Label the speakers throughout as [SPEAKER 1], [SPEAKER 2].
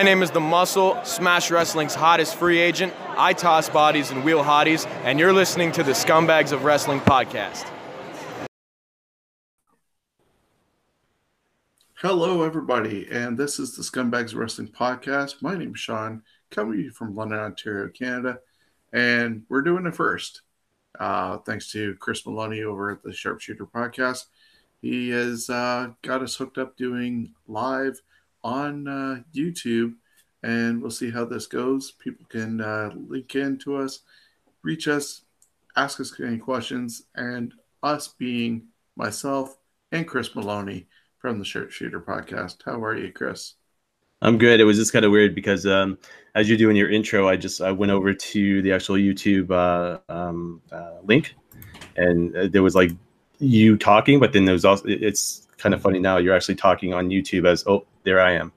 [SPEAKER 1] My name
[SPEAKER 2] is The Muscle, Smash Wrestling's hottest free agent. I toss bodies and wheel hotties, and you're listening to the Scumbags of Wrestling podcast.
[SPEAKER 3] Hello, everybody, and this is the Scumbags Wrestling Podcast. My name's Sean, coming to you from London, Ontario, Canada, and we're doing it first. Uh, thanks to Chris Maloney over at the Sharpshooter Podcast. He has uh, got us hooked up doing live on uh, YouTube, and we'll see how this goes. People can uh, link in to us, reach us, ask us any questions, and us being myself and Chris Maloney from the Sharpshooter Podcast. How are you, Chris?
[SPEAKER 4] I'm good. It was just kind of weird because um, as you're doing your intro, I just I went over to the actual YouTube uh, um, uh, link, and uh, there was like you talking, but then there was also it's kind of funny now you're actually talking on YouTube as oh there I am.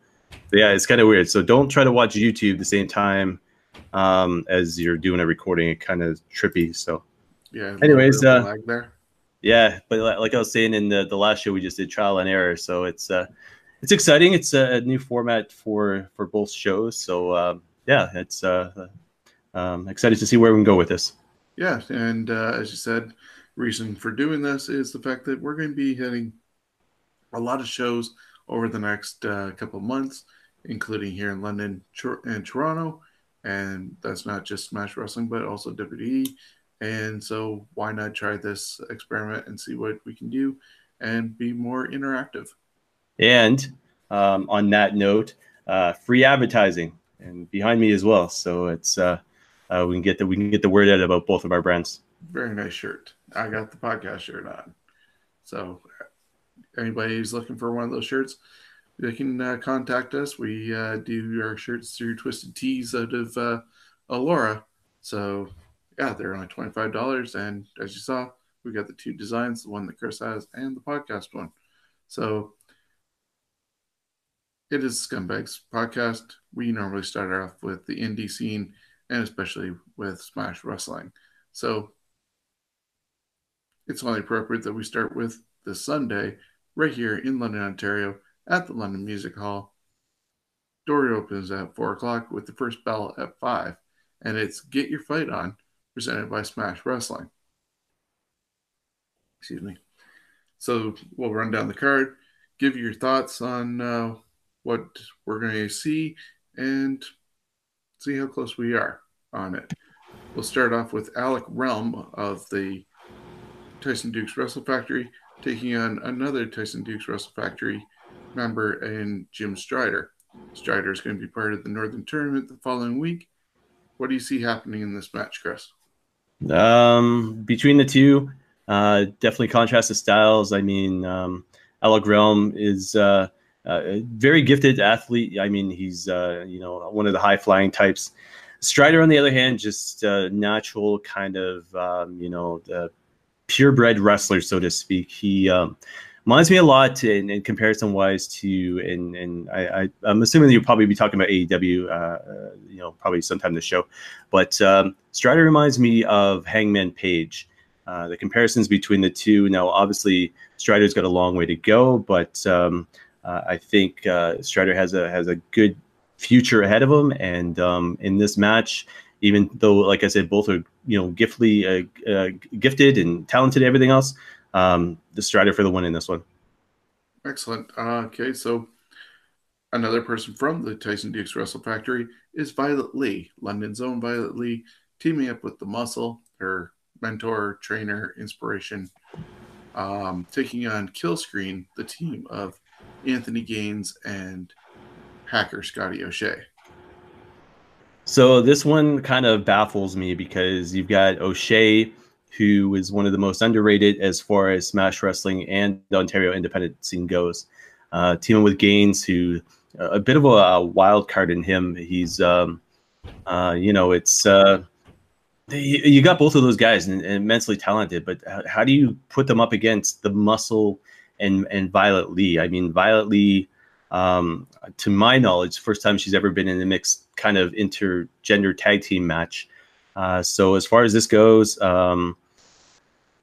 [SPEAKER 4] But yeah, it's kind of weird. So don't try to watch YouTube the same time um, as you're doing a recording. It kind of trippy. So
[SPEAKER 3] Yeah.
[SPEAKER 4] Anyways, uh, yeah, but like I was saying in the, the last show, we just did trial and error, so it's uh, it's exciting. It's a, a new format for for both shows, so um, yeah, it's uh, um, excited to see where we can go with this.
[SPEAKER 3] Yeah, and uh, as you said, reason for doing this is the fact that we're going to be hitting a lot of shows over the next uh, couple of months, including here in London and Toronto, and that's not just Smash Wrestling, but also WWE. And so, why not try this experiment and see what we can do and be more interactive?
[SPEAKER 4] And um, on that note, uh, free advertising and behind me as well, so it's uh, uh, we can get the we can get the word out about both of our brands.
[SPEAKER 3] Very nice shirt. I got the podcast shirt on. So, anybody who's looking for one of those shirts, they can uh, contact us. We uh, do our shirts through Twisted Tees out of uh, Elora. So, yeah, they're only $25. And as you saw, we got the two designs the one that Chris has and the podcast one. So, it is Scumbags podcast. We normally start off with the indie scene and especially with Smash Wrestling. So, it's only appropriate that we start with this Sunday right here in London, Ontario at the London Music Hall. Door opens at 4 o'clock with the first bell at 5, and it's Get Your Fight On, presented by Smash Wrestling. Excuse me. So we'll run down the card, give you your thoughts on uh, what we're going to see, and see how close we are on it. We'll start off with Alec Realm of the Tyson Dukes Wrestle Factory taking on another Tyson Dukes Wrestle Factory member and Jim Strider. Strider is going to be part of the Northern Tournament the following week. What do you see happening in this match, Chris?
[SPEAKER 4] Um, between the two, uh, definitely contrast the styles. I mean, um, Alec Realm is uh, uh, a very gifted athlete. I mean, he's uh, you know one of the high flying types. Strider, on the other hand, just natural kind of um, you know the purebred wrestler, so to speak. He um, reminds me a lot in, in comparison wise to and and I, I I'm assuming you'll probably be talking about AEW, uh, uh, you know, probably sometime this show, but um, Strider reminds me of Hangman Page. Uh, the comparisons between the two now, obviously, Strider's got a long way to go, but um, Uh, I think uh, Strider has a has a good future ahead of him, and um, in this match, even though, like I said, both are you know giftly uh, uh, gifted and talented, everything else, um, the Strider for the win in this one.
[SPEAKER 3] Excellent. Uh, okay, so another person from the Tyson Dukes Wrestle Factory is Violet Lee, London's own Violet Lee, teaming up with the Muscle, her mentor, trainer, inspiration, um, taking on Killscreen, the team of Anthony Gaines and hacker Scotty O'Shea.
[SPEAKER 4] So this one kind of baffles me because you've got O'Shea, who is one of the most underrated as far as Smash Wrestling and the Ontario independent scene goes. Uh, teaming with Gaines, who a bit of a, a wild card in him. He's, um, uh, you know, it's uh, you got both of those guys and, and immensely talented, but how, how, do you put them up against the muscle and and Violet Lee? I mean, Violet Lee, um, to my knowledge, first time she's ever been in a mixed kind of intergender tag team match. Uh, so as far as this goes, um,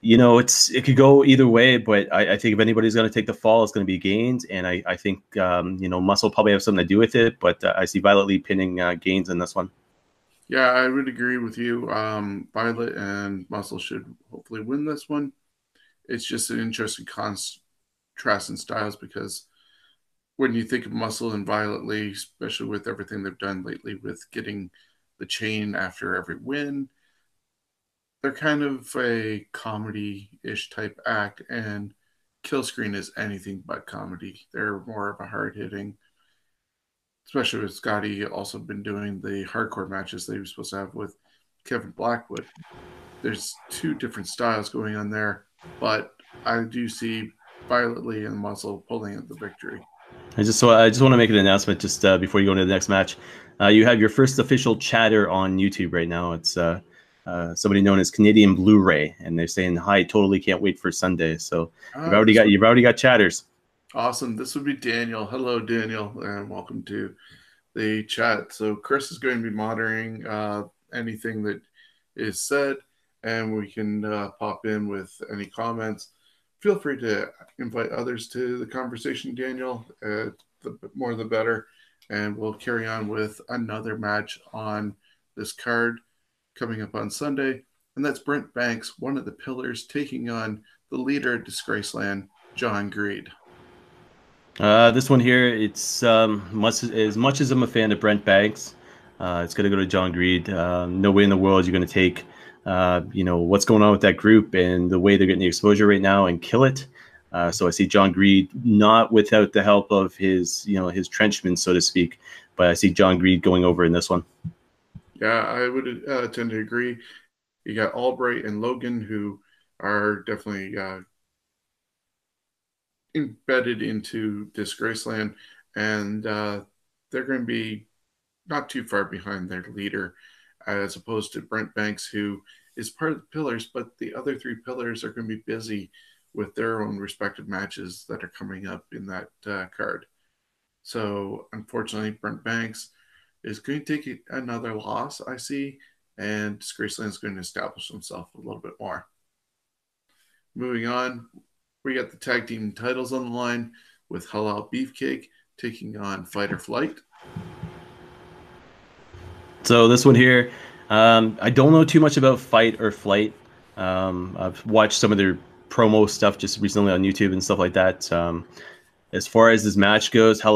[SPEAKER 4] you know, it's it could go either way, but I, I think if anybody's going to take the fall, it's going to be Gaines, and I, I think um, you know Muscle probably have something to do with it, but uh, I see Violet Lee pinning uh, Gaines in this one.
[SPEAKER 3] Yeah, I would agree with you. Um, Violet and Muscle should hopefully win this one. It's just an interesting contrast in styles because when you think of Muscle and Violet Lee, especially with everything they've done lately with getting the chain after every win, they're kind of a comedy-ish type act, and Killscreen is anything but comedy. They're more of a hard-hitting – especially with Scotty also been doing the hardcore matches they were supposed to have with Kevin Blackwood. There's two different styles going on there, but I do see Violet Lee and Muscle pulling at the victory.
[SPEAKER 4] I just so I just want to make an announcement just uh, before you go into the next match. Uh, you have your first official chatter on YouTube right now. It's uh, uh somebody known as Canadian Blu-ray, and they're saying, "Hi, totally can't wait for Sunday." So you've ah, already got you've already got chatters.
[SPEAKER 3] Awesome. This would be Daniel. Hello, Daniel, and welcome to the chat. So Chris is going to be monitoring uh, anything that is said, and we can uh, pop in with any comments. Feel free to invite others to the conversation, Daniel. Uh, the more the better, and we'll carry on with another match on this card coming up on Sunday, and that's Brent Banks, one of the pillars, taking on the leader at Disgraceland, John Greed.
[SPEAKER 4] Uh, this one here, it's um, much as much as I'm a fan of Brent Banks, uh, it's going to go to John Greed. Uh, no way in the world you're going to take, uh, you know, what's going on with that group and the way they're getting the exposure right now and kill it. Uh, so I see John Greed not without the help of his, you know, his trenchmen, so to speak. But I see John Greed going over in this one.
[SPEAKER 3] Yeah, I would uh, tend to agree. You got Albright and Logan who are definitely uh, embedded into Disgraceland, and uh, they're going to be not too far behind their leader, as opposed to Brent Banks, who is part of the pillars, but the other three pillars are going to be busy with their own respective matches that are coming up in that uh, card. So, unfortunately, Brent Banks is going to take another loss, I see, and Disgraceland is going to establish himself a little bit more. Moving on, we got the tag team titles on the line with Halal Beefcake taking on Fight or Flight.
[SPEAKER 4] So this one here, um, I don't know too much about Fight or Flight. Um, I've watched some of their promo stuff just recently on YouTube and stuff like that. Um, as far as this match goes, how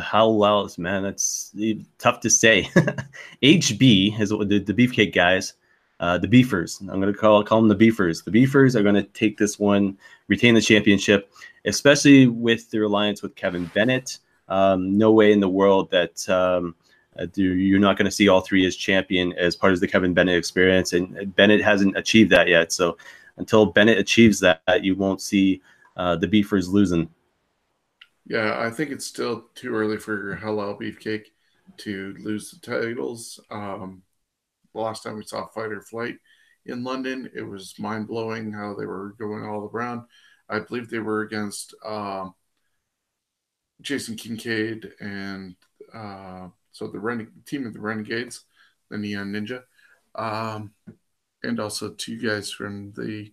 [SPEAKER 4] how well man, that's tough to say. HB is the, the Beefcake guys uh, the Beefers. I'm to call call them the Beefers. The Beefers are to take this one, retain the championship, especially with their alliance with Kevin Bennett. Um, no way in the world that um, you're not going to see all three as champion as part of the Kevin Bennett experience, and Bennett hasn't achieved that yet. So until Bennett achieves that, you won't see uh, the Beefers losing.
[SPEAKER 3] Yeah, I think it's still too early for Halal Beefcake to lose the titles. Um, the last time we saw Fight or Flight in London. It was mind blowing how they were going all around. I believe they were against um, Jason Kincaid and uh, so the Ren- team of the Renegades, the Neon Ninja, um, and also two guys from the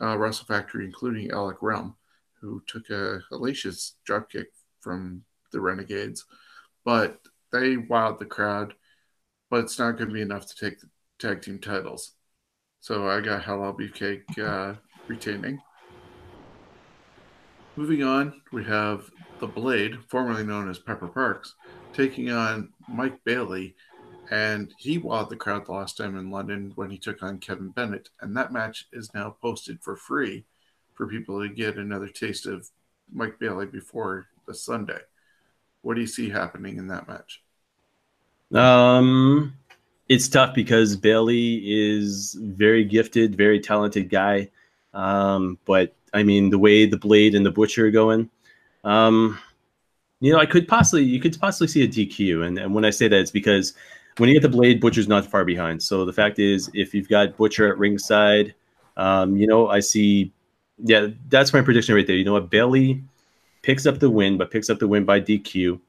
[SPEAKER 3] uh, Wrestle Factory, including Alec Realm, who took a hellacious dropkick from the Renegades, but they wowed the crowd. But it's not going to be enough to take the tag team titles. So I got Halal Beefcake uh, retaining. Moving on, we have the Blade, formerly known as Pepper Parks, taking on Mike Bailey, and he wowed the crowd the last time in London when he took on Kevin Bennett, and that match is now posted for free for people to get another taste of Mike Bailey before the Sunday. What do you see happening in that match?
[SPEAKER 4] Um, it's tough because Bailey is very gifted, very talented guy. Um, but I mean, the way the Blade and the Butcher are going, um, you know, I could possibly you could possibly see a DQ, and, and when I say that, it's because when you get the Blade, Butcher's not far behind. So the fact is, if you've got Butcher at ringside, um, you know, I see, yeah, that's my prediction right there. You know what, Bailey picks up the win, but picks up the win by DQ.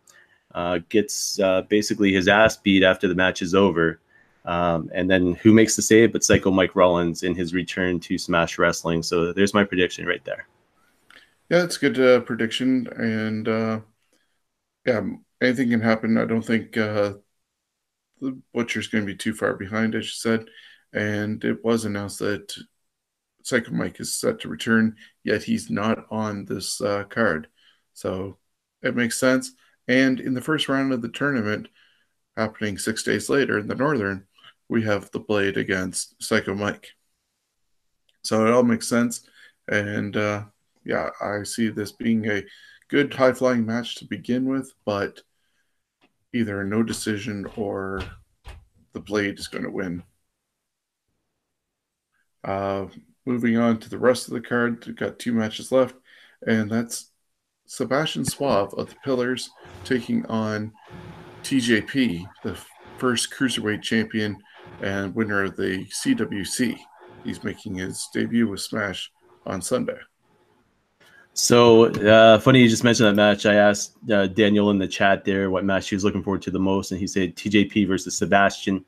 [SPEAKER 4] Uh, gets uh, basically his ass beat after the match is over. Um, and then who makes the save but Psycho Mike Rollins in his return to Smash Wrestling? So there's my prediction right there.
[SPEAKER 3] Yeah, it's a good uh, prediction, and uh, yeah, anything can happen. I don't think uh, the Butcher's going to be too far behind, as you said. And it was announced that Psycho Mike is set to return, yet he's not on this uh, card, so it makes sense. And in the first round of the tournament, happening six days later in the Northern, we have the Blade against Psycho Mike. So it all makes sense. And uh, yeah, I see this being a good high flying match to begin with, but either no decision or the Blade is going to win. Uh, moving on to the rest of the card, we've got two matches left, and that's Sebastian Suave of the Pillars taking on TJP, the first cruiserweight champion and winner of the CWC. He's making his debut with Smash on Sunday.
[SPEAKER 4] So uh, funny you just mentioned that match. I asked uh, Daniel in the chat there what match he was looking forward to the most, and he said TJP versus Sebastian.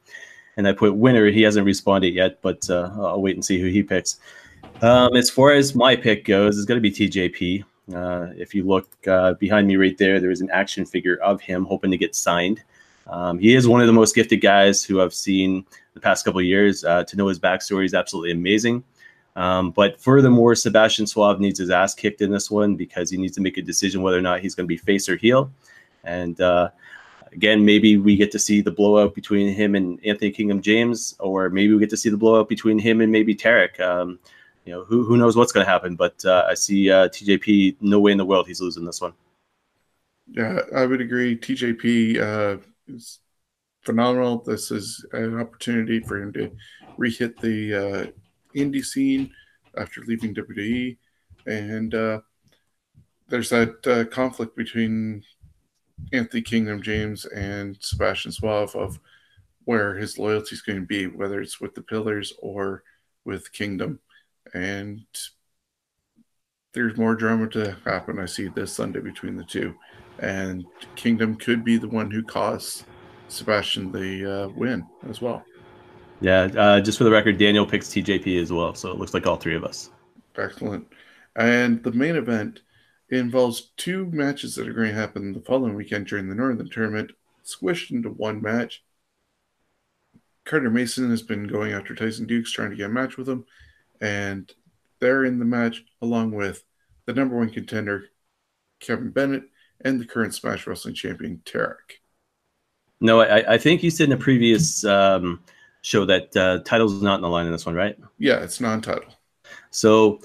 [SPEAKER 4] And I put winner. He hasn't responded yet, but uh, I'll wait and see who he picks. Um, as far as my pick goes, it's going to be TJP. Uh, if you look uh, behind me right there, there is an action figure of him hoping to get signed. Um, he is one of the most gifted guys who I've seen the past couple years. Uh, to know his backstory is absolutely amazing. Um, but furthermore, Sebastian Suave needs his ass kicked in this one because he needs to make a decision whether or not he's going to be face or heel. And uh, again, maybe we get to see the blowout between him and Anthony Kingdom James, or maybe we get to see the blowout between him and maybe Tarek. Um, you know, who, who knows what's going to happen? But uh, I see uh, TJP, no way in the world he's losing this one.
[SPEAKER 3] Yeah, I would agree. TJP uh, is phenomenal. This is an opportunity for him to rehit the uh, indie scene after leaving WWE, and uh, there's that uh, conflict between Anthony Kingdom James and Sebastian Suave of where his loyalty is going to be, whether it's with the Pillars or with Kingdom, and there's more drama to happen. I see this Sunday between the two, and Kingdom could be the one who costs Sebastian the uh, win as well.
[SPEAKER 4] Yeah, uh, just for the record, Daniel picks TJP as well, so it looks like all three of us.
[SPEAKER 3] Excellent. And the main event involves two matches that are going to happen the following weekend during the Northern Tournament, squished into one match. Carter Mason has been going after Tyson Dukes, trying to get a match with him, and they're in the match along with the number one contender, Kevin Bennett, and the current Smash Wrestling champion, Tarek.
[SPEAKER 4] No, I, I think you said in a previous um, show that uh, title's not in the line in this one, right?
[SPEAKER 3] Yeah, it's non-title.
[SPEAKER 4] So,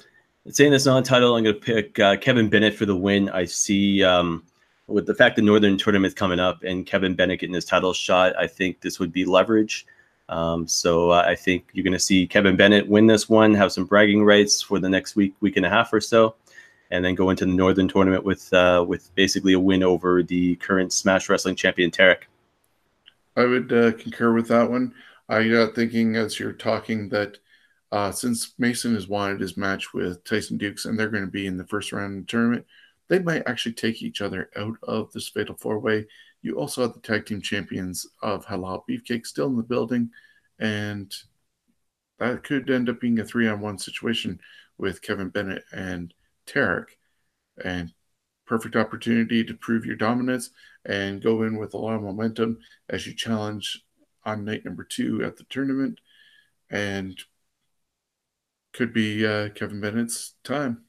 [SPEAKER 4] saying it's non-title, I'm going to pick uh, Kevin Bennett for the win. I see um, with the fact the Northern Tournament's coming up and Kevin Bennett getting his title shot, I think this would be leverage. Um, so uh, I think you're going to see Kevin Bennett win this one, have some bragging rights for the next week, week and a half or so, and then go into the Northern Tournament with uh, with basically a win over the current Smash Wrestling champion Tarek.
[SPEAKER 3] I would uh, concur with that one. I got thinking as you're talking that uh, since Mason has wanted his match with Tyson Dukes and they're going to be in the first round of the tournament, they might actually take each other out of this fatal four way. You also have the tag team champions of Halal Beefcake still in the building, and that could end up being a three on one situation with Kevin Bennett and Tarek. And perfect opportunity to prove your dominance and go in with a lot of momentum as you challenge on night number two at the tournament. And could be uh, Kevin Bennett's time.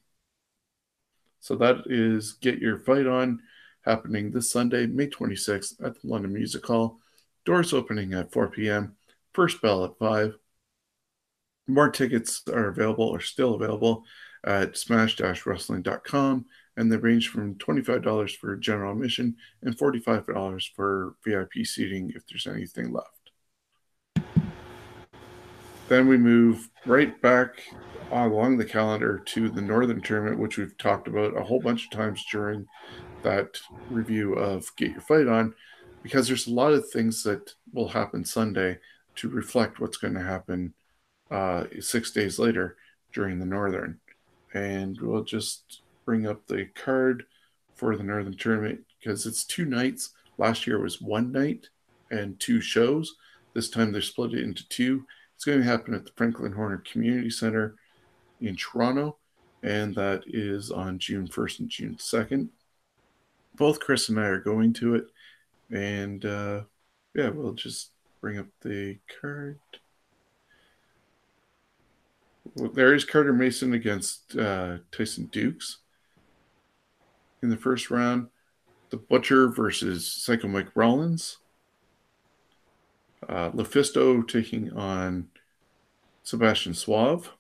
[SPEAKER 3] So that is Get Your Fight On happening this Sunday, May 26th at the London Music Hall. Doors opening at 4 p.m. First bell at 5. More tickets are available or still available at smash-wrestling.com and they range from $25 for general admission and $45 for VIP seating if there's anything left. Then we move right back along the calendar to the Northern Tournament, which we've talked about a whole bunch of times during that review of Get Your Fight On, because there's a lot of things that will happen Sunday to reflect what's going to happen uh, six days later during the Northern. And we'll just bring up the card for the Northern Tournament because it's two nights. Last year was one night and two shows. This time they're split it into two. It's going to happen at the Franklin Horner Community Center in Toronto, and that is on June 1st and June 2nd. Both Chris and I are going to it, and uh, yeah, we'll just bring up the card. Well, there is Carter Mason against uh, Tyson Dukes in the first round. The Butcher versus Psycho Mike Rollins. Uh, Lufisto taking on Sebastian Suave.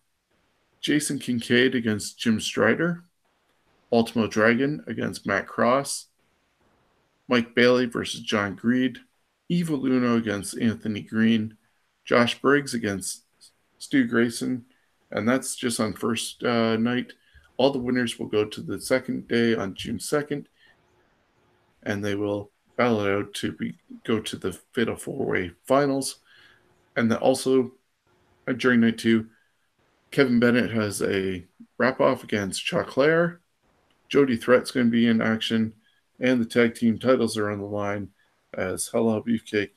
[SPEAKER 3] Jason Kincaid against Jim Strider. Ultimo Dragon against Matt Cross. Mike Bailey versus John Greed. Eva Uno against Anthony Green. Josh Briggs against Stu Grayson. And that's just on first uh, night. All the winners will go to the second day on June 2nd. And they will out to be, go to the Fatal Four Way Finals. And then also uh, during night two, Kevin Bennett has a wrap off against Chuck Clare. Jody Threat's going to be in action, and the tag team titles are on the line as Halal Beefcake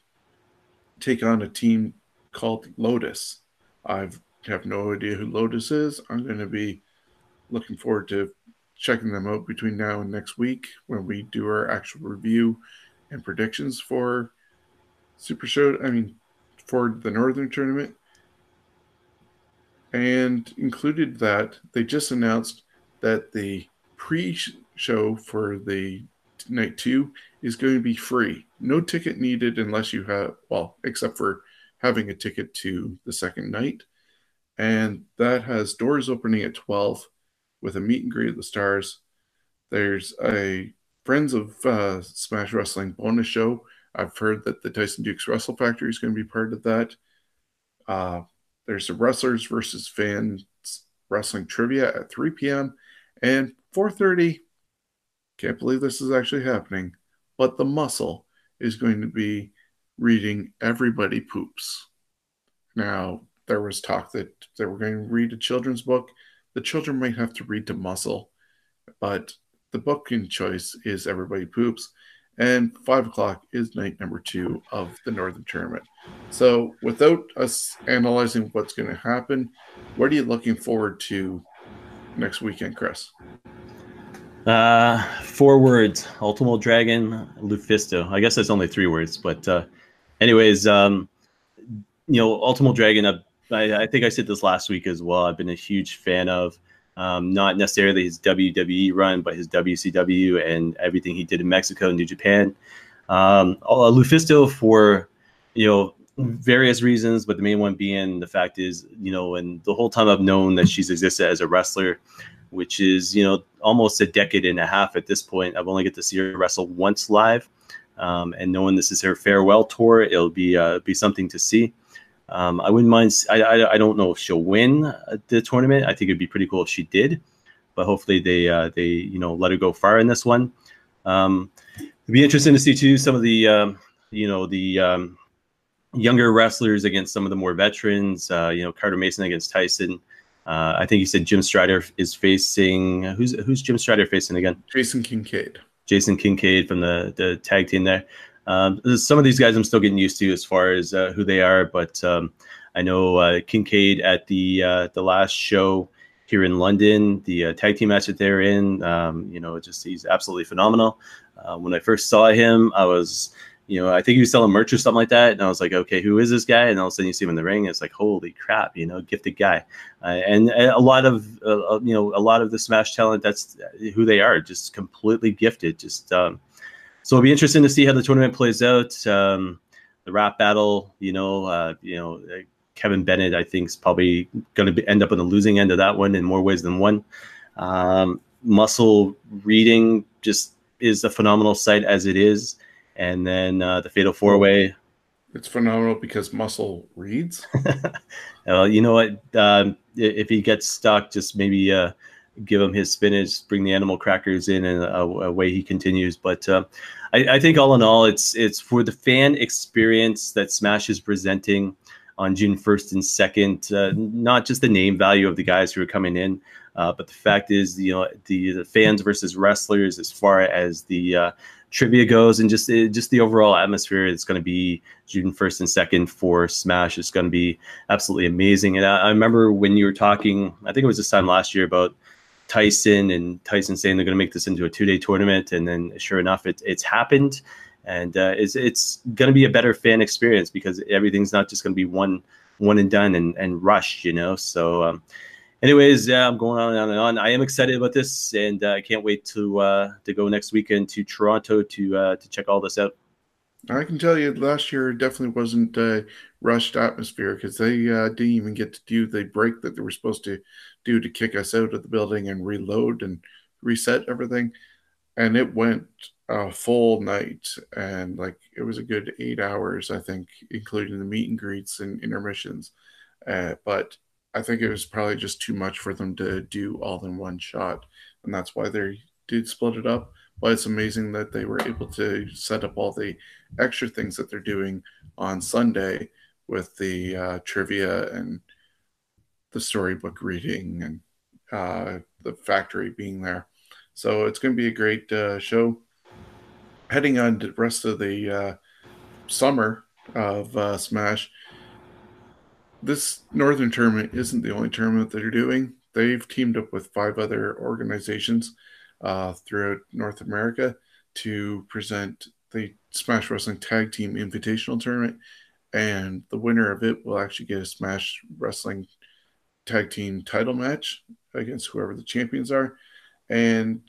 [SPEAKER 3] take on a team called Lotus. I have no idea who Lotus is. I'm going to be looking forward to checking them out between now and next week when we do our actual review and predictions for Super Show. I mean, for the Northern Tournament. And included that, they just announced that the pre show for the night two is going to be free. No ticket needed unless you have, well, except for having a ticket to the second night. And that has doors opening at 12 with a meet and greet at the stars. There's a Friends of uh, Smash Wrestling bonus show. I've heard that the Tyson Dukes Wrestle Factory is going to be part of that. Uh, there's the Wrestlers versus Fans Wrestling Trivia at 3 p.m. and 4:30. Can't believe this is actually happening, but the Muscle is going to be reading Everybody Poops. Now, there was talk that they were going to read a children's book. The children might have to read to Muscle, but the booking choice is Everybody Poops, and five o'clock is night number two of the Northern Tournament. So, without us analyzing what's going to happen, what are you looking forward to next weekend, Chris?
[SPEAKER 4] Uh, four words: Ultimo Dragon, Lufisto. I guess that's only three words, but uh, anyways, um, you know, Ultimo Dragon. I, I think I said this last week as well. I've been a huge fan of. Um, not necessarily his WWE run, but his WCW and everything he did in Mexico and New Japan. Um, Lufisto for you know various reasons, but the main one being the fact is you know, and the whole time I've known that she's existed as a wrestler, which is you know almost a decade and a half at this point. I've only get to see her wrestle once live, um, and knowing this is her farewell tour, it'll be uh, be something to see. Um, I wouldn't mind. I, I, I don't know if she'll win the tournament. I think it'd be pretty cool if she did, but hopefully they uh, they you know let her go far in this one. Um, it'd be interesting to see too some of the um, you know the um, younger wrestlers against some of the more veterans. Uh, you know Carter Mason against Tyson. Uh, I think he said Jim Strider is facing who's who's Jim Strider facing again?
[SPEAKER 3] Jason Kincaid.
[SPEAKER 4] Jason Kincaid from the the tag team there. Um, some of these guys I'm still getting used to as far as uh, who they are, but um, I know uh, Kincaid at the uh, the last show here in London. The uh, tag team match that they're in, um, you know, just he's absolutely phenomenal. Uh, when I first saw him, I was, you know, I think he was selling merch or something like that, and I was like, okay, who is this guy? And all of a sudden you see him in the ring, it's like, holy crap, you know, gifted guy. Uh, and a lot of, you know, a lot of the Smash talent, that's who they are, just completely gifted. Just um, so it'll be interesting to see how the tournament plays out. Um, the rap battle, you know, uh, you know, Kevin Bennett, I think, is probably going to end up on the losing end of that one in more ways than one. Um, muscle reading just is a phenomenal sight as it is, and then uh, the Fatal Four Way.
[SPEAKER 3] It's phenomenal because muscle reads.
[SPEAKER 4] well, you know what? Um, if he gets stuck, just maybe uh, give him his spinach, bring the animal crackers in, and away he continues. But uh, I, I, think all in all, it's it's for the fan experience that Smash is presenting on June 1st and 2nd. Uh, not just the name value of the guys who are coming in, uh, but the fact is, you know, the, the fans versus wrestlers as far as the uh, trivia goes, and just uh, just the overall atmosphere. It's going to be June 1st and 2nd for Smash. It's going to be absolutely amazing. And I, I remember when you were talking, I think it was this time last year about Tyson and Tyson saying they're going to make this into a two day tournament, and then sure enough, it, it's happened and uh, it's it's going to be a better fan experience because everything's not just going to be one one and done and and rushed, you know. So, um, anyways, yeah, I'm going on and on and on. I am excited about this, and uh, I can't wait to uh, to go next weekend to Toronto to uh, to check all this out.
[SPEAKER 3] I can tell you, last year definitely wasn't a rushed atmosphere because they uh, didn't even get to do the break that they were supposed to do to kick us out of the building and reload and reset everything, and it went a full night. And like it was a good eight hours i think including the meet and greets and intermissions. Uh, but i think it was probably just too much for them to do all in one shot. And that's why they did split it up. But it's amazing that they were able to set up all the extra things that they're doing on sunday with the uh, trivia and the storybook reading and uh, the factory being there so it's going to be a great uh, show heading on to the rest of the uh, summer of uh, Smash, this Northern tournament isn't the only tournament that they're doing. They've teamed up with five other organizations uh, throughout North America to present the Smash Wrestling Tag Team Invitational Tournament, and the winner of it will actually get a Smash Wrestling Tag Team title match against whoever the champions are. And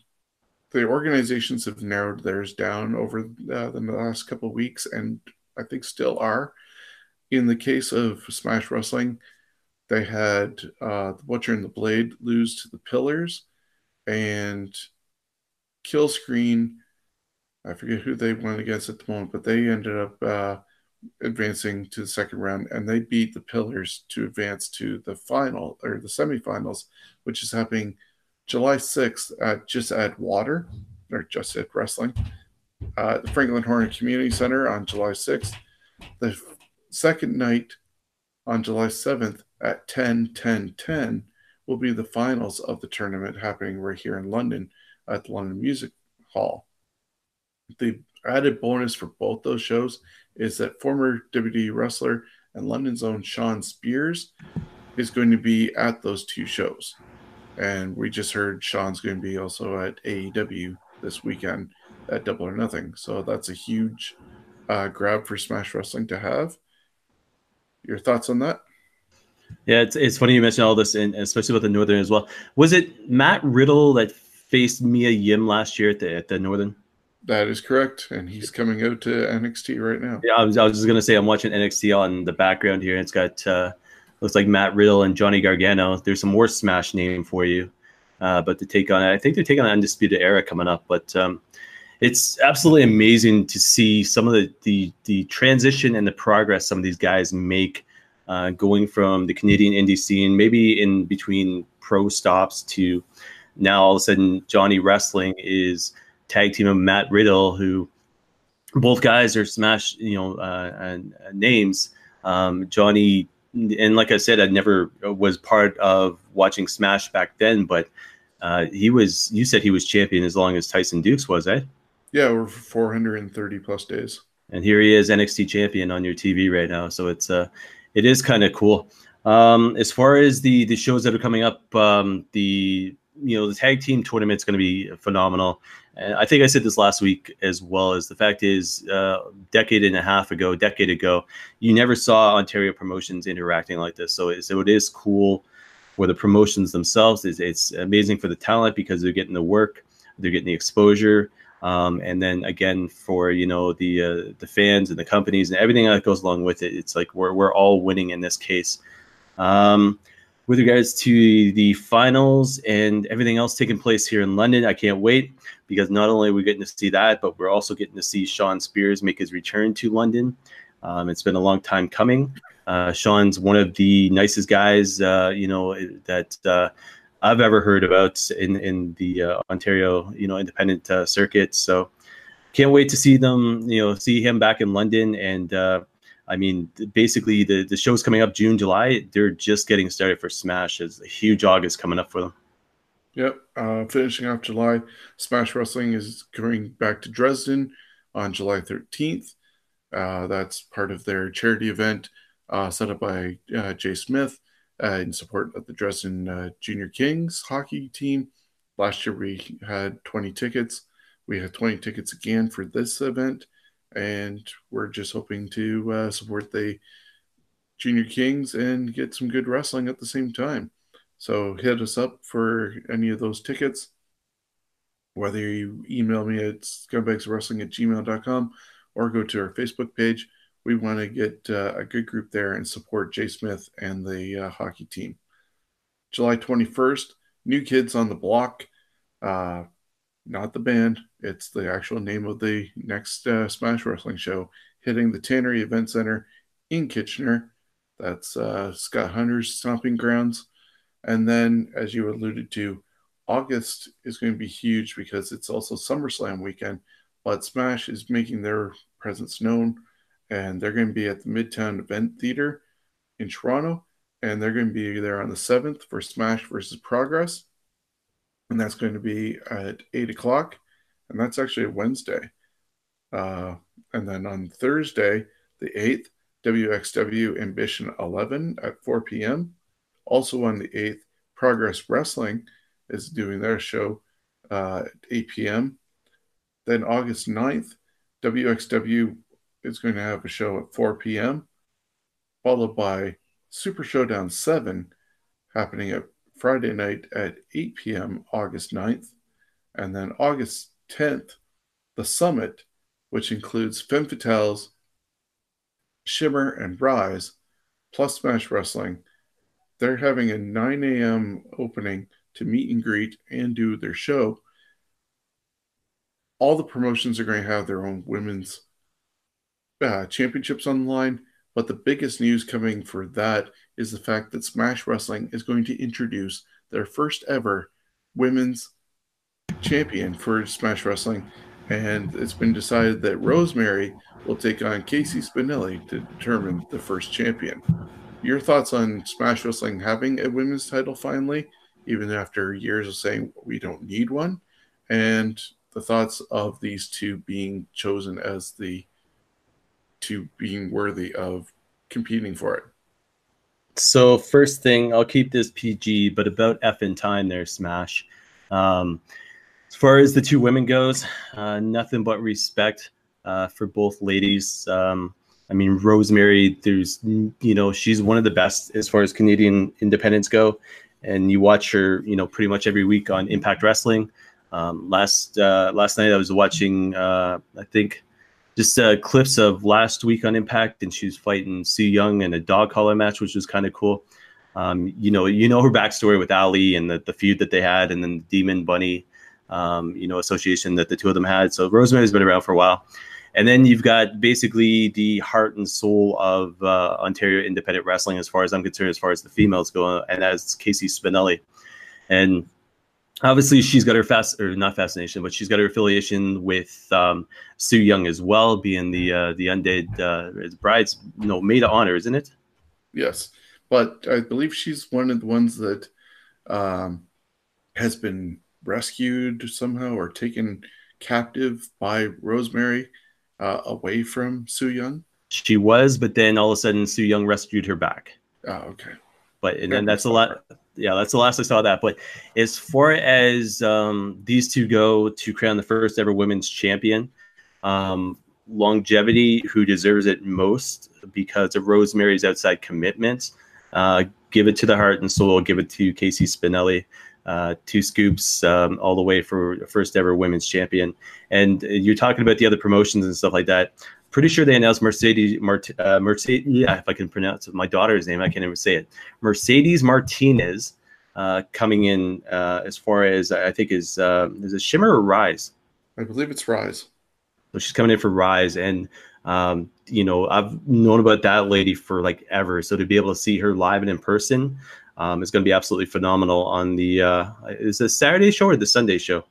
[SPEAKER 3] the organizations have narrowed theirs down over uh, the last couple of weeks, and I think still are. In the case of Smash Wrestling, they had uh, the Butcher and the Blade lose to the Pillars, and Kill Screen. I forget who they went against at the moment, but they ended up uh, advancing to the second round, and they beat the Pillars to advance to the final or the semifinals, which is happening July 6th at Just Add Water, or Just Add Wrestling, uh, the Franklin Horner Community Center on July 6th. The second night on July 7th at 10 10 10 will be the finals of the tournament happening right here in London at the London Music Hall. The added bonus for both those shows is that former WWE wrestler and London's own Shawn Spears is going to be at those two shows. And we just heard Shawn's going to be also at AEW this weekend at Double or Nothing. So that's a huge uh, grab for Smash Wrestling to have. Your thoughts on that?
[SPEAKER 4] Yeah, it's, it's funny you mentioned all this, and especially with the Northern as well. Was it Matt Riddle that faced Mia Yim last year at the at the Northern?
[SPEAKER 3] That is correct, and he's coming out to NXT right now.
[SPEAKER 4] Yeah, I was, I was just gonna say I'm watching NXT on the background here, and it's got uh, looks like Matt Riddle and Johnny Gargano. There's some more Smash name for you, uh, but to take on I think they're taking on Undisputed Era coming up. But um, it's absolutely amazing to see some of the, the the transition and the progress some of these guys make, uh, going from the Canadian indie scene, maybe in between pro stops to now all of a sudden Johnny Wrestling is tag team of Matt Riddle, who both guys are Smash, you know, uh, names. Um, Johnny and like I said, I never was part of watching Smash back then, but uh, he was. You said he was champion as long as Tyson Dukes was, eh?
[SPEAKER 3] Yeah, over 430 plus days.
[SPEAKER 4] And here he is, NXT champion on your TV right now. So it's uh, it is kind of cool. Um, as far as the the shows that are coming up, um, the you know the tag team tournament is going to be phenomenal. And I think I said this last week as well. As the fact is, uh, decade and a half ago, decade ago, you never saw Ontario promotions interacting like this. So, it, so it is cool for the promotions themselves. It's, it's amazing for the talent because they're getting the work, they're getting the exposure, um, and then again for you know the uh, the fans and the companies and everything that goes along with it. It's like we're we're all winning in this case. Um, with regards to the finals and everything else taking place here in London, I can't wait because not only are we getting to see that, but we're also getting to see Shawn Spears make his return to London. Um, it's been a long time coming. Uh, Shawn's one of the nicest guys, uh, you know, that uh, I've ever heard about in in the uh, Ontario, you know, independent uh, circuit. So can't wait to see them, you know, see him back in London and uh, I mean, basically the the show's coming up June, July. They're just getting started for Smash. As a huge August coming up for them.
[SPEAKER 3] Yep. Uh, finishing off July, Smash Wrestling is going back to Dresden on July 13th. Uh, that's part of their charity event uh, set up by uh, Jay Smith uh, in support of the Dresden uh, Junior Kings hockey team. Last year we had 20 tickets. We had 20 tickets again for this event and we're just hoping to uh, support the Junior Kings and get some good wrestling at the same time. So hit us up for any of those tickets. Whether you email me at scumbagswrestling at gmail.com or go to our Facebook page, we want to get uh, a good group there and support Jay Smith and the uh, hockey team. July 21st, New Kids on the Block. Uh, not the band. It's the actual name of the next uh, Smash Wrestling show hitting the Tannery Event Center in Kitchener. That's uh, Scott Hunter's stomping grounds. And then, as you alluded to, August is going to be huge because it's also SummerSlam weekend. But Smash is making their presence known, and they're going to be at the Midtown Event Theater in Toronto, and they're going to be there on the 7th for Smash versus Progress and that's going to be at eight o'clock, and that's actually Wednesday. Uh, and then on Thursday, the eighth, WXW Ambition 11 at 4 p.m. Also on the eighth, Progress Wrestling is doing their show uh, at 8 p.m. Then August 9th, WXW is going to have a show at 4 p.m., followed by Super Showdown 7 happening at Friday night at 8 p.m., August 9th. And then August 10th, the summit, which includes Femme Fatales, Shimmer, and Rise, plus Smash Wrestling. They're having a 9 a.m. opening to meet and greet and do their show. All the promotions are going to have their own women's uh, championships on the line. But the biggest news coming for that is the fact that Smash Wrestling is going to introduce their first ever women's champion for Smash Wrestling. And it's been decided that Rosemary will take on Casey Spinelli to determine the first champion. Your thoughts on Smash Wrestling having a women's title finally, even after years of saying we don't need one? And the thoughts of these two being chosen as the to being worthy of competing for it?
[SPEAKER 4] So first thing, I'll keep this PG, but about F in time there, Smash. Um, as far as the two women goes, uh, nothing but respect uh, for both ladies. Um, I mean, Rosemary, there's, you know, she's one of the best as far as Canadian independents go. And you watch her, you know, pretty much every week on Impact Wrestling. Um, last uh, last night I was watching, uh, I think, just uh, clips of last week on Impact, and she's fighting Su Yung in a dog collar match, which was kind of cool. Um, you know, you know her backstory with Allie and the, the feud that they had, and then the Demon Bunny, um, you know, association that the two of them had. So Rosemary's been around for a while. And then you've got basically the heart and soul of uh, Ontario independent wrestling, as far as I'm concerned, as far as the females go, and that's Casey Spinelli. And obviously she's got her fast or not fascination, but she's got her affiliation with um, Su Yung as well, being the uh, the undead uh, bride's know maid of honor, isn't it?
[SPEAKER 3] Yes, but I believe she's one of the ones that um, has been rescued somehow or taken captive by Rosemary uh, away from Su Yung?
[SPEAKER 4] She was, but then all of a sudden Su Yung rescued her back.
[SPEAKER 3] Oh, okay.
[SPEAKER 4] But and then that's a lot. Yeah, that's the last I saw that. But as far as um, these two go to crown the first ever women's champion, um, longevity, who deserves it most because of Rosemary's outside commitments, uh, give it to the heart and soul. Give it to Casey Spinelli. Uh, two scoops um, all the way for first ever women's champion. And you're talking about the other promotions and stuff like that. Pretty sure they announced Mercedes, Mart, uh, Mercedes. Yeah, if I can pronounce it, my daughter's name, I can't even say it. Mercedes Martinez uh, coming in uh, as far as I think is uh, is it Shimmer or Rise?
[SPEAKER 3] I believe it's Rise.
[SPEAKER 4] So she's coming in for Rise, and um, you know I've known about that lady for like ever. So to be able to see her live and in person um, is going to be absolutely phenomenal. On the uh, is the Saturday show or the Sunday show?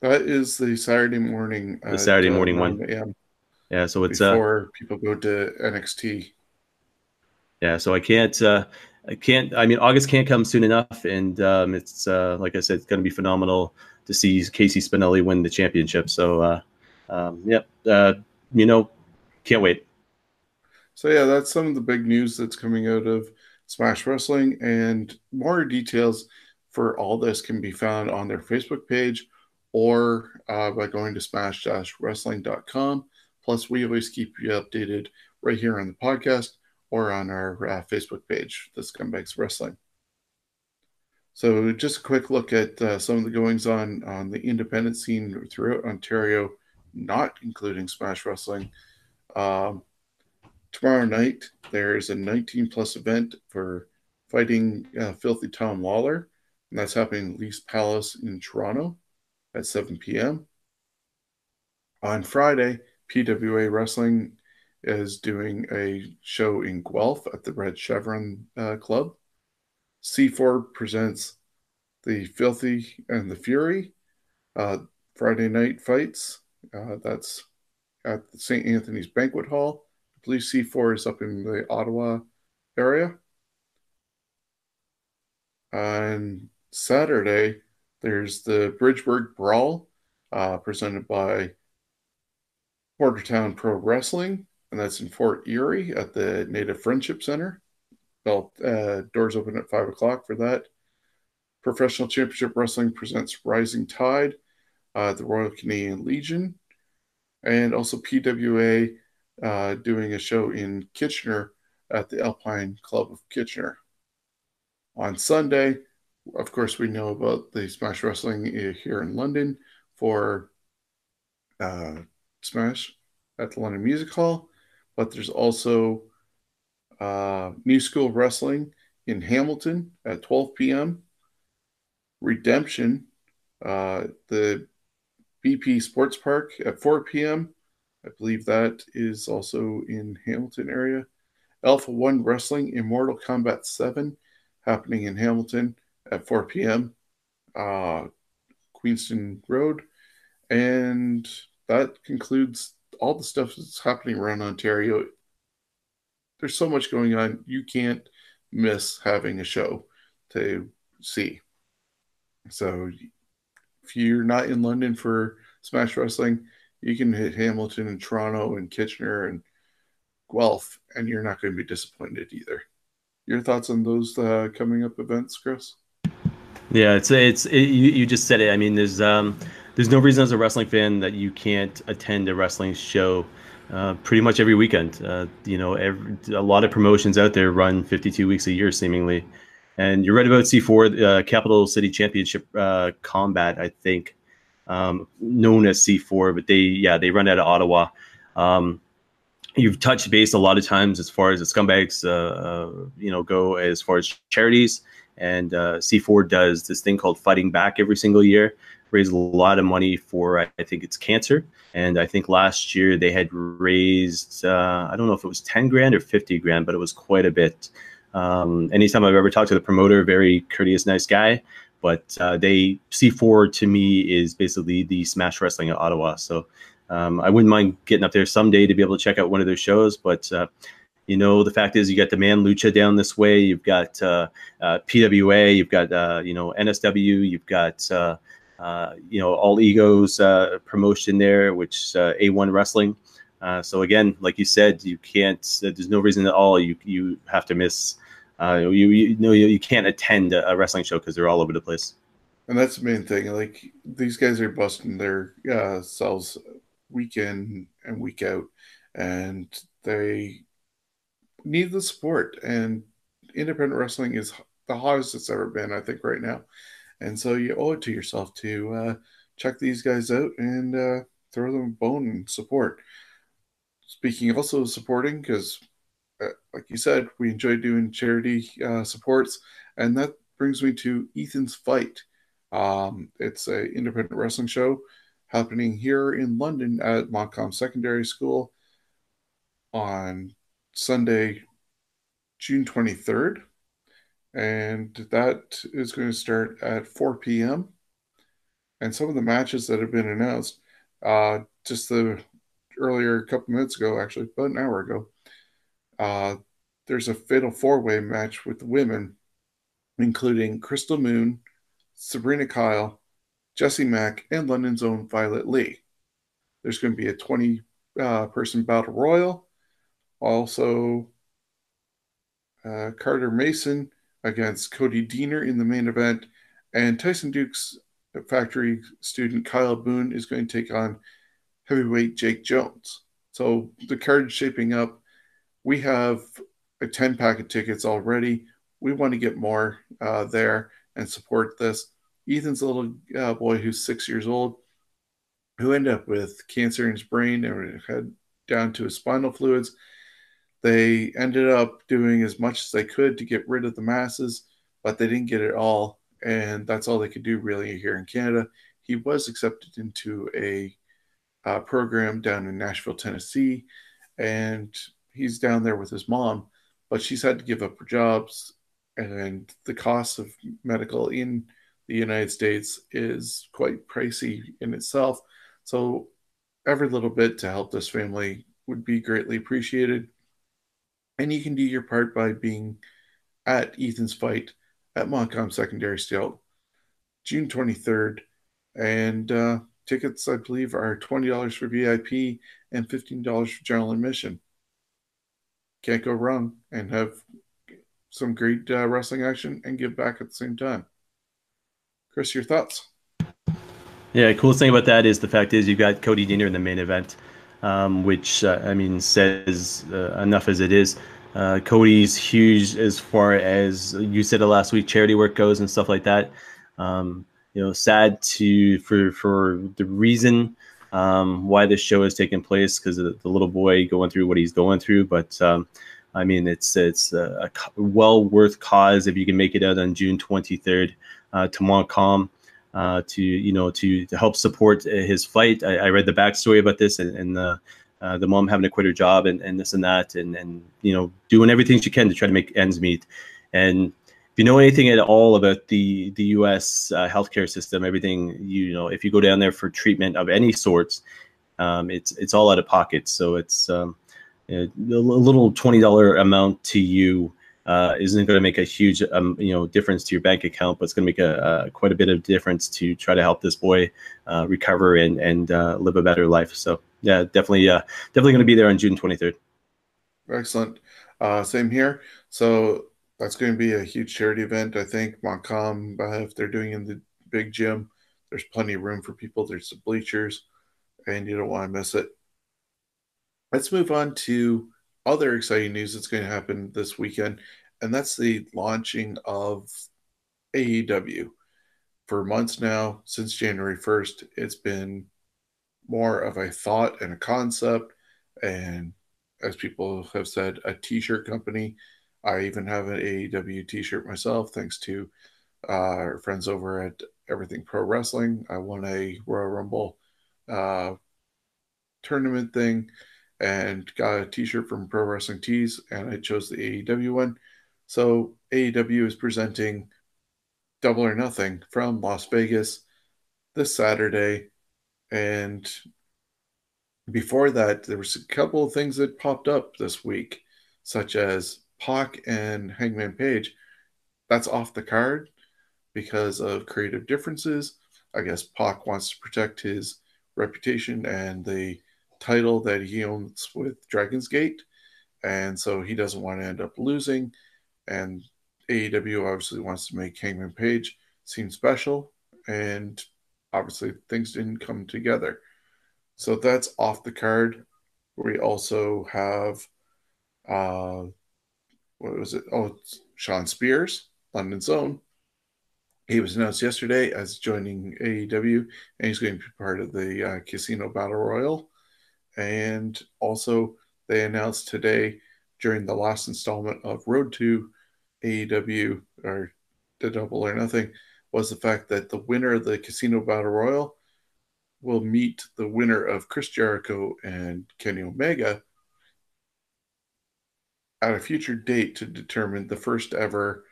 [SPEAKER 3] That is the Saturday morning.
[SPEAKER 4] The Saturday
[SPEAKER 3] uh,
[SPEAKER 4] morning one.
[SPEAKER 3] 9 a.m.
[SPEAKER 4] Yeah, so it's uh,
[SPEAKER 3] before people go to NXT.
[SPEAKER 4] yeah. So I can't. Uh, I can't. I mean, August can't come soon enough, and um, it's uh, like I said, it's going to be phenomenal to see Casey Spinelli win the championship. So, uh, um, yep. Uh, you know, can't wait.
[SPEAKER 3] So yeah, that's some of the big news that's coming out of Smash Wrestling, and more details for all this can be found on their Facebook page or uh, by going to smash-wrestling.com. Plus, we always keep you updated right here on the podcast or on our uh, Facebook page, The Scumbags Wrestling. So, just a quick look at uh, some of the goings on on the independent scene throughout Ontario, not including Smash Wrestling. Um, tomorrow night, there's a 19 plus event for fighting uh, Filthy Tom Lawlor, and that's happening at Leafs Palace in Toronto at 7 p.m. On Friday, PWA Wrestling is doing a show in Guelph at the Red Chevron uh, Club. C4 presents the Filthy and the Fury uh, Friday night fights. Uh, that's at the St. Anthony's Banquet Hall. I believe C4 is up in the Ottawa area. On Saturday, there's the Bridgeburg Brawl uh, presented by Bordertown Pro Wrestling, and that's in Fort Erie at the Native Friendship Center. Well, uh, doors open at 5 o'clock for that. Professional Championship Wrestling presents Rising Tide, uh, the Royal Canadian Legion, and also PWA uh, doing a show in Kitchener at the Alpine Club of Kitchener. On Sunday, of course, we know about the Smash Wrestling here in London for uh, Smash at the London Music Hall, but there's also uh, New School Wrestling in Hamilton at 12 p.m. Redemption, uh, the BP Sports Park at 4 p.m. I believe that is also in Hamilton area. Alpha One Wrestling Immortal Combat 7 happening in Hamilton at 4 p.m. Uh, Queenston Road. And that concludes all the stuff that's happening around Ontario. There's so much going on. You can't miss having a show to see. So if you're not in London for Smash Wrestling, you can hit Hamilton and Toronto and Kitchener and Guelph, and you're not going to be disappointed either. Your thoughts on those uh, coming up events, Chris?
[SPEAKER 4] Yeah, it's it's it, you, you just said it. I mean, there's um there's no reason as a wrestling fan that you can't attend a wrestling show. Uh, pretty much every weekend, uh, you know, every, a lot of promotions out there run 52 weeks a year, seemingly. And you're right about C4, uh, Capital City Championship uh, Combat, I think, um, known as C4, but they, yeah, they run out of Ottawa. Um, you've touched base a lot of times as far as the scumbags, uh, uh, you know, go as far as charities. And uh, C4 does this thing called Fighting Back every single year, raise a lot of money for, I think it's cancer. And I think last year they had raised, uh, I don't know if it was 10 grand or 50 grand, but it was quite a bit. Um, anytime I've ever talked to the promoter, very courteous, nice guy. But uh, they C4 to me is basically the Smash Wrestling at Ottawa. So um, I wouldn't mind getting up there someday to be able to check out one of their shows. But uh, you know, the fact is, you got the Man Lucha down this way. You've got uh, uh, PWA. You've got uh, you know NSW. You've got uh, you know All Egos promotion there, which uh, A1 Wrestling. So again, like you said, you can't. There's no reason at all. You you have to miss uh, you, you know you, you can't attend a, wrestling show because they're all over the place.
[SPEAKER 3] And that's the main thing. Like these guys are busting their uh, selves week in and week out, and they need the support. And independent wrestling is the hottest it's ever been, I think, right now. And so you owe it to yourself to uh, check these guys out and uh, throw them a bone and support. Speaking also of supporting, because like you said, we enjoy doing charity uh, supports, and that brings me to Ethan's Fight. Um, it's a independent wrestling show happening here in London at Montcalm Secondary School on Sunday, June 23rd. And that is going to start at 4 p.m. And some of the matches that have been announced, uh, just the earlier, a couple minutes ago, actually, about an hour ago, uh, there's a fatal four way match with the women, including Crystal Moon, Sabrina Kyle, Jesse Mack, and London's own Violet Lee. There's going to be a 20 uh, person battle royal. Also, uh, Carter Mason against Cody Deaner in the main event. And Tyson Duke's factory student Kyle Boone is going to take on heavyweight Jake Jones. So the card shaping up. We have a 10 pack of tickets already. We want to get more uh, there and support this. Ethan's a little uh, boy who's six years old, who ended up with cancer in his brain and had down to his spinal fluids. They ended up doing as much as they could to get rid of the masses, but they didn't get it all. And that's all they could do really here in Canada. He was accepted into a uh, program down in Nashville, Tennessee, and he's down there with his mom, but she's had to give up her jobs. And the cost of medical in the United States is quite pricey in itself. So every little bit to help this family would be greatly appreciated. And you can do your part by being at Ethan's fight at Montcalm Secondary School, June 23rd. And uh, tickets, I believe, are $20 for VIP and $15 for general admission. Can't go wrong and have some great uh, wrestling action and give back at the same time. Chris, your thoughts?
[SPEAKER 4] Yeah, coolest thing about that is the fact is you've got Cody Deaner in the main event, um, which uh, I mean says uh, enough as it is. Uh, Cody's huge as far as you said last week, charity work goes and stuff like that. Um, you know, sad to for for the reason um, why this show is taking place because the, little boy going through what he's going through. But um, I mean, it's it's a, a, well worth cause if you can make it out on June 23rd uh, to Montcalm uh, to you know to to help support his fight. I, I read the backstory about this and, and the uh, the mom having to quit her job and, and this and that and and you know doing everything she can to try to make ends meet. And if you know anything at all about the the U.S. Uh, healthcare system, everything you know, if you go down there for treatment of any sorts, um, it's it's all out of pocket. So it's um, a little twenty dollar amount to you uh, isn't going to make a huge um, you know difference to your bank account, but it's going to make a, a, quite a bit of difference to try to help this boy uh, recover and and uh, live a better life. So yeah, definitely uh, definitely going to be there on June 23rd.
[SPEAKER 3] Excellent. Uh, same here. So that's going to be a huge charity event. I think Montcalm, uh, if they're doing in the big gym, there's plenty of room for people. There's the bleachers, and you don't want to miss it. Let's move on to other exciting news that's going to happen this weekend, and that's the launching of AEW. For months now, since January 1st, it's been more of a thought and a concept, and as people have said, a t shirt company. I even have an AEW t shirt myself, thanks to uh, our friends over at Everything Pro Wrestling. I won a Royal Rumble uh, tournament thing and got a t-shirt from Pro Wrestling Tees, and I chose the AEW one. So AEW is presenting Double or Nothing from Las Vegas this Saturday, and before that, there was a couple of things that popped up this week, such as Pac and Hangman Page. That's off the card because of creative differences. I guess Pac wants to protect his reputation and the title that he owns with Dragon's Gate. And so he doesn't want to end up losing. And AEW obviously wants to make Hangman Page seem special, and obviously things didn't come together. So that's off the card. We also have, uh, what was it? Oh, it's Shawn Spears, London Zone. He was announced yesterday as joining AEW, and he's going to be part of the uh, Casino Battle Royal. And also, they announced today during the last installment of Road to AEW or the Double or Nothing was the fact that the winner of the Casino Battle Royal will meet the winner of Chris Jericho and Kenny Omega at a future date to determine the first ever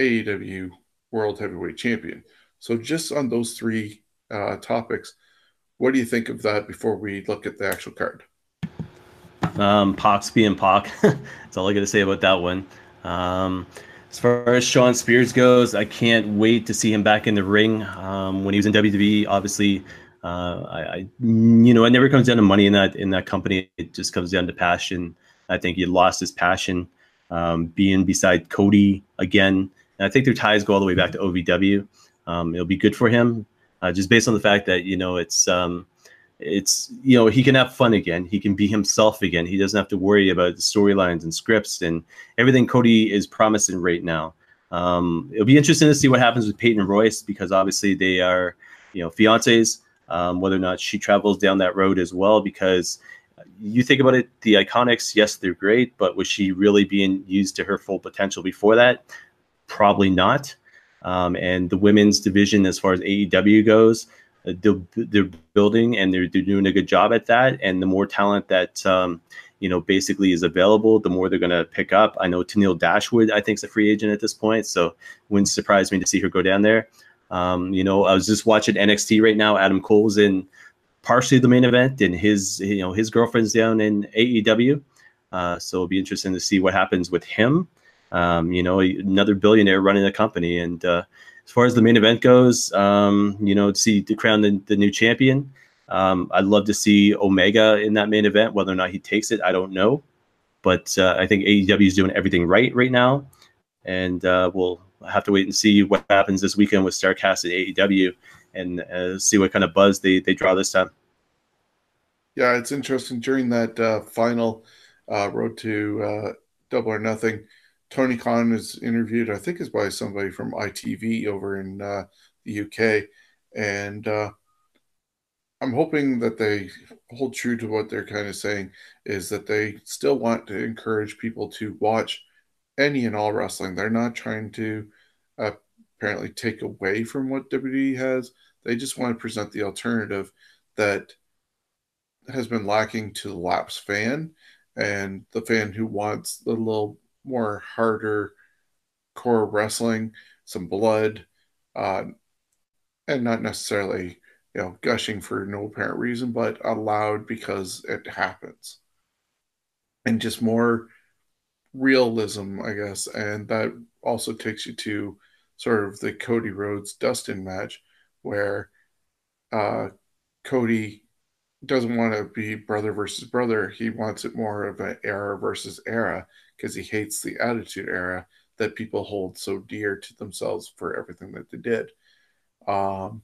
[SPEAKER 3] AEW World Heavyweight Champion. So, just on those three uh, topics, what do you think of that before we look at the actual card?
[SPEAKER 4] Um, Pac's being Pac. That's all I got to say about that one. Um, as far as Shawn Spears goes, I can't wait to see him back in the ring. Um, when he was in WWE, obviously, uh, I, I, you know, it never comes down to money in that in that company. It just comes down to passion. I think he lost his passion um, being beside Cody again. And I think their ties go all the way back to OVW. Um, it'll be good for him, uh, just based on the fact that you know it's um, it's you know he can have fun again he can be himself again he doesn't have to worry about the storylines and scripts and everything cody is promising right now um, it'll be interesting to see what happens with peyton royce because obviously they are you know fiancés um, whether or not she travels down that road as well because you think about it the iconics yes they're great but was she really being used to her full potential before that probably not um, and the women's division as far as aew goes they're, they're building and they're, they're doing a good job at that. And the more talent that, um, you know, basically is available, the more they're going to pick up. I know Tennille Dashwood, I think, is a free agent at this point. So wouldn't surprise me to see her go down there. Um, you know, I was just watching NXT right now. Adam Cole's in partially the main event, and his, you know, his girlfriend's down in AEW. Uh, so it'll be interesting to see what happens with him. Um, you know, another billionaire running a company, and uh, as far as the main event goes, um, you know, to see to crown the, the new champion, um, I'd love to see Omega in that main event. Whether or not he takes it, I don't know. But uh, I think AEW is doing everything right right now, and uh, we'll have to wait and see what happens this weekend with Starcast at AEW, and uh, see what kind of buzz they they draw this time.
[SPEAKER 3] Yeah, it's interesting during that uh, final uh, road to uh, Double or Nothing Tony Khan is interviewed, I think, is by somebody from ITV over in uh, the UK, and uh, I'm hoping that they hold true to what they're kind of saying is that they still want to encourage people to watch any and all wrestling. They're not trying to apparently take away from what WWE has. They just want to present the alternative that has been lacking to the lapsed fan and the fan who wants the little more harder core wrestling, some blood, uh, and not necessarily you know gushing for no apparent reason, but allowed because it happens, and just more realism, I guess, and that also takes you to sort of the Cody Rhodes Dustin match where uh, Cody doesn't want to be brother versus brother. He wants it more of an era versus era because he hates the attitude era that people hold so dear to themselves for everything that they did. Um,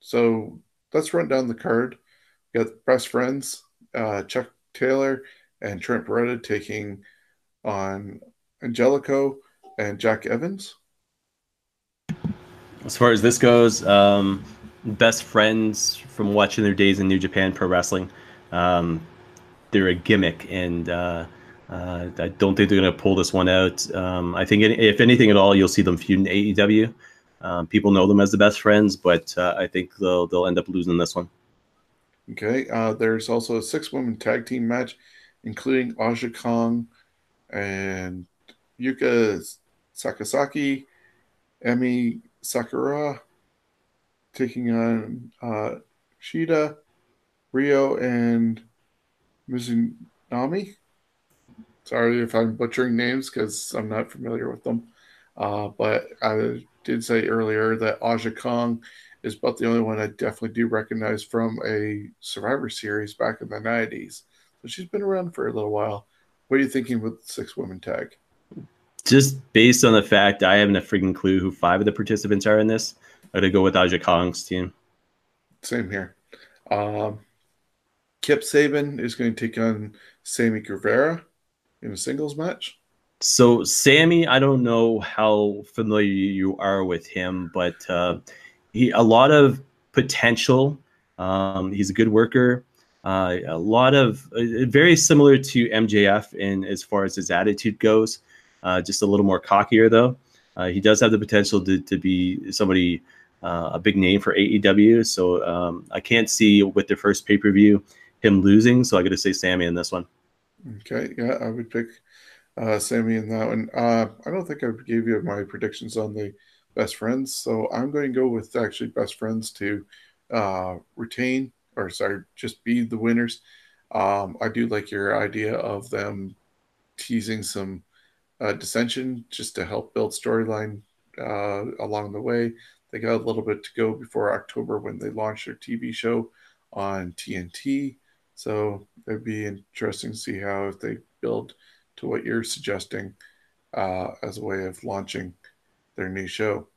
[SPEAKER 3] so let's run down the card. We got best friends, uh, Chuck Taylor and Trent Beretta taking on Angelico and Jack Evans.
[SPEAKER 4] As far as this goes, um, best friends from watching their days in New Japan Pro Wrestling. Um, they're a gimmick, and uh, uh, I don't think they're going to pull this one out. Um, I think if anything at all, you'll see them feud in AEW. Um, people know them as the best friends, but uh, I think they'll they'll end up losing this one.
[SPEAKER 3] Okay. Uh, there's also a six woman tag team match, including Aja Kong and Yuka Sakazaki, Emi Sakura taking on uh, Shida, Riho, and Mizunami. Sorry if I'm butchering names because I'm not familiar with them. Uh, but I did say earlier that Aja Kong is about the only one I definitely do recognize from a Survivor series back in the 90s. So she's been around for a little while. What are you thinking with six women tag?
[SPEAKER 4] Just based on the fact I haven't a freaking clue who five of the participants are in this, I'm gonna go with Aja Kong's team.
[SPEAKER 3] Same here. Um, Kip Sabian is going to take on Sammy Guevara in a singles match.
[SPEAKER 4] So Sammy, I don't know how familiar you are with him, but uh, he a lot of potential. Um, he's a good worker. Uh, a lot of uh, very similar to MJF in as far as his attitude goes. Uh, just a little more cockier though. Uh, he does have the potential to, to be somebody uh, a big name for AEW. So um, I can't see with the first pay per view him losing. So I got to say Sammy in this one.
[SPEAKER 3] Okay, yeah, I would pick uh, Sammy in that one. Uh, I don't think I gave you my predictions on the best friends, so I'm going to go with actually best friends to uh, retain or sorry, just be the winners. Um, I do like your idea of them teasing some uh, dissension just to help build storyline uh, along the way. They got a little bit to go before October when they launch their TV show on TNT. So it'd be interesting to see how if they build to what you're suggesting uh, as a way of launching their new show.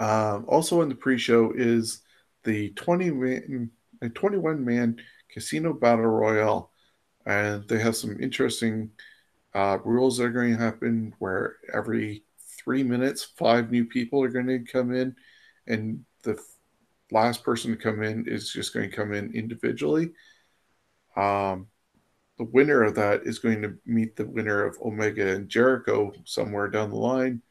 [SPEAKER 3] Um, also in the pre-show is the 20 man, 21 man casino battle royale, and they have some interesting uh, rules are going to happen where every three minutes, five new people are going to come in, and the last person to come in is just going to come in individually. Um, the winner of that is going to meet the winner of Omega and Jericho somewhere down the line.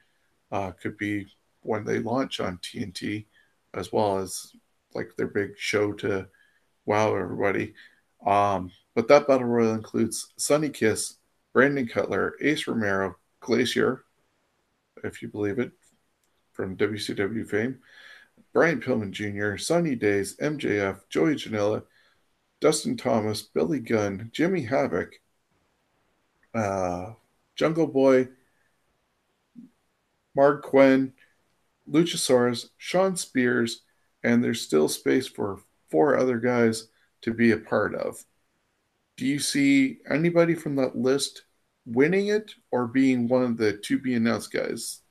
[SPEAKER 3] Uh, could be when they launch on TNT, as well as like their big show to wow everybody. Um, but that battle royal includes Sunny Kiss, Brandon Cutler, Ace Romero, Glacier, if you believe it, from WCW fame, Brian Pillman Jr., Sunny Days, MJF, Joey Janela, Dustin Thomas, Billy Gunn, Jimmy Havoc, uh, Jungle Boy, Marq Quen, Luchasaurus, Shawn Spears, and there's still space for four other guys to be a part of. Do you see anybody from that list winning it or being one of the to be announced guys?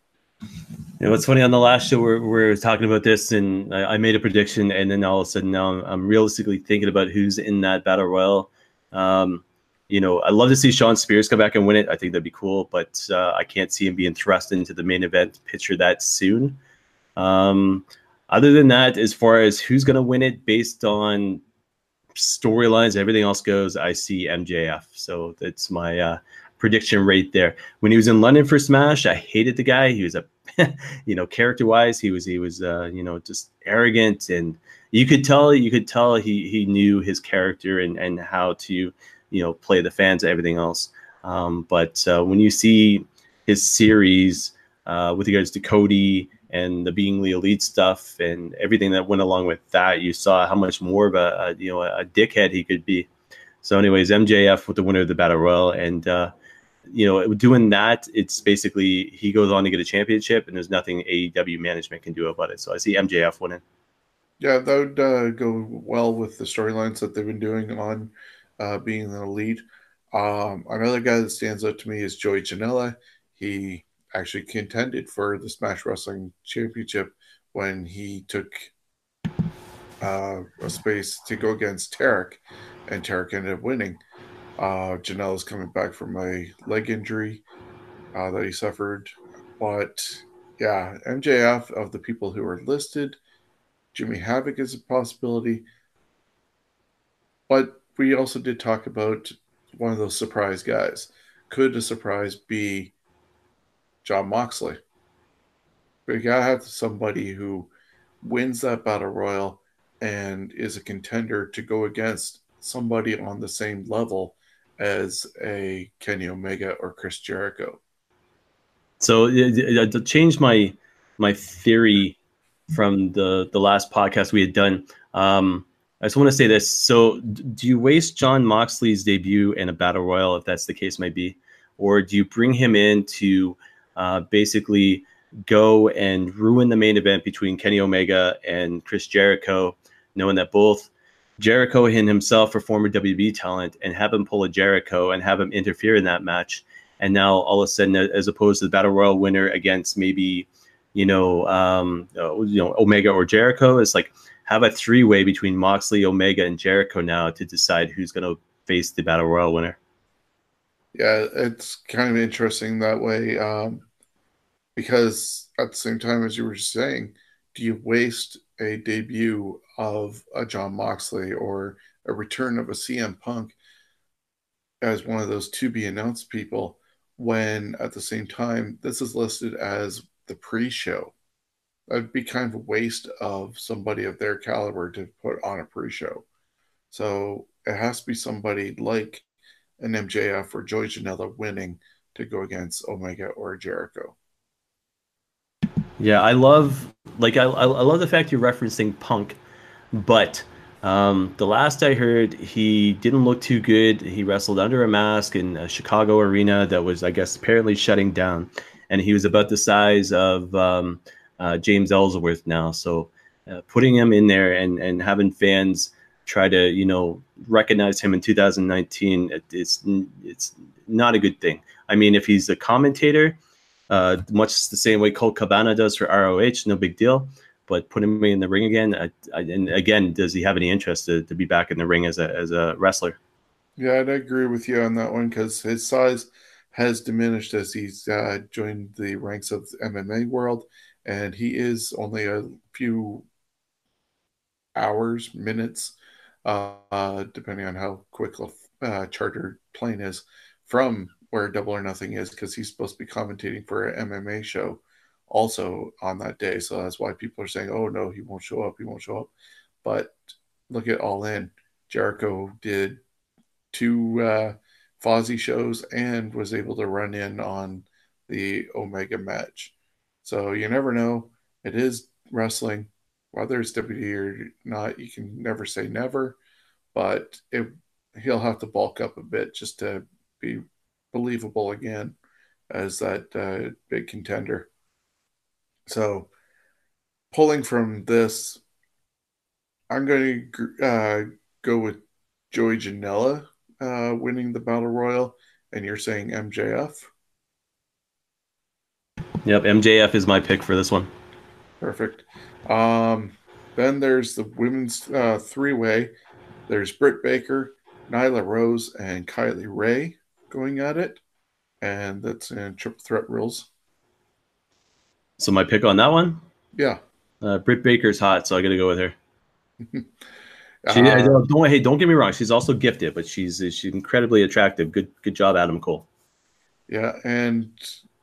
[SPEAKER 4] Know, it's funny on the last show we we're talking about this, and I, I, made a prediction, and then all of a sudden now I'm, I'm realistically thinking about who's in that battle royal. Um, you know, I'd love to see Shawn Spears come back and win it. I think that'd be cool, but uh, I can't see him being thrust into the main event picture that soon. Um, other than that, as far as who's going to win it based on storylines, everything else goes, I see MJF. So that's my uh, prediction right there. When he was in London for Smash, I hated the guy. He was a, you know, character wise, he was he was uh, you know just arrogant, and you could tell you could tell he he knew his character and and how to you know play the fans and everything else. Um, but uh, when you see his series uh, with regards to Cody and the being the elite stuff and everything that went along with that, you saw how much more of a, a you know a dickhead he could be. So, anyways, MJF with the winner of the battle royal, and uh, you know, doing that, it's basically he goes on to get a championship, and there's nothing AEW management can do about it. So, I see MJF winning.
[SPEAKER 3] Yeah, that would uh, go well with the storylines that they've been doing on uh, being the elite. Um, another guy that stands out to me is Joey Janela. He actually contended for the Smash Wrestling Championship when he took uh, a space to go against Tarek, and Tarek ended up winning. Uh, Janela's coming back from a leg injury uh, that he suffered. But yeah, MJF of the people who are listed, Jimmy Havoc is a possibility. But we also did talk about one of those surprise guys. Could a surprise be Jon Moxley. But you gotta have somebody who wins that battle royal and is a contender to go against somebody on the same level as a Kenny Omega or Chris Jericho.
[SPEAKER 4] So to change my my theory from the the last podcast we had done, um, I just want to say this. So, do you waste Jon Moxley's debut in a battle royal, if that's the case may be, or do you bring him in to uh, basically go and ruin the main event between Kenny Omega and Chris Jericho, knowing that both Jericho and himself are former WB talent, and have him pull a Jericho and have him interfere in that match. and now all of a sudden, as opposed to the battle royal winner against maybe, you know, um, uh, you know, Omega or Jericho, it's like have a three way between Moxley, Omega, and Jericho now to decide who's going to face the battle royal winner.
[SPEAKER 3] Yeah, it's kind of interesting that way um, because at the same time as you were saying, do you waste a debut of a Jon Moxley or a return of a CM Punk as one of those to be announced people when at the same time this is listed as the pre-show? That'd be kind of a waste of somebody of their caliber to put on a pre-show. So it has to be somebody like an MJF or Joey Janela winning to go against Omega or Jericho.
[SPEAKER 4] Yeah, I love like I, I love the fact you're referencing Punk, but um, the last I heard, he didn't look too good. He wrestled under a mask in a Chicago arena that was, I guess, apparently shutting down, and he was about the size of um, uh, James Ellsworth now. So, uh, putting him in there and and having fans try to you know recognize him in 2019, it's it's not a good thing. I mean, if he's a commentator, uh, much the same way Colt Cabana does for ROH, no big deal. But putting me in the ring again, I, I, and again, does he have any interest to, to be back in the ring as a as a wrestler?
[SPEAKER 3] Yeah, I'd agree with you on that one because his size has diminished as he's uh, joined the ranks of the MMA world, and he is only a few hours, minutes, uh, depending on how quick a uh, chartered plane is from where Double or Nothing is, because he's supposed to be commentating for an MMA show also on that day. So that's why people are saying, "Oh no, he won't show up. He won't show up." But look at All In. Jericho did two uh, Fozzy shows and was able to run in on the Omega match. So you never know. It is wrestling, whether it's WWE or not. You can never say never, but it, he'll have to bulk up a bit just to be believable again as that uh, big contender. So, pulling from this, I'm going to uh, go with Joey Janela uh, winning the Battle Royal, and you're saying MJF.
[SPEAKER 4] Yep, MJF is my pick for this one.
[SPEAKER 3] Perfect. Um, then there's the women's uh, three way. There's Britt Baker, Nyla Rose, and Kylie Rae going at it, and that's in triple threat rules.
[SPEAKER 4] So my pick on that one,
[SPEAKER 3] Yeah.
[SPEAKER 4] uh, Britt Baker's hot, so I got to go with her. She,
[SPEAKER 3] Uh,
[SPEAKER 4] don't hey, don't get me wrong, she's also gifted, but she's she's incredibly attractive. Good good job, Adam Cole.
[SPEAKER 3] Yeah, and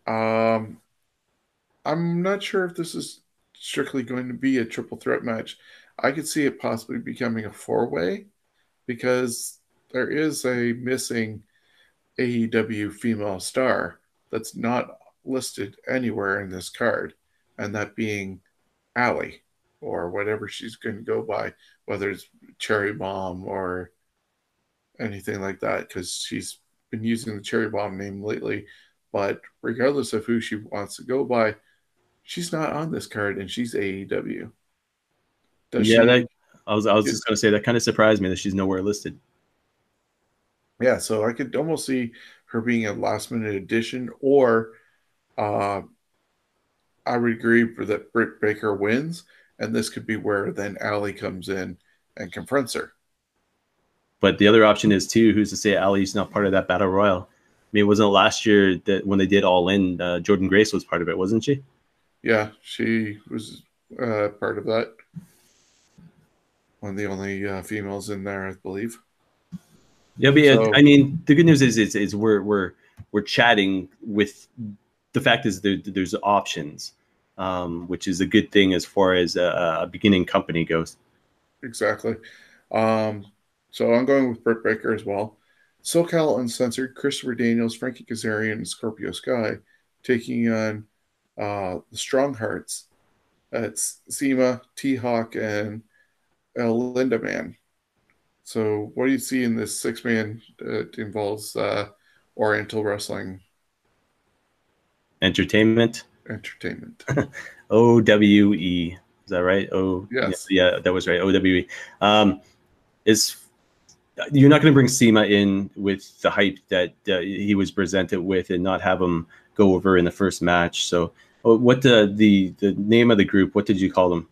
[SPEAKER 3] um, I'm not sure if this is strictly going to be a triple threat match. I could see it possibly becoming a four way because there is a missing AEW female star that's not listed anywhere in this card, and that being Allie or whatever she's going to go by, whether it's Cherry Bomb or anything like that, because she's been using the Cherry Bomb name lately. But regardless of who she wants to go by, she's not on this card, and she's AEW. Does
[SPEAKER 4] yeah,
[SPEAKER 3] she-
[SPEAKER 4] that, I was I was just gonna say that kind of surprised me that she's nowhere listed.
[SPEAKER 3] Yeah, so I could almost see her being a last minute addition, or uh, I would agree for that Britt Baker wins, and this could be where then Allie comes in and confronts her.
[SPEAKER 4] But the other option is too, who's to say Allie's not part of that battle royal? I mean, wasn't it last year that when they did All In, uh, Jordynne Grace was part of it, wasn't she?
[SPEAKER 3] Yeah, she was uh, part of that. One of the only uh, females in there, I believe.
[SPEAKER 4] Yeah, but yeah,
[SPEAKER 3] So-
[SPEAKER 4] I mean, the good news is, is is we're we're we're chatting with the fact is there, there's options, um, which is a good thing as far as a, a beginning company goes.
[SPEAKER 3] Exactly. Um, so I'm going with Britt Baker as well. SoCal Uncensored, Christopher Daniels, Frankie Kazarian, and Scorpio Sky taking on uh, the Strong Hearts. It's CIMA, T Hawk, and El Lindaman. So, what do you see in this six man that involves uh, Oriental Wrestling
[SPEAKER 4] Entertainment,
[SPEAKER 3] Entertainment?
[SPEAKER 4] O W E, is that right? O
[SPEAKER 3] Yes.
[SPEAKER 4] yeah, that was right. O W E. Um, is you're not going to bring CIMA in with the hype that uh, he was presented with and not have him go over in the first match. So, uh, what the the the name of the group? What did you call them?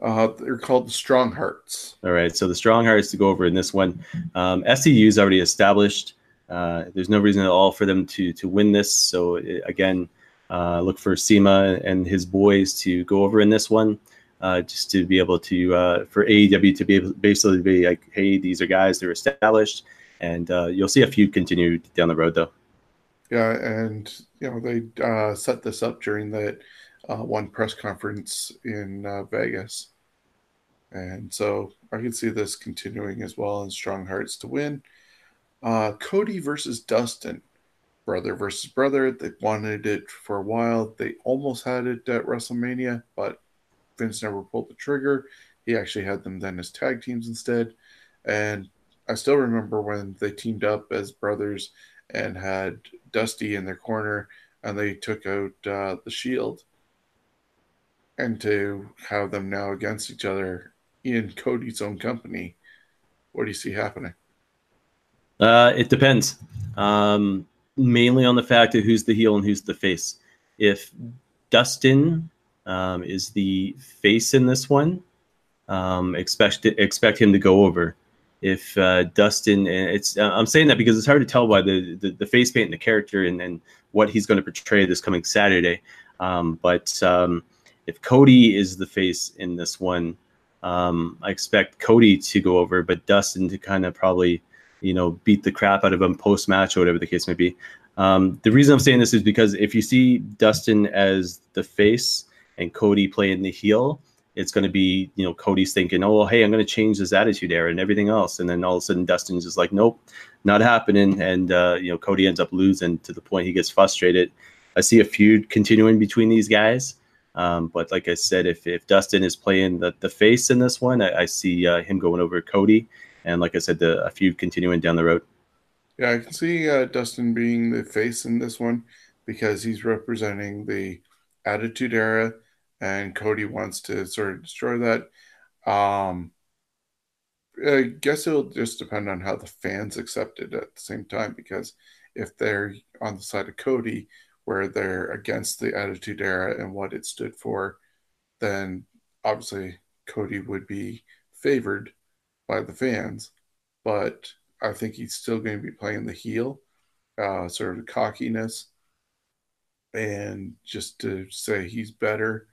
[SPEAKER 3] Uh, they're called the Strong Hearts.
[SPEAKER 4] All right, so the Strong Hearts to go over in this one. Um, SCU is already established. Uh, there's no reason at all for them to to win this. So uh, again, uh, look for CIMA and his boys to go over in this one, uh, just to be able to uh, for AEW to be able basically be like, hey, these are guys they're established, and uh, you'll see a few continue down the road though.
[SPEAKER 3] Yeah, and you know they uh, set this up during that uh, one press conference in uh, Vegas, and so I can see this continuing as well. And Strong Hearts to win. Uh, Cody versus Dustin, brother versus brother. They wanted it for a while. They almost had it at WrestleMania, but Vince never pulled the trigger. He actually had them then as tag teams instead. And I still remember when they teamed up as brothers and had Dusty in their corner and they took out uh, the Shield. And to have them now against each other in Cody's own company, what do you see happening?
[SPEAKER 4] Uh, it depends. Um, mainly on the fact of who's the heel and who's the face. If Dustin um, is the face in this one, um, expect expect him to go over. If uh, Dustin, it's I'm saying that because it's hard to tell by the the, the face paint and the character and, and what he's going to portray this coming Saturday. Um, but um, if Cody is the face in this one, um, I expect Cody to go over, but Dustin to kind of probably you know, beat the crap out of him post match or whatever the case may be. Um, the reason I'm saying this is because if you see Dustin as the face and Cody playing the heel, it's going to be, you know, Cody's thinking, oh, well, hey, I'm going to change this attitude era and everything else. And then all of a sudden, Dustin's just like, nope, not happening. And, uh, you know, Cody ends up losing to the point he gets frustrated. I see a feud continuing between these guys. Um, but like I said, if, if Dustin is playing the, the face in this one, I, I see uh, him going over Cody and like I said, the, a few continuing down the road.
[SPEAKER 3] Yeah, I can see uh, Dustin being the face in this one because he's representing the Attitude Era, and Cody wants to sort of destroy that. Um, I guess it'll just depend on how the fans accept it at the same time because if they're on the side of Cody, where they're against the Attitude Era and what it stood for, then obviously Cody would be favored by the fans, but I think he's still going to be playing the heel, uh, sort of cockiness, and just to say he's better.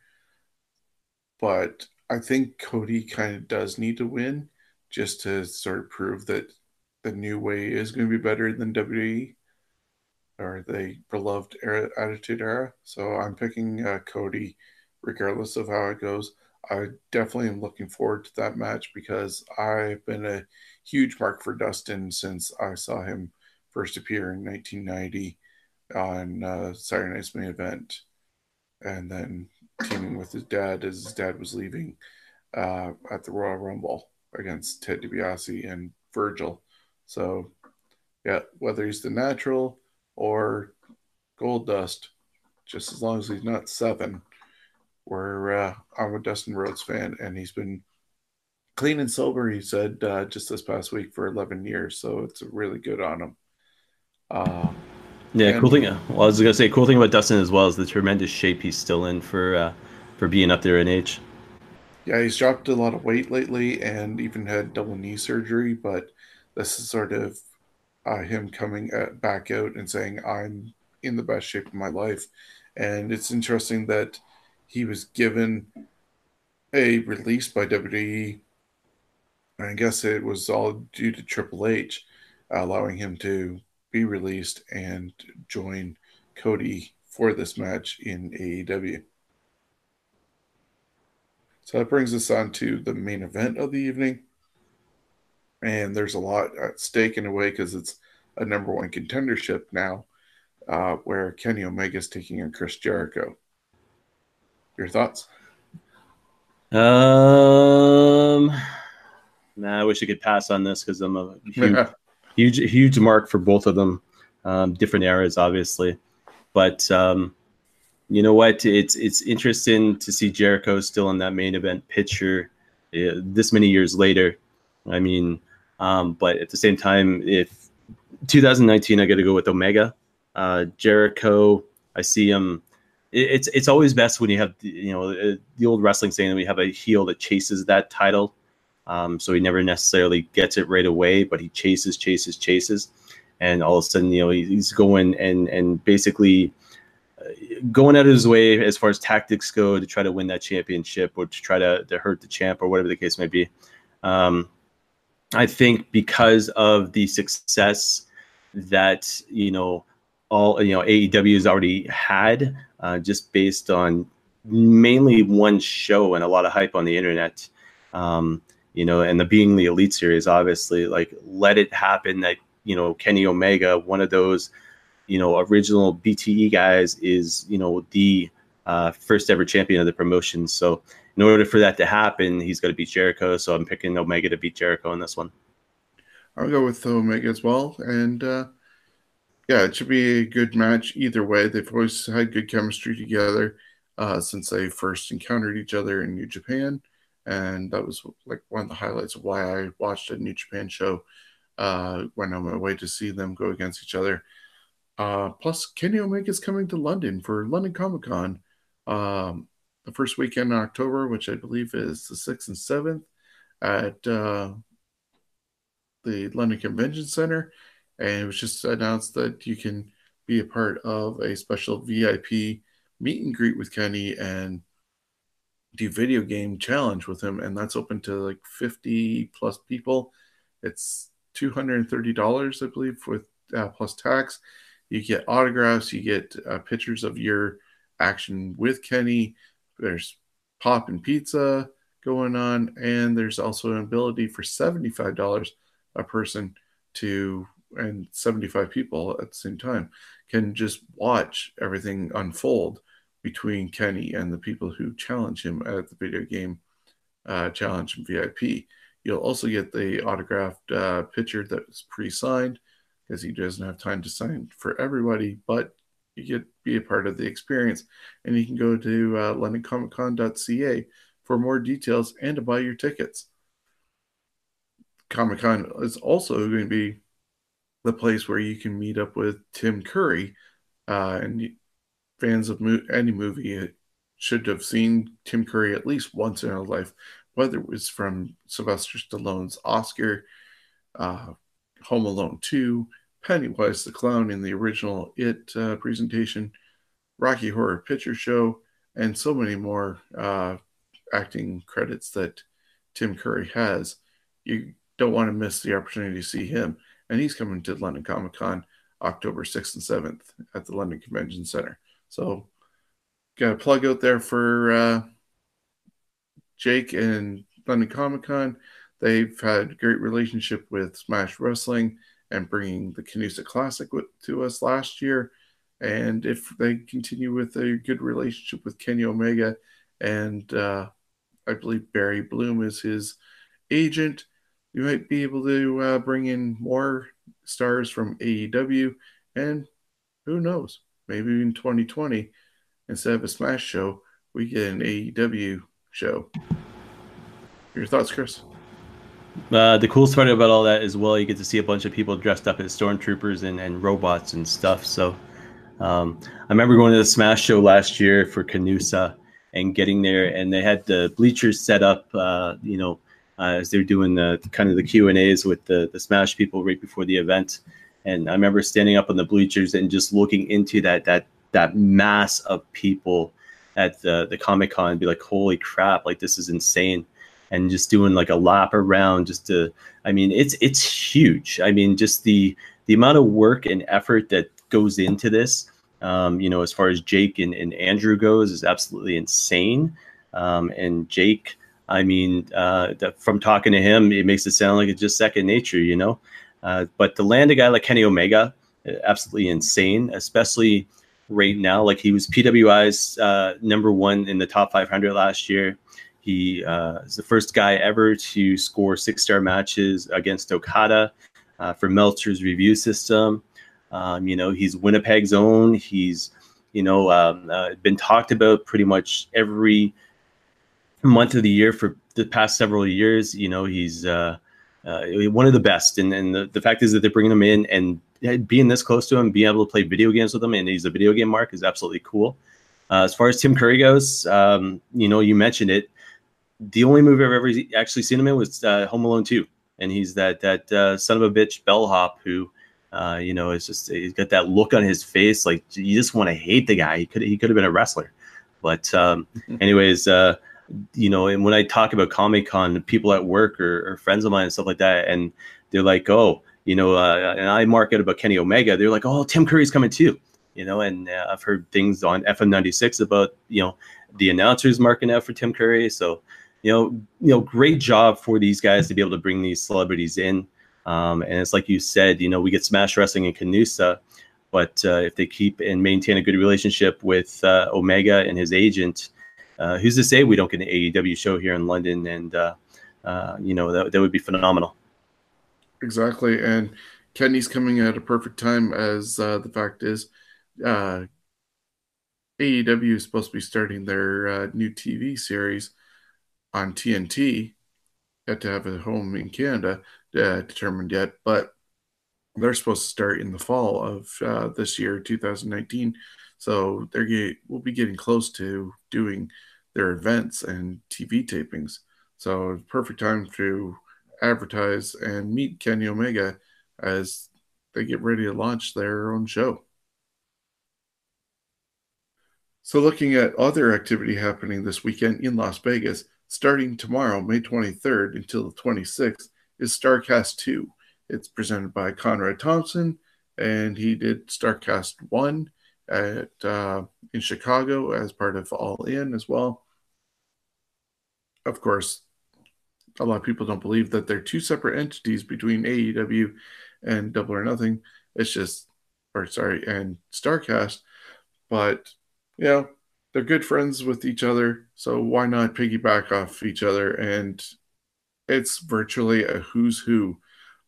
[SPEAKER 3] But I think Cody kind of does need to win just to sort of prove that the new way is going to be better than WWE or the beloved era, Attitude Era. So I'm picking uh, Cody regardless of how it goes. I definitely am looking forward to that match because I've been a huge mark for Dustin since I saw him first appear in 1990 on uh, Saturday Night's main event, and then teaming with his dad as his dad was leaving uh, at the Royal Rumble against Ted DiBiase and Virgil. So, yeah, whether he's the natural or Gold Dust, just as long as he's not seven where uh, I'm a Dustin Rhodes fan, and he's been clean and sober. He said uh, just this past week for 11 years, so it's really good on him. Uh,
[SPEAKER 4] yeah, and, cool thing. Well, I was gonna say, cool thing about Dustin as well is the tremendous shape he's still in for uh, for being up there in age.
[SPEAKER 3] Yeah, he's dropped a lot of weight lately, and even had double knee surgery. But this is sort of uh, him coming at, back out and saying, "I'm in the best shape of my life." And it's interesting that he was given a release by WWE. I guess it was all due to Triple H allowing him to be released and join Cody for this match in AEW. So that brings us on to the main event of the evening. And there's a lot at stake in a way because it's a number one contendership now, uh, where Kenny Omega is taking on Chris Jericho. Your thoughts?
[SPEAKER 4] Um, nah, I wish I could pass on this because I'm a huge, huge, huge mark for both of them. Um, different eras, obviously, but um, you know what? It's it's interesting to see Jericho still in that main event picture uh, this many years later. I mean, Um, but at the same time, if 2019, I got to go with Omega, uh, Jericho. I see him. it- It's it's always best when you have you know uh, the old wrestling saying that we have a heel that chases that title. Um, so he never necessarily gets it right away, but he chases, chases, chases, and all of a sudden, you know, he's going and and basically uh, going out of his way as far as tactics go to try to win that championship or to try to, to hurt the champ or whatever the case may be. Um, I think because of the success that you know all you know AEW has already had, uh, just based on mainly one show and a lot of hype on the internet. Um, you know, and the being the Elite Series, obviously, like let it happen that you know Kenny Omega, one of those you know original BTE guys, is you know the uh, first ever champion of the promotion. So in order for that to happen, he's got to beat Jericho. So I'm picking Omega to beat Jericho in this one.
[SPEAKER 3] I'll go with Omega as well. And uh, yeah, it should be a good match either way. They've always had good chemistry together uh, since they first encountered each other in New Japan. And that was like one of the highlights of why I watched a New Japan show uh, when on my way to see them go against each other. Uh, plus, Kenny Omega is coming to London for London Comic Con um, the first weekend in October, which I believe is the 6th and 7th at uh, the London Convention Center, and it was just announced that you can be a part of a special VIP meet and greet with Kenny and do video game challenge with him, and that's open to like 50 plus people. It's $230, I believe, with uh, plus tax. You get autographs, you get uh, pictures of your action with Kenny. There's pop and pizza going on, and there's also an ability for $75 a person to and 75 people at the same time can just watch everything unfold between Kenny and the people who challenge him at the video game uh, challenge and VIP. You'll also get the autographed uh, picture that is pre-signed because he doesn't have time to sign for everybody, but you get be a part of the experience. And you can go to uh, londoncomiccon.ca for more details and to buy your tickets. Comic Con is also going to be the place where you can meet up with Tim Curry. Uh, and fans of mo- any movie should have seen Tim Curry at least once in their life, whether it was from Sylvester Stallone's Oscar, uh, Home Alone 2, Pennywise the Clown in the original It uh, presentation, Rocky Horror Picture Show, and so many more uh, acting credits that Tim Curry has. You don't want to miss the opportunity to see him. And he's coming to London Comic Con October 6th and 7th at the London Convention Center. So, got a plug out there for uh, Jake and London Comic Con. They've had great relationship with Smash Wrestling and bringing the Canusa Classic with, to us last year. And if they continue with a good relationship with Kenny Omega, and uh, I believe Barry Bloom is his agent, you might be able to uh, bring in more stars from AEW. And who knows, maybe in 2020, instead of a Smash show, we get an AEW show. Your thoughts, Chris?
[SPEAKER 4] Uh, the coolest part about all that is, well, you get to see a bunch of people dressed up as stormtroopers and, and robots and stuff. So um, I remember going to the Smash show last year for Canusa and getting there, and they had the bleachers set up, uh, you know, uh, as they're doing the kind of the Q and A's with the the Smash people right before the event. And I remember standing up on the bleachers and just looking into that that that mass of people at the the Comic Con and be like, holy crap, like this is insane. And just doing like a lap around just to i mean it's it's huge. I mean just the the amount of work and effort that goes into this um, you know as far as jake and, and andrew goes is absolutely insane. Um, and jake i mean uh, from talking to him it makes it sound like it's just second nature you know uh, but to land a guy like kenny omega uh, absolutely insane especially right now like he was pwi's uh, number one in the top 500 last year he uh, is the first guy ever to score six star matches against Okada uh, for Meltzer's review system. Um, you know, he's Winnipeg's own. He's, you know, um, uh, been talked about pretty much every month of the year for the past several years. You know, he's, uh, one of the best. And, and the, the fact is that they're bringing him in and being this close to him, being able to play video games with him, and he's a video game mark is absolutely cool. Uh, as far as Tim Curry goes, um, you know, you mentioned it. The only movie I've ever actually seen him in was uh, Home Alone 2. And he's that that uh, son of a bitch bellhop who, uh, you know, is just he's got that look on his face like you just want to hate the guy. He could he could have been a wrestler, but um, anyways, uh, you know, and when I talk about Comic Con, people at work or, or, friends of mine and stuff like that, and they're like, oh, you know, uh, and I mark out about Kenny Omega, they're like, oh, Tim Curry's coming too you know, and uh, I've heard things on FM96 about, you know, the announcers marking out for Tim Curry. So, you know, you know, great job for these guys to be able to bring these celebrities in. Um, and it's like you said, you know, we get Smash Wrestling and Canusa, but uh, if they keep and maintain a good relationship with uh, Omega and his agent, who's to say we don't get an AEW show here in London? And, uh, uh, you know, that, that would be phenomenal.
[SPEAKER 3] Exactly. And Kenny's coming at a perfect time, as the fact is, uh, AEW is supposed to be starting their uh, new TV series on TNT. Yet to have a home in Canada uh, determined yet, but they're supposed to start in the fall of uh, this year, 2019. So they're get, we'll be getting close to doing their events and TV tapings. So perfect time to advertise and meet Kenny Omega as they get ready to launch their own show. So, looking at other activity happening this weekend in Las Vegas, starting tomorrow, May 23rd until the 26th, is StarCast 2. It's presented by Conrad Thompson, and he did StarCast 1 at uh, in Chicago as part of All In as well. Of course, a lot of people don't believe that they're two separate entities between AEW and Double or Nothing. It's just, or sorry, and StarCast, but you know, they're good friends with each other. So why not piggyback off each other? And it's virtually a who's who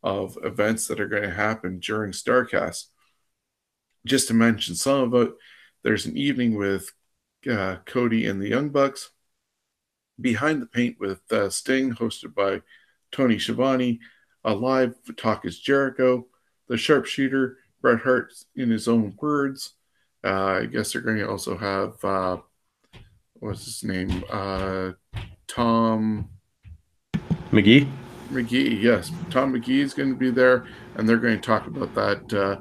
[SPEAKER 3] of events that are going to happen during Starcast. Just to mention some of it, there's an evening with uh, Cody and the Young Bucks, Behind the Paint with uh, Sting, hosted by Tony Schiavone, a live Talk is Jericho, the Sharpshooter, Bret Hart in his own words, uh, I guess they're going to also have uh, what's his name? Uh, Tom
[SPEAKER 4] Magee.
[SPEAKER 3] Magee, yes, Tom Magee is going to be there, and they're going to talk about that uh,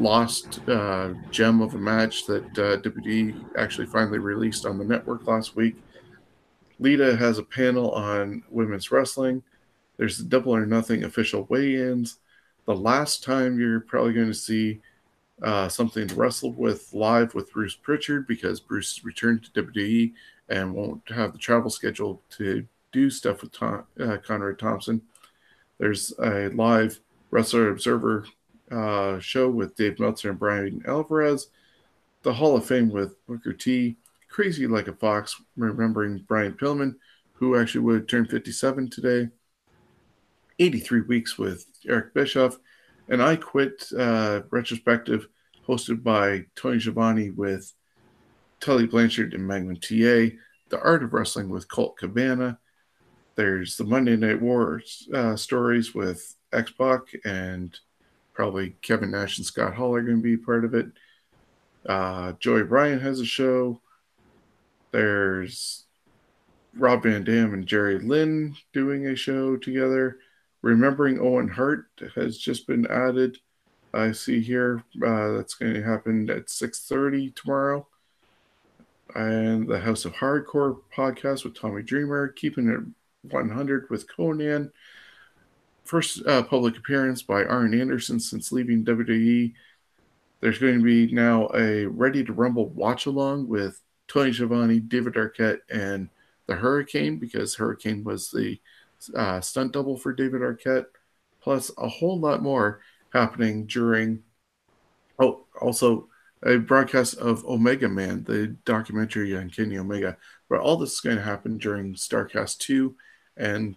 [SPEAKER 3] lost uh, gem of a match that uh, WWE actually finally released on the network last week. Lita has a panel on women's wrestling. There's the Double or Nothing official weigh-ins. The last time you're probably going to see uh, something to wrestle with live with Bruce Pritchard because Bruce has returned to WWE and won't have the travel schedule to do stuff with Tom, uh, Conrad Thompson. There's a live Wrestler Observer uh, show with Dave Meltzer and Bryan Alvarez. The Hall of Fame with Booker T. Crazy Like a Fox, remembering Brian Pillman, who actually would turn 57 today. 83 weeks with Eric Bischoff and I Quit uh, retrospective hosted by Tony Schiavone with Tully Blanchard and Magnum TA, The Art of Wrestling with Colt Cabana. There's the Monday Night Wars uh, stories with X and probably Kevin Nash and Scott Hall are going to be part of it. Uh, Joey Ryan has a show. There's Rob Van Dam and Jerry Lynn doing a show together. Remembering Owen Hart has just been added. I see here uh, that's going to happen at 6:30 tomorrow. And the House of Hardcore podcast with Tommy Dreamer, keeping it 100 with Konnan. First uh, public appearance by Arn Anderson since leaving WWE. There's going to be now a Ready to Rumble watch along with Tony Schiavone, David Arquette, and the Hurricane because Hurricane was the uh, stunt double for David Arquette, plus a whole lot more happening during. Oh, also a broadcast of Omega Man, the documentary on Kenny Omega. But all this is going to happen during Starcast 2, and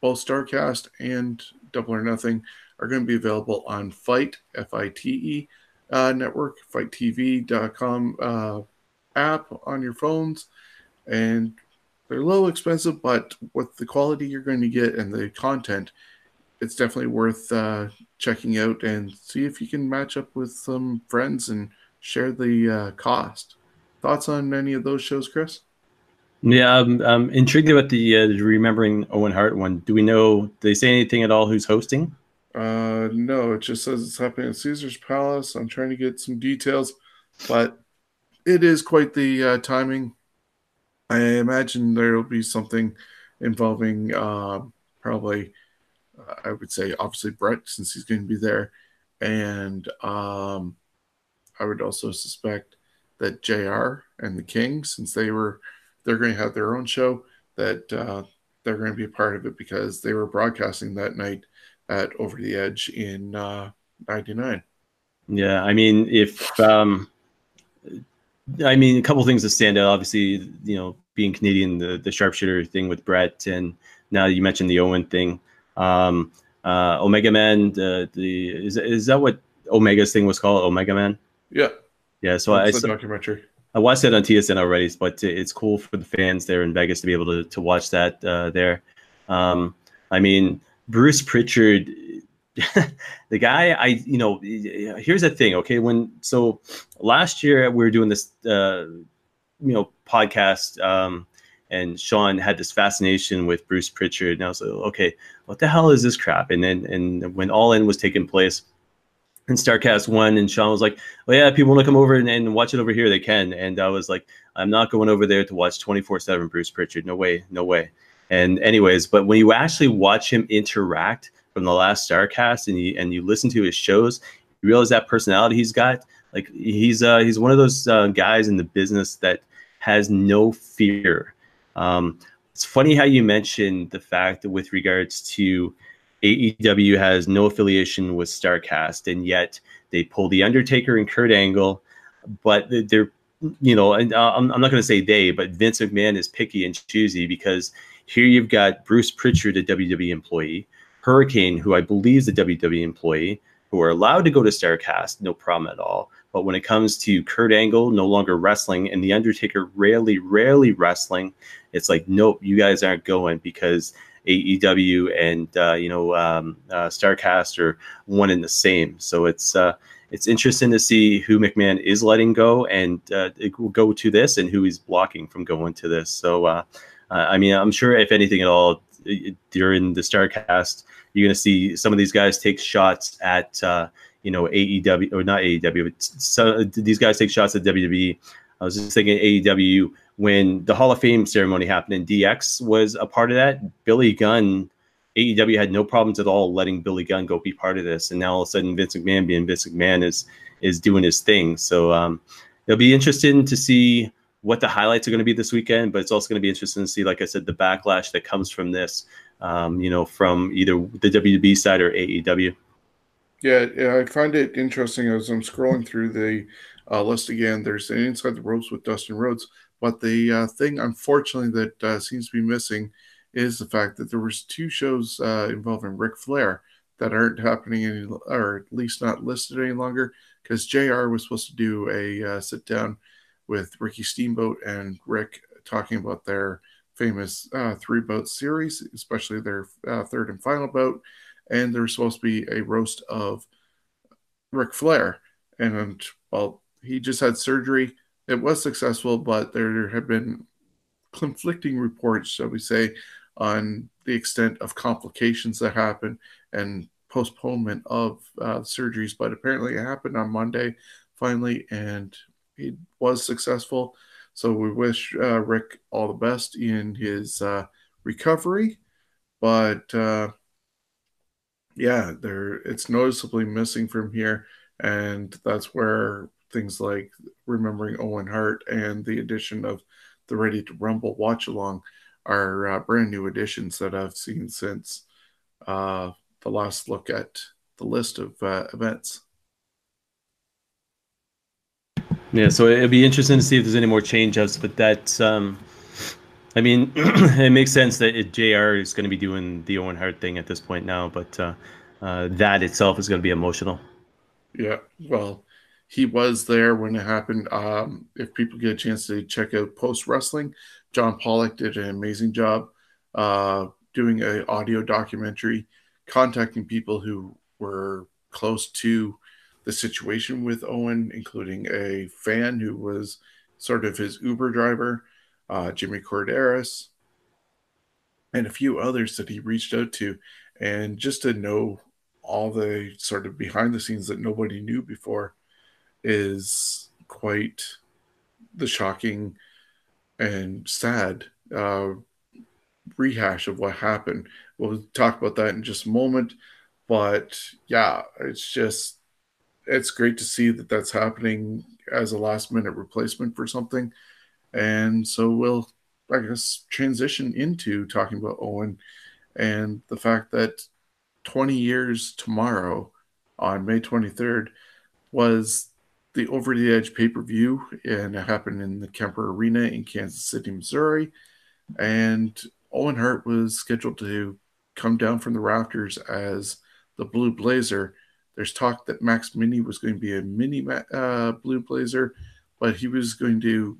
[SPEAKER 3] both Starcast and Double or Nothing are going to be available on Fight, F I T E uh, network, fighttv.com uh, app on your phones. And they're a little expensive, but with the quality you're going to get and the content, it's definitely worth uh, checking out and see if you can match up with some friends and share the uh, cost. Thoughts on any of those shows, Chris?
[SPEAKER 4] Yeah, I'm, I'm intrigued about the uh, remembering Owen Hart one. Do we know? Do they say anything at all? Who's hosting?
[SPEAKER 3] Uh, no, it just says it's happening at Caesar's Palace. I'm trying to get some details, but it is quite the uh, timing. I imagine there will be something involving uh, probably, uh, I would say, obviously Bret, since he's going to be there. And um, I would also suspect that JR and the King, since they were, they're going to have their own show, that uh, they're going to be a part of it because they were broadcasting that night at Over the Edge in uh, 99.
[SPEAKER 4] Yeah, I mean, if um, I mean, a couple things that stand out. Obviously, you know, being Canadian, the the sharpshooter thing with Bret, and now you mentioned the Owen thing. Um, uh, Omega Man, the, the is is that what Omega's thing was called? Omega Man.
[SPEAKER 3] Yeah.
[SPEAKER 4] Yeah. So
[SPEAKER 3] That's
[SPEAKER 4] I
[SPEAKER 3] the documentary.
[SPEAKER 4] I watched that on TSN already, but it's cool for the fans there in Vegas to be able to to watch that uh, there. Um, I mean, Bruce Pritchard, the guy I you know here's the thing. Okay, when so last year we were doing this uh, you know podcast. Um, and Sean had this fascination with Bruce Pritchard, and I was like, okay, what the hell is this crap? And then, and when All In was taking place, and Starcast one, and Sean was like, "Well, yeah, people want to come over and, and, watch it over here. They can." And I was like, "I'm not going over there to watch 24/7 Bruce Pritchard. No way, no way." And anyways, but when you actually watch him interact from the last Starcast, and you and you listen to his shows, you realize that personality he's got. Like he's uh, he's one of those uh, guys in the business that has no fear. Um, it's funny how you mentioned the fact that with regards to AEW has no affiliation with Starcast, and yet they pull the Undertaker and Kurt Angle, but they're you know, and uh, I'm, I'm not going to say they, but Vince McMahon is picky and choosy because here you've got Bruce Pritchard, a WWE employee, Hurricane, who I believe is a WWE employee, who are allowed to go to Starcast, no problem at all. But when it comes to Kurt Angle no longer wrestling and The Undertaker rarely, rarely wrestling, it's like, nope, you guys aren't going because AEW and uh, you know um, uh, Starcast are one and the same. So it's uh, it's interesting to see who McMahon is letting go and it will go to this and who he's blocking from going to this. So I mean, I'm sure if anything at all during the Starcast, you're going to see some of these guys take shots at you know AEW or not AEW, but so these guys take shots at WWE. I was just thinking AEW when the Hall of Fame ceremony happened and DX was a part of that. Billy Gunn, AEW had no problems at all letting Billy Gunn go be part of this, and now all of a sudden Vince McMahon being Vince McMahon is is doing his thing. So um, it'll be interesting to see what the highlights are going to be this weekend, but it's also going to be interesting to see, like I said, the backlash that comes from this. Um, you know, from either the WWE side or AEW.
[SPEAKER 3] Yeah, yeah, I find it interesting as I'm scrolling through the uh, list again. There's the Inside the Ropes with Dustin Rhodes, but the uh, thing, unfortunately, that uh, seems to be missing is the fact that there was two shows uh, involving Ric Flair that aren't happening any, or at least not listed any longer, because Jr. was supposed to do a uh, sit down with Ricky Steamboat and Ric talking about their famous uh, three boat series, especially their third and final boat, and there was supposed to be a roast of Ric Flair, and well, he just had surgery it was successful, but there have been conflicting reports, shall we say, on the extent of complications that happen and postponement of uh, surgeries. But apparently, it happened on Monday finally, and he was successful. So we wish uh, Ric all the best in his uh, recovery. But uh, yeah, there it's noticeably missing from here, and that's where things like remembering Owen Hart and the addition of the Ready to Rumble watch along are uh, brand new additions that I've seen since uh, the last look at the list of uh, events.
[SPEAKER 4] Yeah, so it'll be interesting to see if there's any more change-ups, but that, um, I mean, it makes sense that it, JR is going to be doing the Owen Hart thing at this point now, but uh, uh, that itself is going to be emotional.
[SPEAKER 3] Yeah, well, he was there when it happened. Um, if people get a chance to check out Post Wrestling, John Pollock did an amazing job uh, doing an audio documentary contacting people who were close to the situation with Owen, including a fan who was sort of his Uber driver, uh, Jimmy Korderas, and a few others that he reached out to. And just to know all the sort of behind the scenes that nobody knew before is quite the shocking and sad uh, rehash of what happened. We'll talk about that in just a moment. But yeah, it's just, it's great to see that that's happening as a last minute replacement for something. And so we'll, I guess, transition into talking about Owen and the fact that 20 years tomorrow on May 23rd was the Over the Edge pay per view, and it happened in the Kemper Arena in Kansas City, Missouri. And Owen Hart was scheduled to come down from the rafters as the Blue Blazer. There's talk that Max Mini was going to be a mini uh, Blue Blazer, but he was going to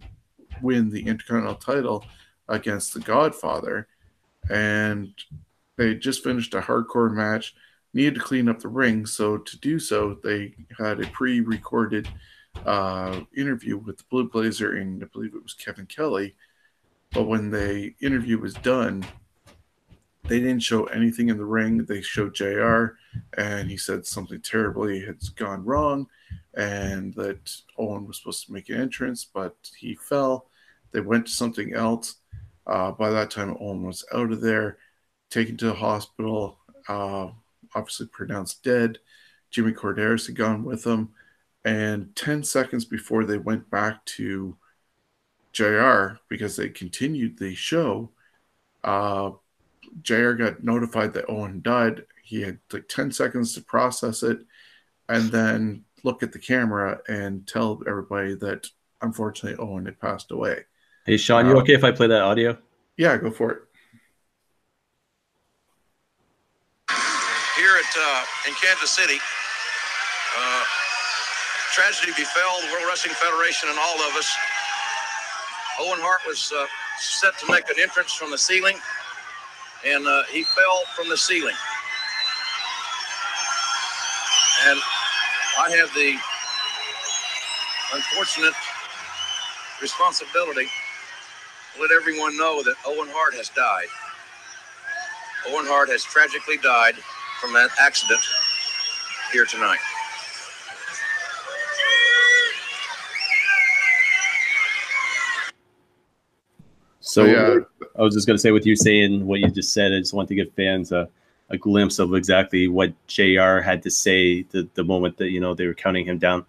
[SPEAKER 3] win the Intercontinental title against the Godfather. And they just finished a hardcore match, needed to clean up the ring. So to do so, they had a pre-recorded uh, interview with the Blue Blazer and I believe it was Kevin Kelly. But when the interview was done, they didn't show anything in the ring. They showed JR, and he said something terribly had gone wrong, and that Owen was supposed to make an entrance, but he fell. They went to something else. Uh, by that time, Owen was out of there taken to the hospital, uh, obviously pronounced dead. Jimmy Korderas had gone with them. And 10 seconds before they went back to JR, because they continued the show, uh, JR got notified that Owen died. He had like 10 seconds to process it and then look at the camera and tell everybody that unfortunately Owen had passed away.
[SPEAKER 4] Hey, Sean, you
[SPEAKER 3] Um,
[SPEAKER 4] okay if I play that audio?
[SPEAKER 3] Yeah, go for it.
[SPEAKER 5] here at uh, in Kansas City. Uh, tragedy befell the World Wrestling Federation and all of us. Owen Hart was uh, set to make an entrance from the ceiling, and uh, he fell from the ceiling. And I have the unfortunate responsibility to let everyone know that Owen Hart has died. Owen Hart has tragically died from that accident here tonight.
[SPEAKER 4] So oh,
[SPEAKER 3] yeah.
[SPEAKER 4] I was just going to say, with you saying what you just said, I just want to give fans a, a glimpse of exactly what JR had to say the, the moment that, you know, they were counting him down.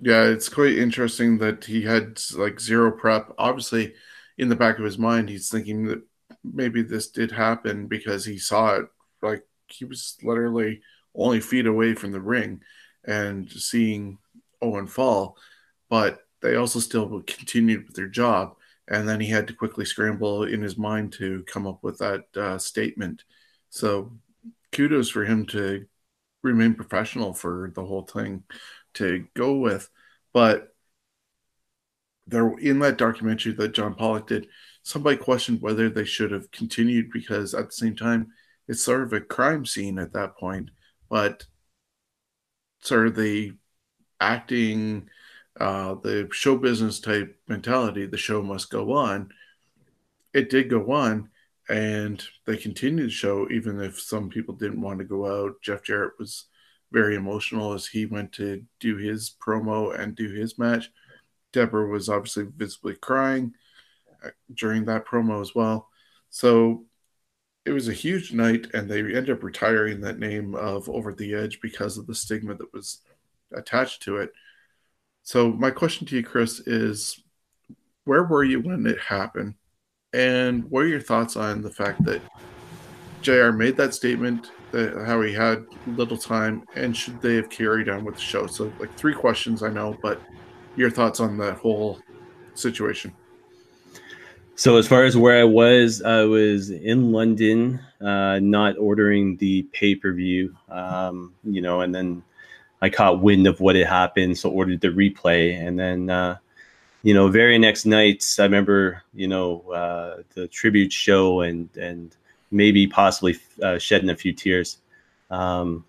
[SPEAKER 3] Yeah, it's quite interesting that he had like zero prep. Obviously, in the back of his mind, he's thinking that maybe this did happen because he saw it. Like he was literally only feet away from the ring and seeing Owen fall, but they also still continued with their job. And then he had to quickly scramble in his mind to come up with that uh, statement. So kudos for him to remain professional for the whole thing to go with. But there in that documentary that John Pollock did, somebody questioned whether they should have continued because at the same time it's sort of a crime scene at that point, but sort of the acting, uh, the show business type mentality, the show must go on. It did go on, and they continued the show even if some people didn't want to go out. Jeff Jarrett was very emotional as he went to do his promo and do his match. Deborah was obviously visibly crying uh, during that promo as well. So it was a huge night, and they ended up retiring that name of Over the Edge because of the stigma that was attached to it. So, my question to you, Chris, is where were you when it happened? And what are your thoughts on the fact that JR made that statement, that how he had little time, and should they have carried on with the show? So, like three questions, I know, but your thoughts on that whole situation.
[SPEAKER 4] So as far as where I was, I was in London, uh, not ordering the pay per view, um, you know, and then I caught wind of what had happened, so ordered the replay, and then, uh, you know, very next night, I remember, you know, uh, the tribute show and and maybe possibly uh, shedding a few tears. Um,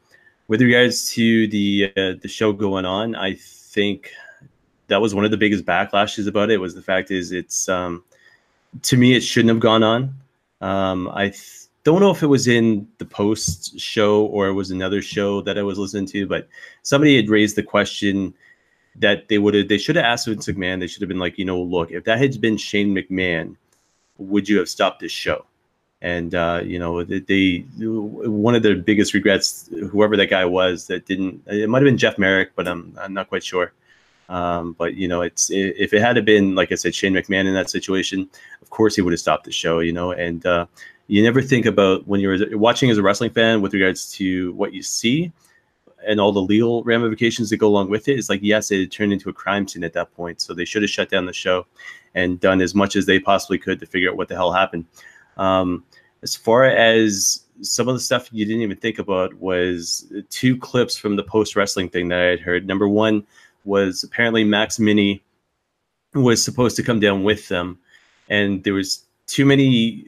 [SPEAKER 4] with regards to the uh, the show going on, I think that was one of the biggest backlashes about it. Was the fact is it's um, to me it shouldn't have gone on. Um, I th- don't know if it was in the post show or it was another show that I was listening to, but somebody had raised the question that they would have they should have asked Vince McMahon. They should have been like, you know, look, if that had been Shane McMahon, would you have stopped this show? And uh, you know, they, they one of their biggest regrets, whoever that guy was, that didn't. It might have been Jeff Marek, but I'm I'm not quite sure. Um, but you know, it's if it had been like I said, Shane McMahon in that situation, of course he would have stopped the show. You know, and uh, you never think about when you're watching as a wrestling fan with regards to what you see and all the legal ramifications that go along with it. It's like yes, it turned into a crime scene at that point, so they should have shut down the show and done as much as they possibly could to figure out what the hell happened. Um, as far as some of the stuff you didn't even think about was two clips from the post wrestling thing that I had heard. Number one was apparently Max Mini was supposed to come down with them, and there was too many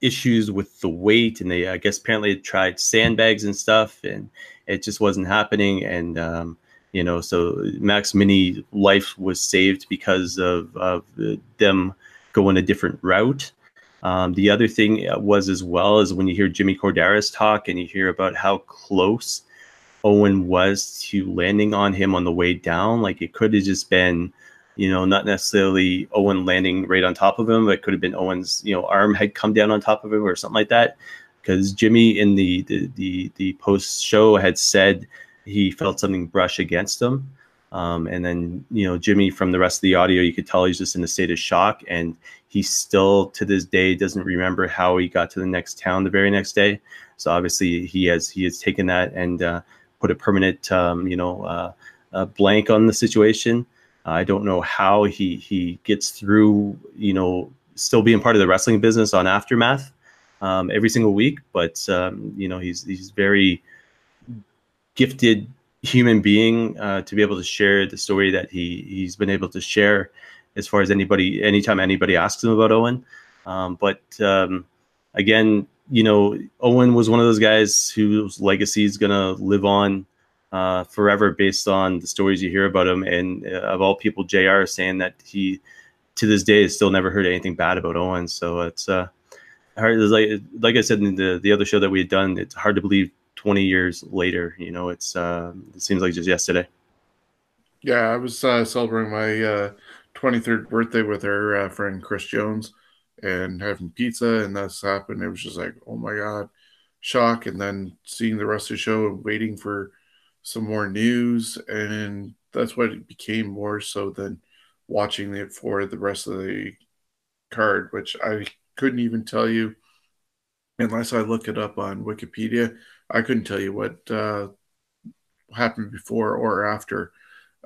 [SPEAKER 4] issues with the weight, and they I guess apparently tried sandbags and stuff, and it just wasn't happening. And um, you know, so Max Mini life was saved because of of them going a different route. Um, the other thing was as well as when you hear Jimmy Korderas talk and you hear about how close Owen was to landing on him on the way down, like it could have just been, you know, not necessarily Owen landing right on top of him, but it could have been Owen's, you know, arm had come down on top of him or something like that. Because Jimmy in the the the, the post show had said he felt something brush against him. Um, and then, you know, Jimmy from the rest of the audio, you could tell he's just in a state of shock. And he still, to this day, doesn't remember how he got to the next town the very next day. So obviously, he has he has taken that and uh, put a permanent, um, you know, uh, blank on the situation. I don't know how he he gets through, you know, still being part of the wrestling business on Aftermath um, every single week. But um, you know, he's he's very gifted human being uh, to be able to share the story that he he's been able to share as far as anybody anytime anybody asks him about Owen. Um, but um, again, you know, Owen was one of those guys whose legacy is gonna live on uh, forever based on the stories you hear about him. And uh, of all people, Jr. is saying that he to this day has still never heard anything bad about Owen. So it's uh, hard. It's like like I said in the the other show that we had done, it's hard to believe 20 years later. You know, it's uh, it seems like just yesterday.
[SPEAKER 3] Yeah, I was uh, celebrating my uh, 23rd birthday with our uh, friend Chris Jones and having pizza, and that's happened. It was just like, oh my god, shock, and then seeing the rest of the show and waiting for some more news, and that's what it became more so than watching it for the rest of the card, which I couldn't even tell you unless I look it up on Wikipedia I couldn't tell you what uh, happened before or after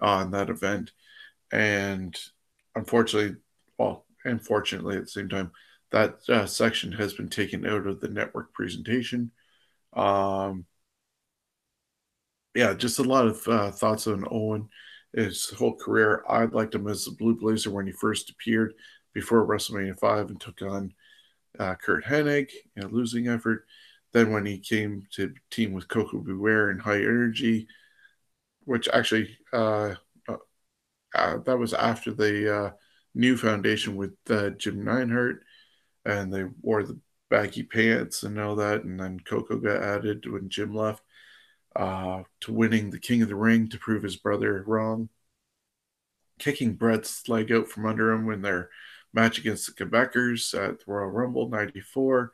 [SPEAKER 3] on that event. And unfortunately, unfortunately at the same time, that uh, section has been taken out of the network presentation. Um, yeah, just a lot of uh, thoughts on Owen, his whole career. I liked him as a Blue Blazer when he first appeared before WrestleMania 5 and took on uh, Curt Hennig in a losing effort. Then when he came to team with Koko Beware Ware and High Energy, which actually uh, uh, uh, that was after the uh, new foundation with uh, Jim Neidhart, and they wore the baggy pants and all that, and then Koko got added when Jim left. Uh, to winning the King of the Ring to prove his brother wrong, kicking Bret's leg out from under him when their match against the Quebecers at the Royal Rumble '94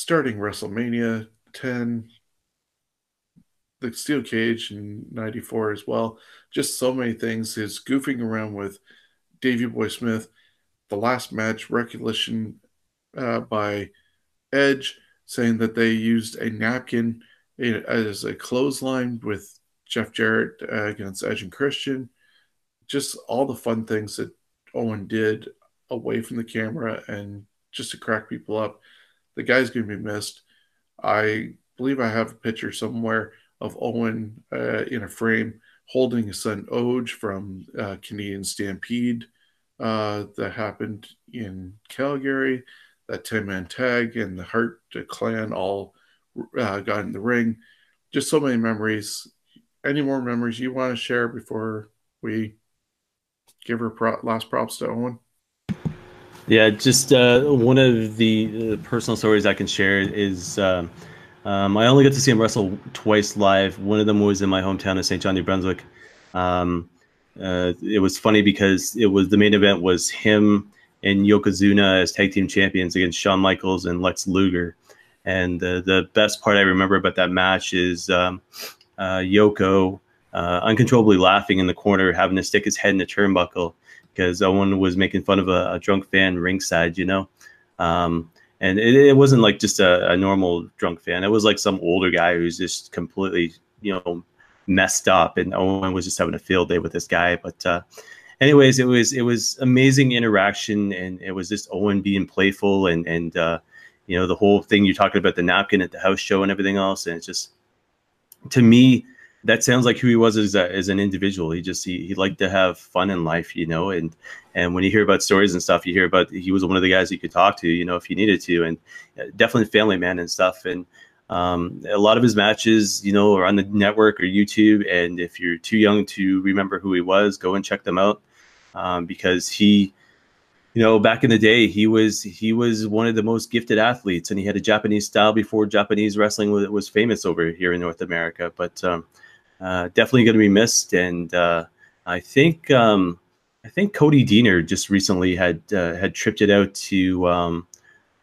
[SPEAKER 3] starting WrestleMania 10, the steel cage in 94 as well. Just so many things. His goofing around with Davey Boy Smith, the last match recognition uh, by Edge saying that they used a napkin as a clothesline with Jeff Jarrett uh, against Edge and Christian. Just all the fun things that Owen did away from the camera and just to crack people up the guy's going to be missed. I believe I have a picture somewhere of Owen uh, in a frame holding his son Oje from uh, Canadian Stampede uh, that happened in Calgary. That 10 man tag and the Hart clan all uh, got in the ring. Just so many memories. Any more memories you want to share before we give her pro- last props to Owen?
[SPEAKER 4] Yeah, just uh, one of the uh, personal stories I can share is um, um, I only got to see him wrestle twice live. One of them was in my hometown of St. John, New Brunswick. Um, uh, it was funny because it was the main event was him and Yokozuna as tag team champions against Shawn Michaels and Lex Luger. And uh, the best part I remember about that match is um, uh, Yoko uh, uncontrollably laughing in the corner, having to stick his head in a turnbuckle because Owen was making fun of a, a drunk fan ringside, you know. Um, and it, it, wasn't like just a, a, normal drunk fan. It was like some older guy who's just completely, you know, messed up. And Owen was just having a field day with this guy. But uh, anyways, it was it was amazing interaction, and it was just Owen being playful and and uh, you know the whole thing you're talking about the napkin at the house show and everything else, and it's just to me that sounds like who he was as, a, as an individual. He just he, he liked to have fun in life, you know. And and when you hear about stories and stuff, you hear about he was one of the guys you could talk to, you know, if you needed to, and uh, definitely family man and stuff. And um, a lot of his matches, you know, are on the network or YouTube. And if you're too young to remember who he was, go and check them out um, because he you know back in the day he was he was one of the most gifted athletes and he had a japanese style before japanese wrestling was, was famous over here in north america but um, uh, definitely going to be missed. And uh, I think um, I think Cody Deaner just recently had uh, had tripped it out to um,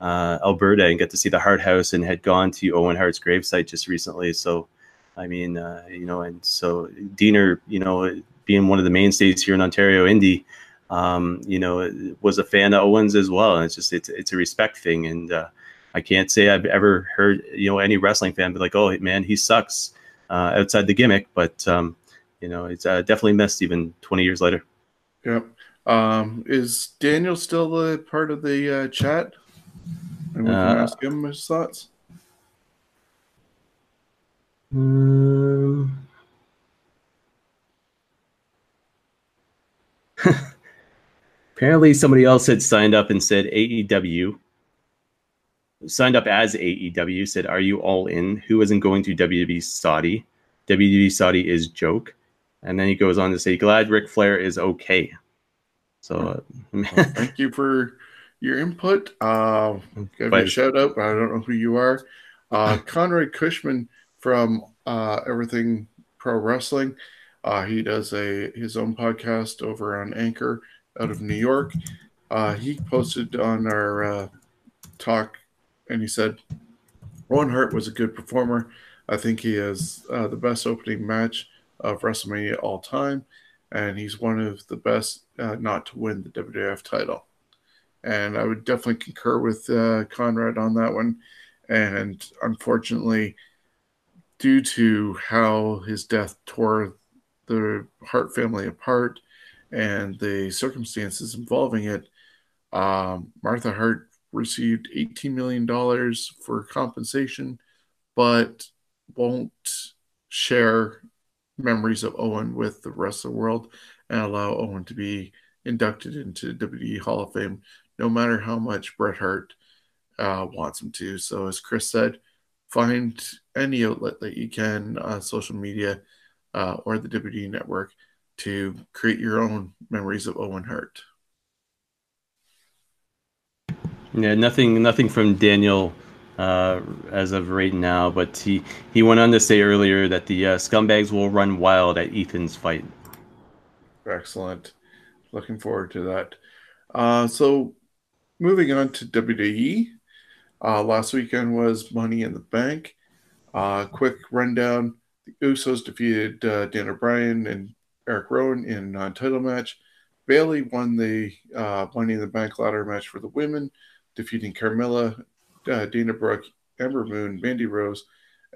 [SPEAKER 4] uh, Alberta and got to see the Hart House and had gone to Owen Hart's gravesite just recently. So I mean, uh, you know, and so Deaner, you know, being one of the mainstays here in Ontario, Indy. Um, you know, was a fan of Owens as well, and it's just it's it's a respect thing, and uh, I can't say I've ever heard you know any wrestling fan be like, "Oh man, he sucks," uh, outside the gimmick, but um, you know, it's uh, definitely missed even 20 years later.
[SPEAKER 3] Yeah. Um, is Daniel still a part of the uh, chat? And we can uh, ask him his thoughts.
[SPEAKER 4] Um, apparently, somebody else had signed up and said AEW signed up as AEW, said, Are you all in? Who isn't going to WWE Saudi? WWE Saudi is joke. And then he goes on to say, Glad Ric Flair is okay. So
[SPEAKER 3] well, thank you for your input. Uh, give me a shout out. I don't know who you are. Uh, Conrad Cushman from uh, Everything Pro Wrestling. Uh, he does a his own podcast over on Anchor out of New York. Uh, he posted on our uh, talk and he said, Owen Hart was a good performer. I think he has uh, the best opening match of WrestleMania all time, and he's one of the best uh, not to win the WWF title. And I would definitely concur with uh, Conrad on that one. And unfortunately, due to how his death tore the Hart family apart and the circumstances involving it, um, Martha Hart received $18 million for compensation, but won't share memories of Owen with the rest of the world and allow Owen to be inducted into WWE Hall of Fame, no matter how much Bret Hart uh, wants him to. So, as Chris said, find any outlet that you can, uh, social media uh, or the WWE network, to create your own memories of Owen Hart.
[SPEAKER 4] Yeah, nothing, nothing from Daniel uh, as of right now. But he he went on to say earlier that the uh, scumbags will run wild at Ethan's fight.
[SPEAKER 3] Excellent. Looking forward to that. Uh, so, moving on to WWE. Uh, last weekend was Money in the Bank. Uh, quick rundown: the Usos defeated uh, Daniel Bryan and Eric Rowan in non-title match. Bayley won the Money in the Bank ladder match for the women defeating Carmella, uh, Dana Brooke, Ember Moon, Mandy Rose,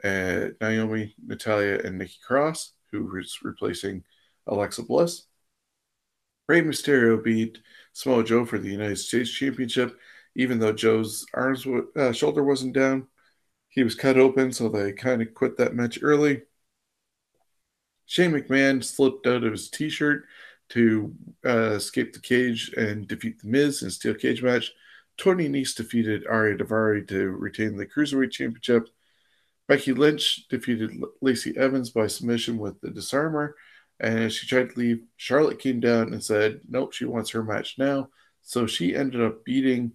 [SPEAKER 3] uh, Naomi, Natalya, and Nikki Cross, who was replacing Alexa Bliss. Rey Mysterio beat Samoa Joe for the United States Championship, even though Joe's arms uh, shoulder wasn't down. He was cut open, so they kind of quit that match early. Shane McMahon slipped out of his T-shirt to uh, escape the cage and defeat the Miz in a steel cage match. Tony Nese defeated Ari Daivari to retain the Cruiserweight Championship. Becky Lynch defeated Lacey Evans by submission with the disarmer. And as she tried to leave, Charlotte came down and said, nope, she wants her match now. So she ended up beating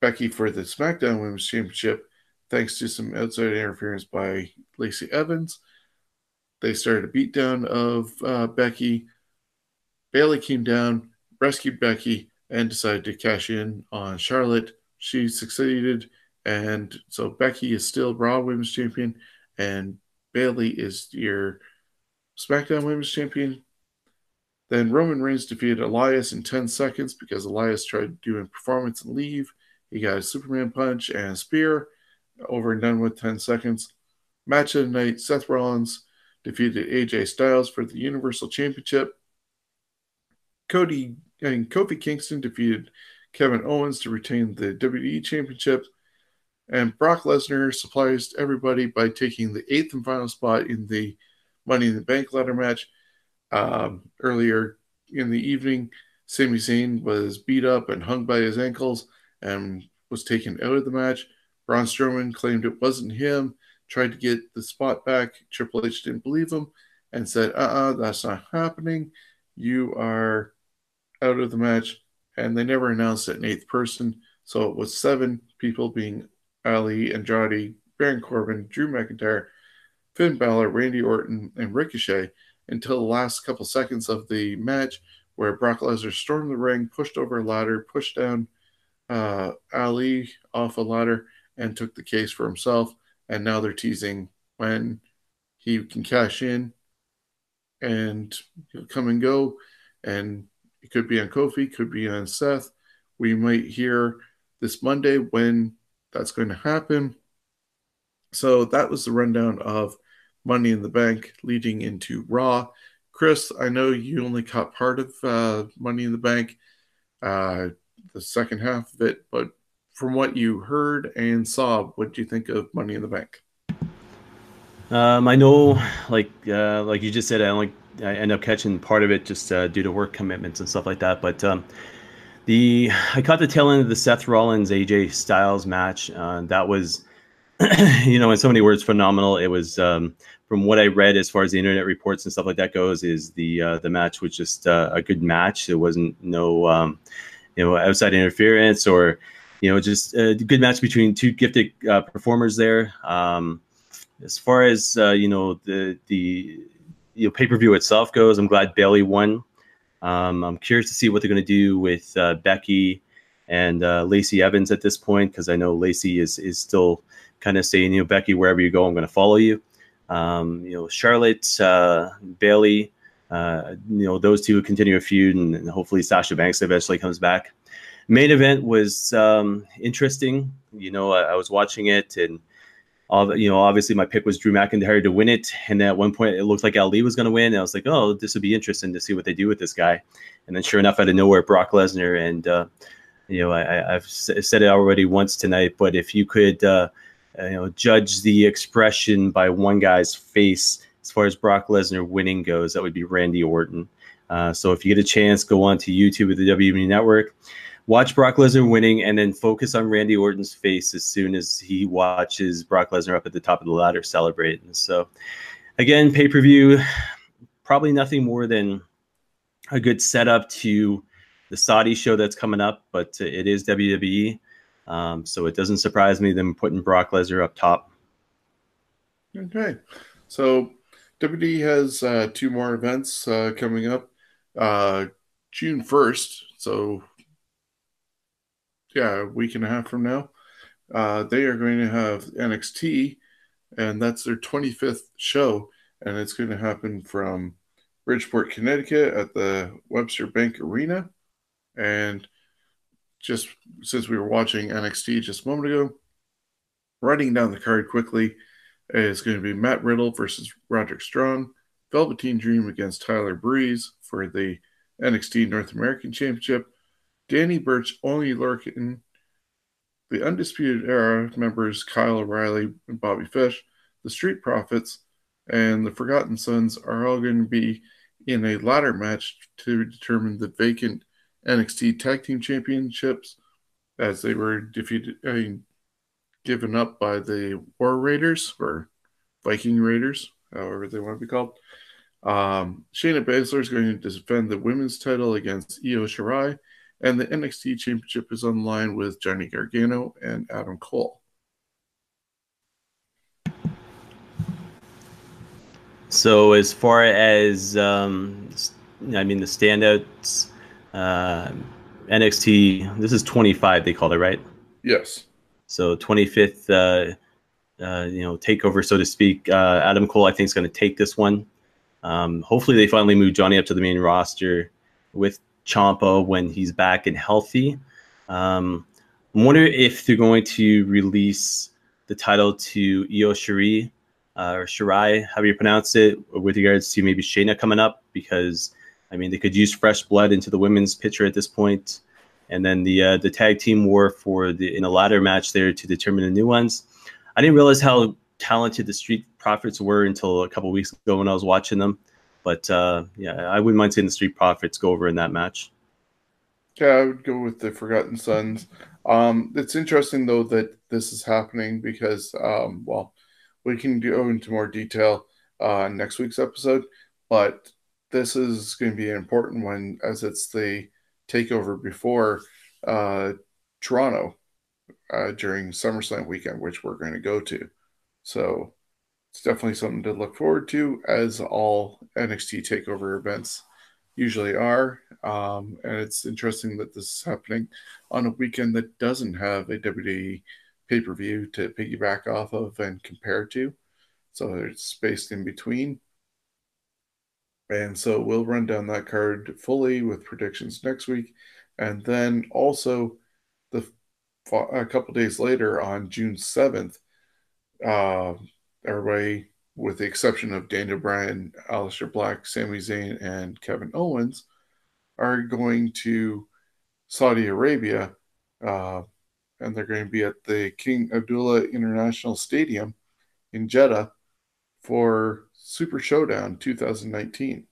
[SPEAKER 3] Becky for the SmackDown Women's Championship thanks to some outside interference by Lacey Evans. They started a beatdown of uh, Becky. Bayley came down, rescued Becky, and decided to cash in on Charlotte. She succeeded, and so Becky is still Raw Women's Champion, and Bayley is your SmackDown Women's Champion. Then Roman Reigns defeated Elias in 10 seconds because Elias tried doing performance and leave. He got a Superman punch and a spear over and done with 10 seconds. Match of the night Seth Rollins defeated AJ Styles for the Universal Championship. Cody and Kofi Kingston defeated Kevin Owens to retain the WWE Championship. And Brock Lesnar surprised everybody by taking the eighth and final spot in the Money in the Bank ladder match. Um, earlier in the evening, Sami Zayn was beat up and hung by his ankles and was taken out of the match. Braun Strowman claimed it wasn't him, tried to get the spot back. Triple H didn't believe him and said, uh uh-uh, uh, that's not happening. You are out of the match. And they never announced it an eighth person. So it was seven people being Ali, Andrade, Baron Corbin, Drew McIntyre, Finn Balor, Randy Orton, and Ricochet until the last couple seconds of the match, where Brock Lesnar stormed the ring, pushed over a ladder, pushed down uh, Ali off a ladder, and took the case for himself. And now they're teasing when he can cash in and he'll come and go. And it could be on Kofi, could be on Seth. We might hear this Monday when that's going to happen. So that was the rundown of Money in the Bank leading into Raw. Chris, I know you only caught part of uh, Money in the Bank, uh, the second half of it, but from what you heard and saw, what do you think of Money in the Bank?
[SPEAKER 4] Um, I know, like uh, like you just said, I only I end up catching part of it just uh, due to work commitments and stuff like that. But um, the I caught the tail end of the Seth Rollins AJ Styles match. Uh, that was, you know, in so many words, phenomenal. It was um, from what I read as far as the internet reports and stuff like that goes. Is the uh, the match was just uh, a good match. It wasn't no um, you know outside interference or you know just a good match between two gifted uh, performers there. Um, as far as uh, you know the the you know pay per view itself goes, I'm glad Bayley won. Um, I'm curious to see what they're going to do with uh, Becky and uh, Lacey Evans at this point because I know Lacey is is still kind of saying, you know, Becky, wherever you go, I'm going to follow you. Um, you know, Charlotte, uh, Bayley, uh, you know, those two continue a feud, and, and, hopefully Sasha Banks eventually comes back. Main event was um, interesting. You know, I, I was watching it and you know, obviously my pick was Drew McIntyre to win it, and at one point it looked like Ali was going to win. I was like, oh, this would be interesting to see what they do with this guy. And then sure enough, out of nowhere, Brock Lesnar. And uh, you know, I, have said it already once tonight, but if you could, uh, you know, judge the expression by one guy's face as far as Brock Lesnar winning goes, that would be Randy Orton. Uh, so if you get a chance, go on to YouTube at the WWE Network watch Brock Lesnar winning and then focus on Randy Orton's face as soon as he watches Brock Lesnar up at the top of the ladder celebrating. So, again, pay per view, probably nothing more than a good setup to the Saudi show that's coming up, but it is WWE. Um, so it doesn't surprise me them putting Brock Lesnar up top.
[SPEAKER 3] Okay. So WWE has uh, two more events uh, coming up. Uh, June 1st. So yeah, a week and a half from now, uh, they are going to have NXT, and that's their 25th show, and it's going to happen from Bridgeport, Connecticut at the Webster Bank Arena. And just since we were watching NXT just a moment ago, writing down the card quickly is going to be Matt Riddle versus Roderick Strong, Velveteen Dream against Tyler Breeze for the NXT North American Championship, Danny Burch, Oney Lorcan, the Undisputed Era members Kyle O'Reilly and Bobby Fish, the Street Profits, and the Forgotten Sons are all going to be in a ladder match to determine the vacant NXT Tag Team Championships as they were defeated, I mean, given up by the War Raiders or Viking Raiders, however they want to be called. Um, Shayna Baszler is going to defend the women's title against Io Shirai, and the NXT Championship is on line with Johnny Gargano and Adam Cole.
[SPEAKER 4] So as far as um, I mean, the standouts, uh, NXT. This is 25. They called it right.
[SPEAKER 3] Yes.
[SPEAKER 4] So 25th, uh, uh, you know, takeover, so to speak. Uh, Adam Cole, I think, is going to take this one. Um, hopefully, they finally move Johnny up to the main roster with Ciampa when he's back and healthy. Um, I wonder if they're going to release the title to Io Shirai uh, or Shirai, however you pronounce it, with regards to maybe Shayna coming up because I mean they could use fresh blood into the women's picture at this point. point, and then the uh, the tag team war for the in a ladder match there to determine the new ones. I didn't realize how talented the Street Profits were until a couple weeks ago when I was watching them, but uh, yeah, I wouldn't mind seeing the Street Profits go over in that match.
[SPEAKER 3] Yeah, I would go with the Forgotten Sons. Um, it's interesting though that this is happening because, um, well, we can go into more detail uh, next week's episode, but this is going to be an important one as it's the takeover before uh, Toronto uh, during SummerSlam weekend, which we're going to go to. So it's definitely something to look forward to, as all NXT takeover events usually are. Um, and it's interesting that this is happening on a weekend that doesn't have a WWE pay per view to piggyback off of and compare to. So it's spaced in between. And so we'll run down that card fully with predictions next week. And then also the a couple days later on June 7th, uh, everybody, with the exception of Daniel Bryan, Aleister Black, Sami Zayn, and Kevin Owens, are going to Saudi Arabia. Uh, and they're going to be at the King Abdullah International Stadium in Jeddah for Super Showdown 2019.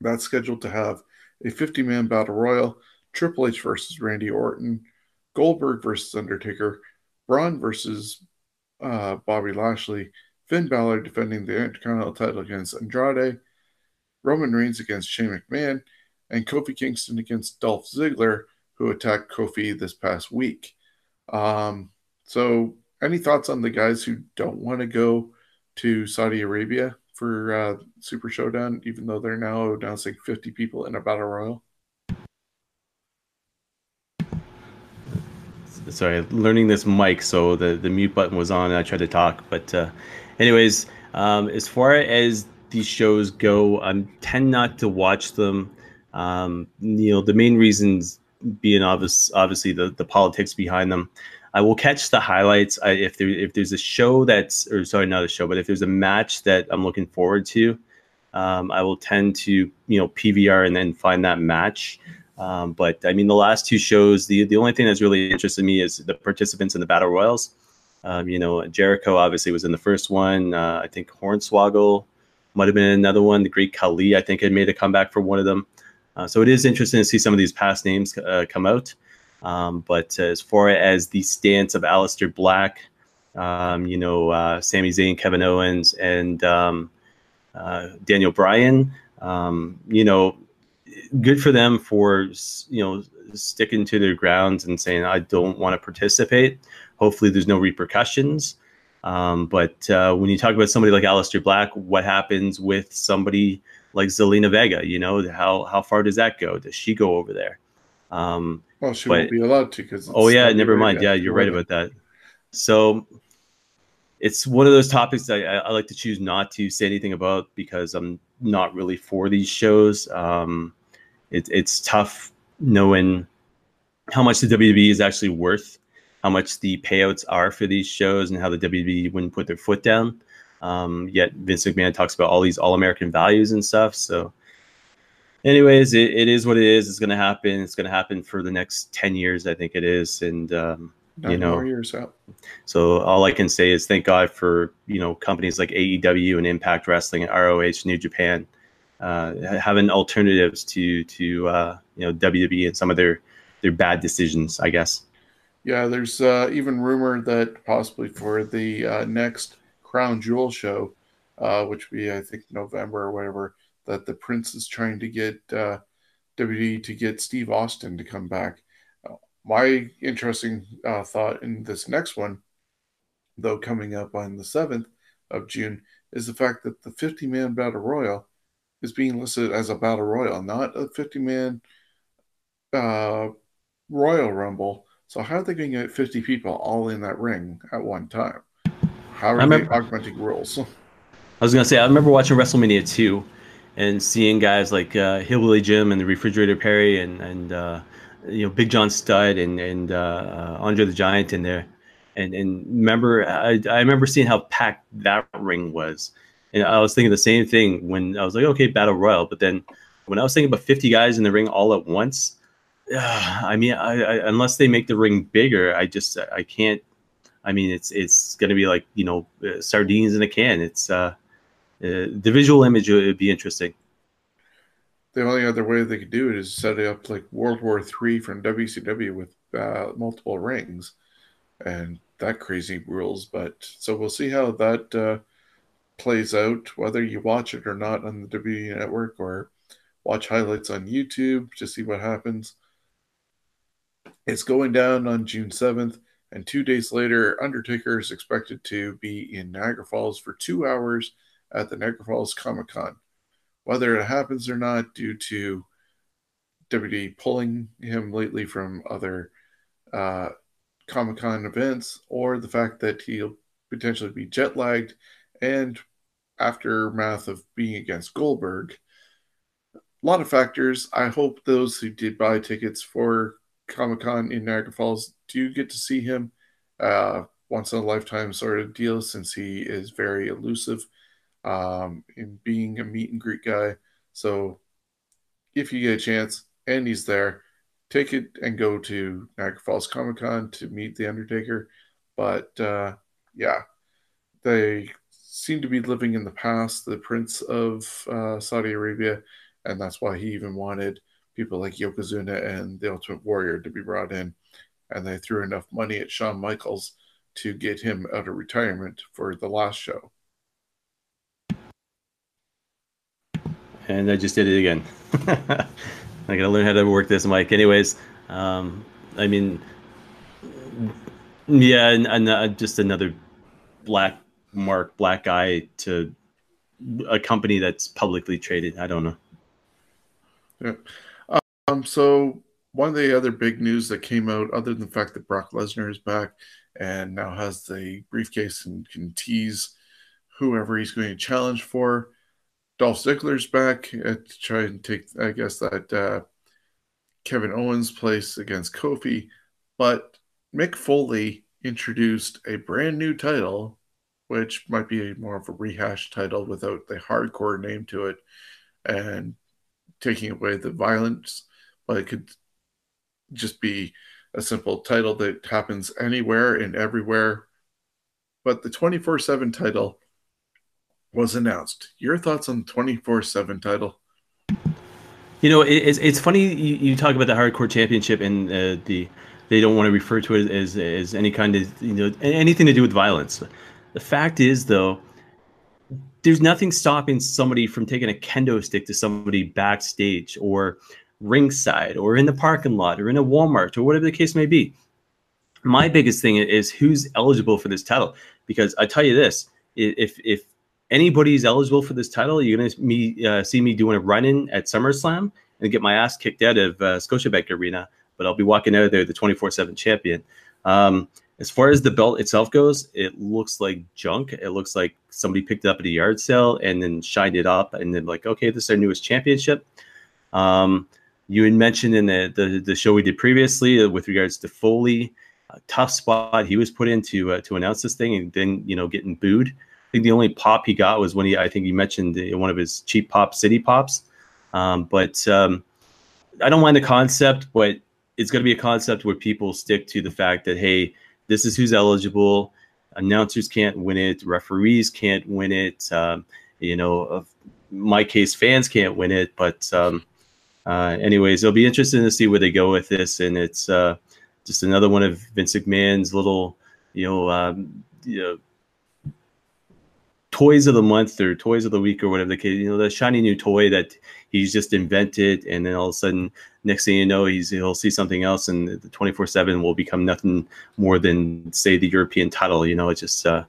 [SPEAKER 3] That's scheduled to have a 50 man battle royal, Triple H versus Randy Orton, Goldberg versus Undertaker, Braun versus uh, Bobby Lashley, Finn Balor defending the Intercontinental title against Andrade, Roman Reigns against Shane McMahon, and Kofi Kingston against Dolph Ziggler who attacked Kofi this past week. Um, so, any thoughts on the guys who don't want to go to Saudi Arabia for uh, Super Showdown, even though they're now announcing 50 people in a battle royal?
[SPEAKER 4] Sorry, learning this mic, so the, the mute button was on and I tried to talk. But, uh, anyways, um, as far as these shows go, I tend not to watch them. Um, you know, the main reasons being obvious, obviously the, the politics behind them. I will catch the highlights I, if there if there's a show that's or sorry not a show, but if there's a match that I'm looking forward to, um, I will tend to you know PVR and then find that match. Um, but I mean, the last two shows, the the only thing that's really interested me is the participants in the battle royals. Um, you know, Jericho obviously was in the first one. Uh, I think Hornswoggle might have been another one. The Great Khali, I think, had made a comeback for one of them. Uh, so it is interesting to see some of these past names uh, come out. Um, but as far as the stance of Aleister Black, um, you know, uh, Sami Zayn, Kevin Owens, and um, uh, Daniel Bryan, um, you know, good for them for you know sticking to their grounds and saying I don't want to participate. Hopefully, there's no repercussions. Um, but uh, when you talk about somebody like Aleister Black, what happens with somebody like Zelina Vega. You know, how how far does that go? Does she go over there? Um,
[SPEAKER 3] well, she but, won't be allowed to because.
[SPEAKER 4] Oh yeah, never mind. Yeah, you're right about that. So it's one of those topics I, I, like to choose not to say anything about because I'm not really for these shows. Um, it, it's tough knowing how much the WWE is actually worth, how much the payouts are for these shows, and how the WWE wouldn't put their foot down. Um, yet Vince McMahon talks about all these all American values and stuff. So, anyways, it, it is what it is. It's going to happen. It's going to happen for the next 10 years, I think it is. And, um, you know,
[SPEAKER 3] years out.
[SPEAKER 4] So all I can say is thank God for you know companies like AEW and Impact Wrestling and ROH, New Japan, having alternatives to to uh, you know WWE and some of their their bad decisions, I guess.
[SPEAKER 3] Yeah, there's uh, even rumor that possibly for the uh, next Crown Jewel show, uh, which will be I think November or whatever, that the Prince is trying to get uh, WWE to get Steve Austin to come back. Uh, my interesting uh, thought in this next one, though, coming up on the seventh of June, is the fact that the 50 man battle royal is being listed as a battle royal, not a 50 man uh, Royal Rumble. So how are they going to get 50 people all in that ring at one time? How are
[SPEAKER 4] I
[SPEAKER 3] they
[SPEAKER 4] remember-
[SPEAKER 3] augmenting rules?
[SPEAKER 4] I was gonna say I remember watching WrestleMania two, and seeing guys like uh, Hillbilly Jim and the Refrigerator Perry and and uh, you know Big John Studd and and uh, uh, Andre the Giant in there, and and remember I, I remember seeing how packed that ring was, and I was thinking the same thing when I was like okay Battle Royal, but then when I was thinking about fifty guys in the ring all at once, uh, I mean I, I, unless they make the ring bigger, I just I can't. I mean, it's it's to be like you know uh, sardines in a can. It's uh, uh, the visual image would be interesting.
[SPEAKER 3] the only other way they could do it is set it up like World War III from WCW with uh, multiple rings, and that crazy rules. But so we'll see how that uh, plays out, whether you watch it or not on the WWE Network or watch highlights on YouTube to see what happens. It's going down on June 7th, and two days later, Undertaker is expected to be in Niagara Falls for two hours at the Niagara Falls Comic Con. Whether it happens or not, due to WWE pulling him lately from other uh, Comic Con events, or the fact that he'll potentially be jet lagged and aftermath of being against Goldberg. A lot of factors. I hope those who did buy tickets for Comic Con in Niagara Falls do get to see him. Uh, once in a lifetime sort of deal since he is very elusive um, in being a meet and greet guy. So if you get a chance and he's there, take it and go to Niagara Falls Comic Con to meet the Undertaker. But uh, yeah, they seem to be living in the past, the Prince of uh, Saudi Arabia, and that's why he even wanted people like Yokozuna and the Ultimate Warrior to be brought in. And they threw enough money at Shawn Michaels to get him out of retirement for the last show.
[SPEAKER 4] And I just did it again. I gotta learn how to work this mic. Anyways, um, I mean, yeah, and, and uh, just another black mark, black eye to a company that's publicly traded. I don't know.
[SPEAKER 3] Yeah. Um, so one of the other big news that came out, other than the fact that Brock Lesnar is back and now has the briefcase and can tease whoever he's going to challenge for, Dolph Ziggler's back uh, to try and take, I guess, that uh, Kevin Owens place against Kofi. But Mick Foley introduced a brand new title, which might be more of a rehash title without the hardcore name to it, and taking away the violence, but it could just be a simple title that happens anywhere and everywhere. But the 24 7 title was announced. Your thoughts on the 24 7 title?
[SPEAKER 4] You know, it, it's it's funny you, you talk about the hardcore championship and uh, the they don't want to refer to it as as any kind of you know anything to do with violence. The fact is, though, there's nothing stopping somebody from taking a kendo stick to somebody backstage or ringside or in the parking lot or in a Walmart or whatever the case may be. My biggest thing is who's eligible for this title because I tell you this: if if anybody's eligible for this title, you're gonna me uh, see me doing a run-in at SummerSlam and get my ass kicked out of uh, Scotiabank Arena, but I'll be walking out of there the 24/7 champion. Um, as far as the belt itself goes, it looks like junk. It looks like somebody picked it up at a yard sale and then shined it up, and then like, okay, this is our newest championship. Um, you had mentioned in the, the the show we did previously uh, with regards to Foley, tough spot he was put in to uh, to announce this thing, and then you know getting booed. I think the only pop he got was when he, I think he mentioned one of his cheap pop city pops. Um, but um, I don't mind the concept, but it's going to be a concept where people stick to the fact that hey, this is who's eligible. Announcers can't win it. Referees can't win it. Um, you know, my case, fans can't win it. But um, uh, anyways, it'll be interesting to see where they go with this, and it's uh, just another one of Vince McMahon's little, you know, um, you know, toys of the month or toys of the week or whatever the case. You know, the shiny new toy that he's just invented, and then all of a sudden, next thing you know, he's he'll see something else, and the twenty four seven will become nothing more than say the European title. You know, it's just uh,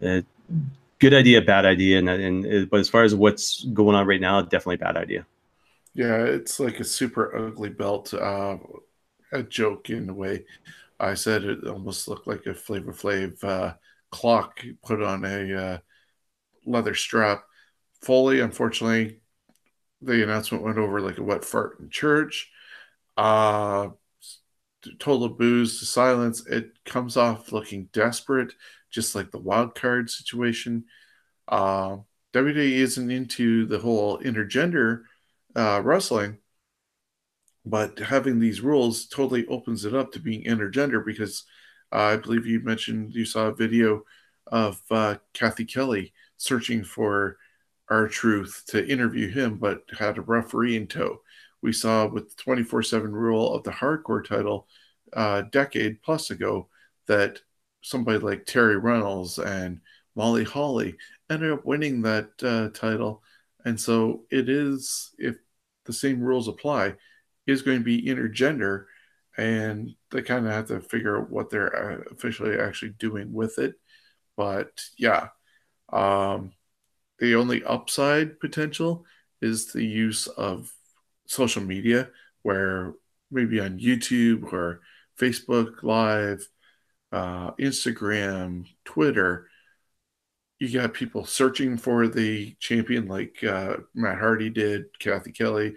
[SPEAKER 4] uh, good idea, bad idea, and and but as far as what's going on right now, definitely bad idea.
[SPEAKER 3] Yeah, it's like a super ugly belt, uh, a joke in a way. I said it almost looked like a Flavor Flav uh, clock put on a uh, leather strap. Foley, unfortunately, the announcement went over like a wet fart in church. Uh, total booze to silence. It comes off looking desperate, just like the wild card situation. Uh, WWE isn't into the whole intergender uh, wrestling, but having these rules totally opens it up to being intergender because uh, I believe you mentioned you saw a video of uh, Cathy Kelley searching for R-Truth to interview him, but had a referee in tow. We saw with the 24 7 rule of the hardcore title a decade plus ago that somebody like Terri Runnels and Molly Holly ended up winning that uh, title. And so it is, if the same rules apply, is going to be intergender. And they kind of have to figure out what they're uh, officially actually doing with it. But yeah, um, the only upside potential is the use of social media, where maybe on YouTube or Facebook Live, uh, Instagram, Twitter, you got people searching for the champion like uh, Matt Hardy did, Cathy Kelley,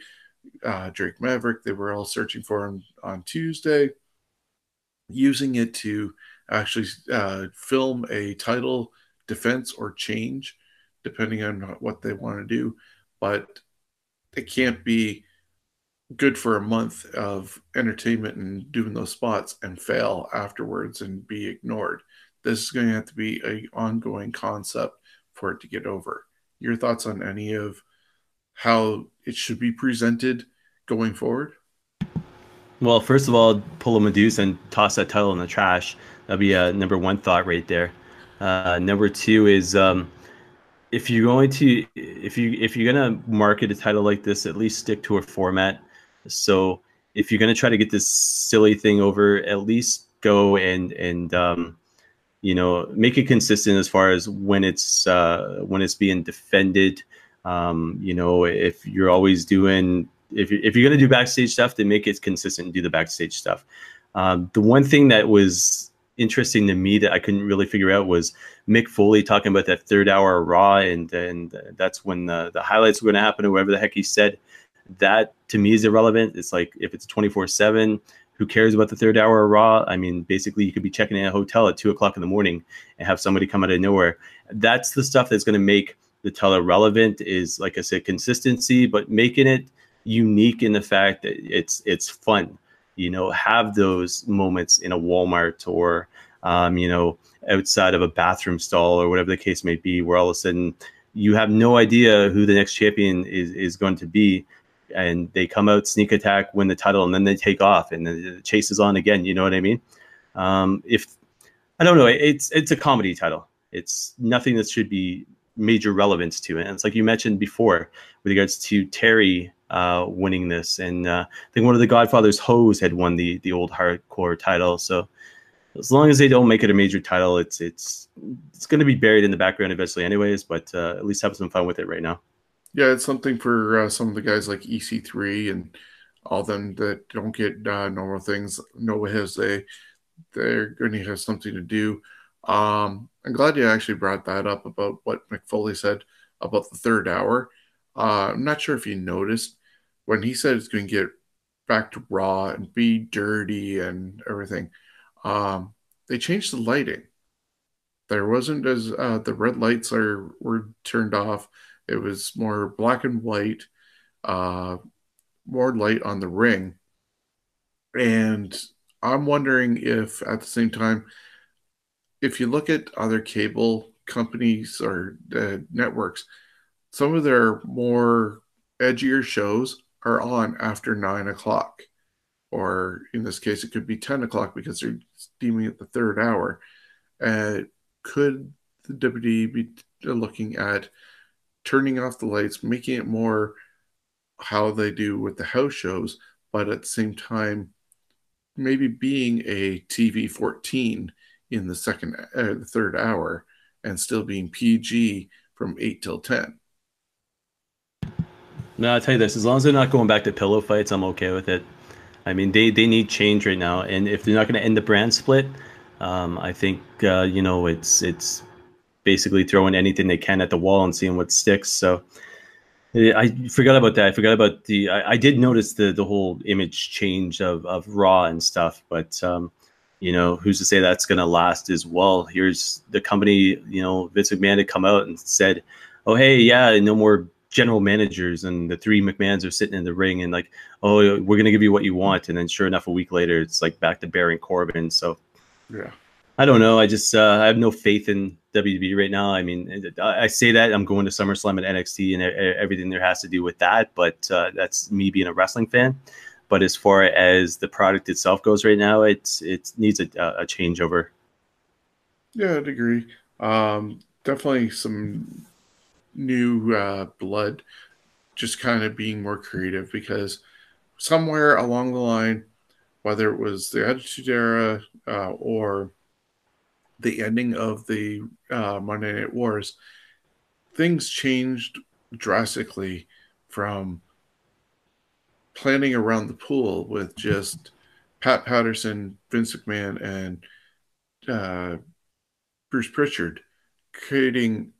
[SPEAKER 3] uh, Drake Maverick. They were all searching for him on Tuesday, using it to actually uh, film a title defense or change, depending on what they want to do. But it can't be good for a month of entertainment and doing those spots and fail afterwards and be ignored. This is going to have to be an ongoing concept for it to get over. Your thoughts on any of how it should be presented going forward?
[SPEAKER 4] Well, first of all, pull a Medusa and toss that title in the trash. That'd be a number one thought right there. Uh, number two is um, if you're going to if you if you're gonna market a title like this, at least stick to a format. So if you're gonna try to get this silly thing over, at least go and and um, you know make it consistent as far as when it's uh, when it's being defended. Um, you know, if you're always doing if you're, if you're gonna do backstage stuff, then make it consistent and do the backstage stuff. Um, the one thing that was interesting to me that I couldn't really figure out was Mick Foley talking about that third hour Raw, and and that's when the, the highlights were going to happen, or whatever the heck he said. That to me is irrelevant. It's like if it's 24 7, who cares about the third hour Raw? I mean, basically, you could be checking in a hotel at two o'clock in the morning and have somebody come out of nowhere. That's the stuff that's going to make the teller relevant, is like I said, consistency, but making it unique in the fact that it's it's fun you know, have those moments in a Walmart or, um, you know, outside of a bathroom stall or whatever the case may be, where all of a sudden you have no idea who the next champion is, is going to be. And they come out, sneak attack, win the title, and then they take off, and the chase is on again. You know what I mean? Um, if I don't know, it's it's a comedy title. It's nothing that should be major relevance to it. And it's like you mentioned before, with regards to Terri uh, winning this. And uh, I think one of the Godfathers, Hose, had won the the old hardcore title. So as long as they don't make it a major title, it's it's it's going to be buried in the background eventually, anyways. But uh, at least have some fun with it right now.
[SPEAKER 3] Yeah, it's something for uh, some of the guys like EC3 and all them that don't get uh, normal things. Noah has they they're going to have something to do. Um, I'm glad you actually brought that up about what Mick Foley said about the third hour. Uh, I'm not sure if you noticed, when he said it's going to get back to raw and be dirty and everything, um, they changed the lighting. There wasn't as uh, the red lights are were turned off. It was more black and white, uh, more light on the ring. And I'm wondering if at the same time, if you look at other cable companies or uh, networks, some of their more edgier shows are on after nine o'clock. Or in this case, it could be 10 o'clock because they're steaming at the third hour. Uh, could the WWE be looking at turning off the lights, making it more how they do with the house shows, but at the same time, maybe being a TV 14 in the second, uh, the third hour, and still being PG from 8 till 10?
[SPEAKER 4] No, I'll tell you this: as long as they're not going back to pillow fights, I'm okay with it. I mean, they they need change right now, and if they're not going to end the brand split, um, I think uh, you know it's it's basically throwing anything they can at the wall and seeing what sticks. So I forgot about that. I forgot about the. I, I did notice the the whole image change of of Raw and stuff, but um, you know, who's to say that's going to last as well? Here's the company. You know, Vince McMahon had come out and said, "Oh, hey, yeah, no more general managers and the three McMahons are sitting in the ring and like, oh, we're gonna give you what you want, and then sure enough, a week later, it's like back to Baron Corbin. So,
[SPEAKER 3] yeah,
[SPEAKER 4] I don't know. I just uh, I have no faith in WWE right now. I mean, I say that I'm going to SummerSlam and NXT and everything there has to do with that, but uh, that's me being a wrestling fan. But as far as the product itself goes right now, it's it needs a, a changeover.
[SPEAKER 3] Yeah, I'd agree. Um, definitely some new uh, blood, just kind of being more creative because somewhere along the line, whether it was the Attitude Era uh, or the ending of the uh, Monday Night Wars, things changed drastically from planning around the pool with just Pat Patterson, Vince McMahon, and uh, Bruce Pritchard creating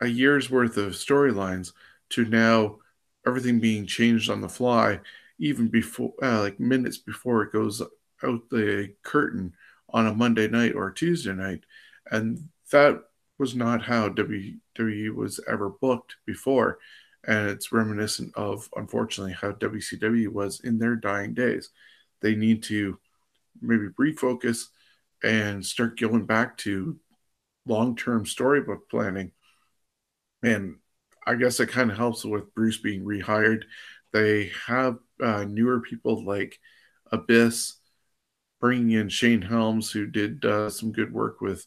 [SPEAKER 3] a year's worth of storylines to now everything being changed on the fly, even before, uh, like minutes before it goes out the curtain on a Monday night or Tuesday night. And that was not how WWE was ever booked before. And it's reminiscent of, unfortunately, how WCW was in their dying days. They need to maybe refocus and start going back to long term storybook planning and I guess it kind of helps with Bruce being rehired. They have uh, newer people like Abyss, bringing in Shane Helms, who did uh, some good work with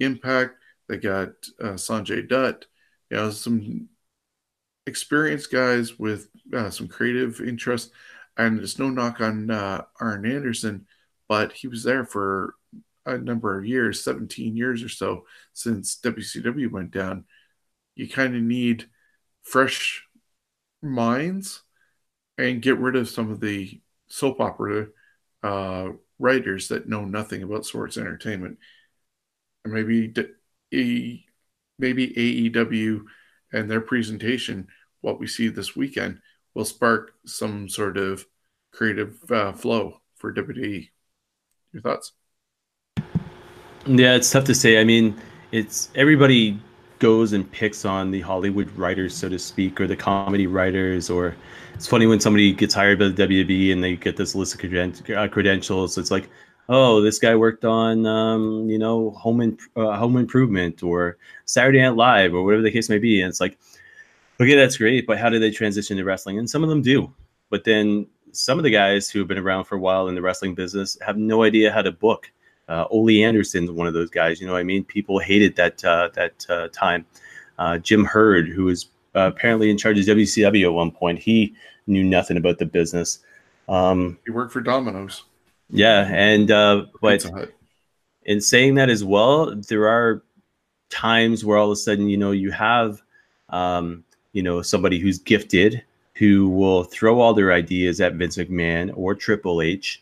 [SPEAKER 3] Impact. They got uh, Sanjay Dutt, you know, some experienced guys with uh, some creative interest. And it's no knock on uh, Arn Anderson, but he was there for a number of years, 17 years or so since WCW went down you kind of need fresh minds and get rid of some of the soap opera uh, writers that know nothing about sports entertainment. And maybe maybe AEW and their presentation, what we see this weekend, will spark some sort of creative uh, flow for WWE. Your thoughts?
[SPEAKER 4] Yeah, it's tough to say. I mean, it's everybody goes and picks on the Hollywood writers, so to speak, or the comedy writers. Or it's funny when somebody gets hired by the WB and they get this list of creden- uh, credentials. It's like, oh, this guy worked on, um, you know, Home in, uh, Home Improvement or Saturday Night Live or whatever the case may be. And it's like, okay, that's great, but how do they transition to wrestling? And some of them do, but then some of the guys who have been around for a while in the wrestling business have no idea how to book uh, Ole Anderson's one of those guys. You know, I mean, people hated that uh, that uh, time. Uh, Jim Herd, who was uh, apparently in charge of WCW at one point, he knew nothing about the business. Um,
[SPEAKER 3] he worked for Domino's.
[SPEAKER 4] Yeah, and uh, but in saying that as well, there are times where all of a sudden, you know, you have, um, you know, somebody who's gifted who will throw all their ideas at Vince McMahon or Triple H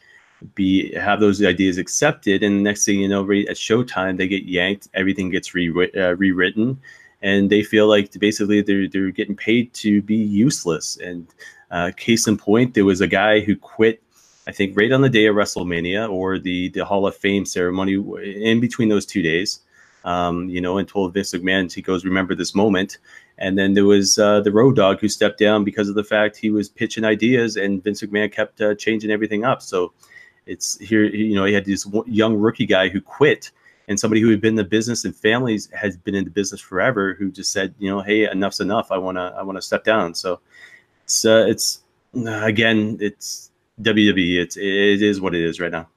[SPEAKER 4] be have those ideas accepted and next thing you know at showtime they get yanked everything gets re- uh, rewritten and they feel like basically they're, they're getting paid to be useless. And uh, case in point there was a guy who quit i think right on the day of wrestlemania or the, the hall of fame ceremony in between those two days. Um, you know and told vince mcmahon he goes remember this moment. And then there was uh, the Road Dogg who stepped down because of the fact he was pitching ideas and vince mcmahon kept uh, changing everything up. So it's here, you know, he had this young rookie guy who quit and somebody who had been in the business and families has been in the business forever who just said, you know, hey, enough's enough. I want to, I want to step down. So it's, uh, it's again, it's WWE, it's it is what it is right now.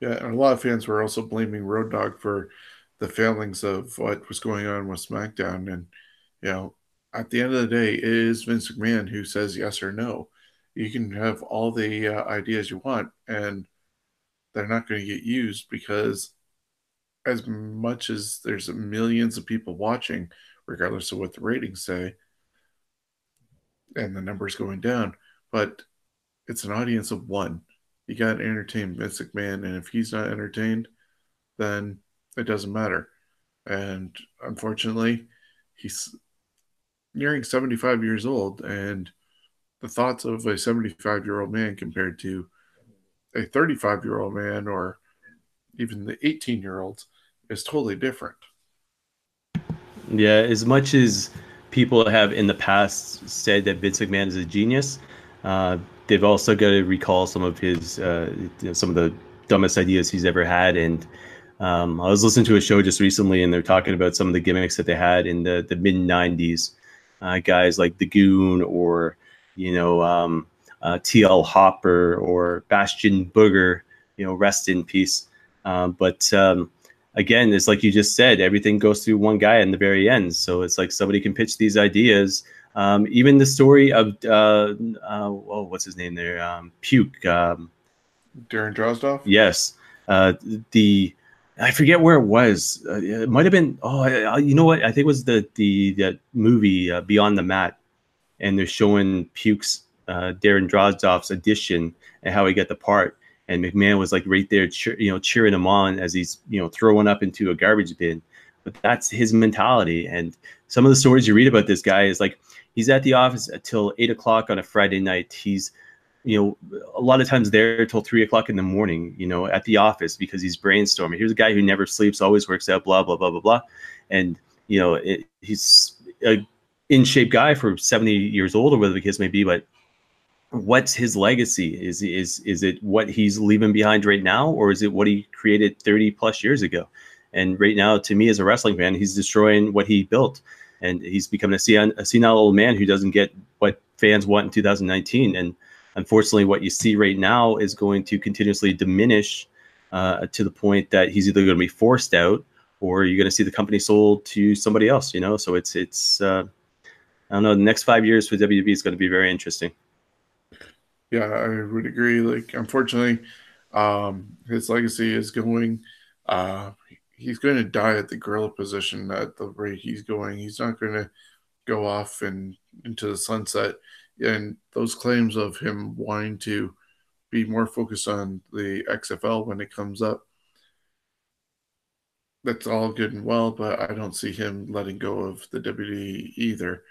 [SPEAKER 3] Yeah, and a lot of fans were also blaming Road Dogg for the failings of what was going on with SmackDown. And, you know, at the end of the day, it is Vince McMahon who says yes or no. You can have all the uh, ideas you want, and they're not going to get used because, as much as there's millions of people watching, regardless of what the ratings say, and the numbers going down, but it's an audience of one. You got to entertain Vince McMahon, and if he's not entertained, then it doesn't matter. And unfortunately, he's nearing 75 years old, and the thoughts of a 75 year old man compared to a 35 year old man or even the 18 year olds is totally different.
[SPEAKER 4] Yeah, as much as people have in the past said that Vince McMahon is a genius, uh, they've also got to recall some of his uh, you know, some of the dumbest ideas he's ever had. And um, I was listening to a show just recently, and they're talking about some of the gimmicks that they had in the the mid '90s. Uh, guys like the Goon, or you know, um, uh, T.L. Hopper, or Bastion Booger. You know, rest in peace. Um, but um, again, it's like you just said, everything goes through one guy in the very end. So it's like somebody can pitch these ideas. Um, even the story of uh, uh, oh, what's his name there? Um, Puke. Um,
[SPEAKER 3] Darren Drozdov?
[SPEAKER 4] yes. Uh, the I forget where it was. Uh, it might have been. Oh, I, I- you know what? I think it was the the, the movie uh, Beyond the Mat, and they're showing Puke's uh, Darren Drozdov's audition and how he got the part. And McMahon was like right there, you know, cheering him on as he's you know throwing up into a garbage bin. But that's his mentality. And some of the stories you read about this guy is like he's at the office until eight o'clock on a Friday night. He's you know, a lot of times there till three o'clock in the morning, you know, at the office because he's brainstorming. Here's a guy who never sleeps, always works out, blah, blah, blah, blah, blah. And, you know, it, he's a in shape guy for 70 years old or whatever the case may be, but what's his legacy? Is, is, is it what he's leaving behind right now, or is it what he created 30 plus years ago? And right now, to me as a wrestling fan, he's destroying what he built. And he's becoming a senile, a senile old man who doesn't get what fans want in 2019. And unfortunately, what you see right now is going to continuously diminish uh, to the point that he's either going to be forced out or you're going to see the company sold to somebody else. You know, so it's it's uh, I don't know. The next five years for WWE is going to be very interesting.
[SPEAKER 3] Yeah, I would agree. Like, unfortunately, um, his legacy is going. Uh, he's going to die at the gorilla position at the rate he's going. He's not going to go off and into the sunset. And those claims of him wanting to be more focused on the XFL when it comes up, that's all good and well, but I don't see him letting go of the WWE either.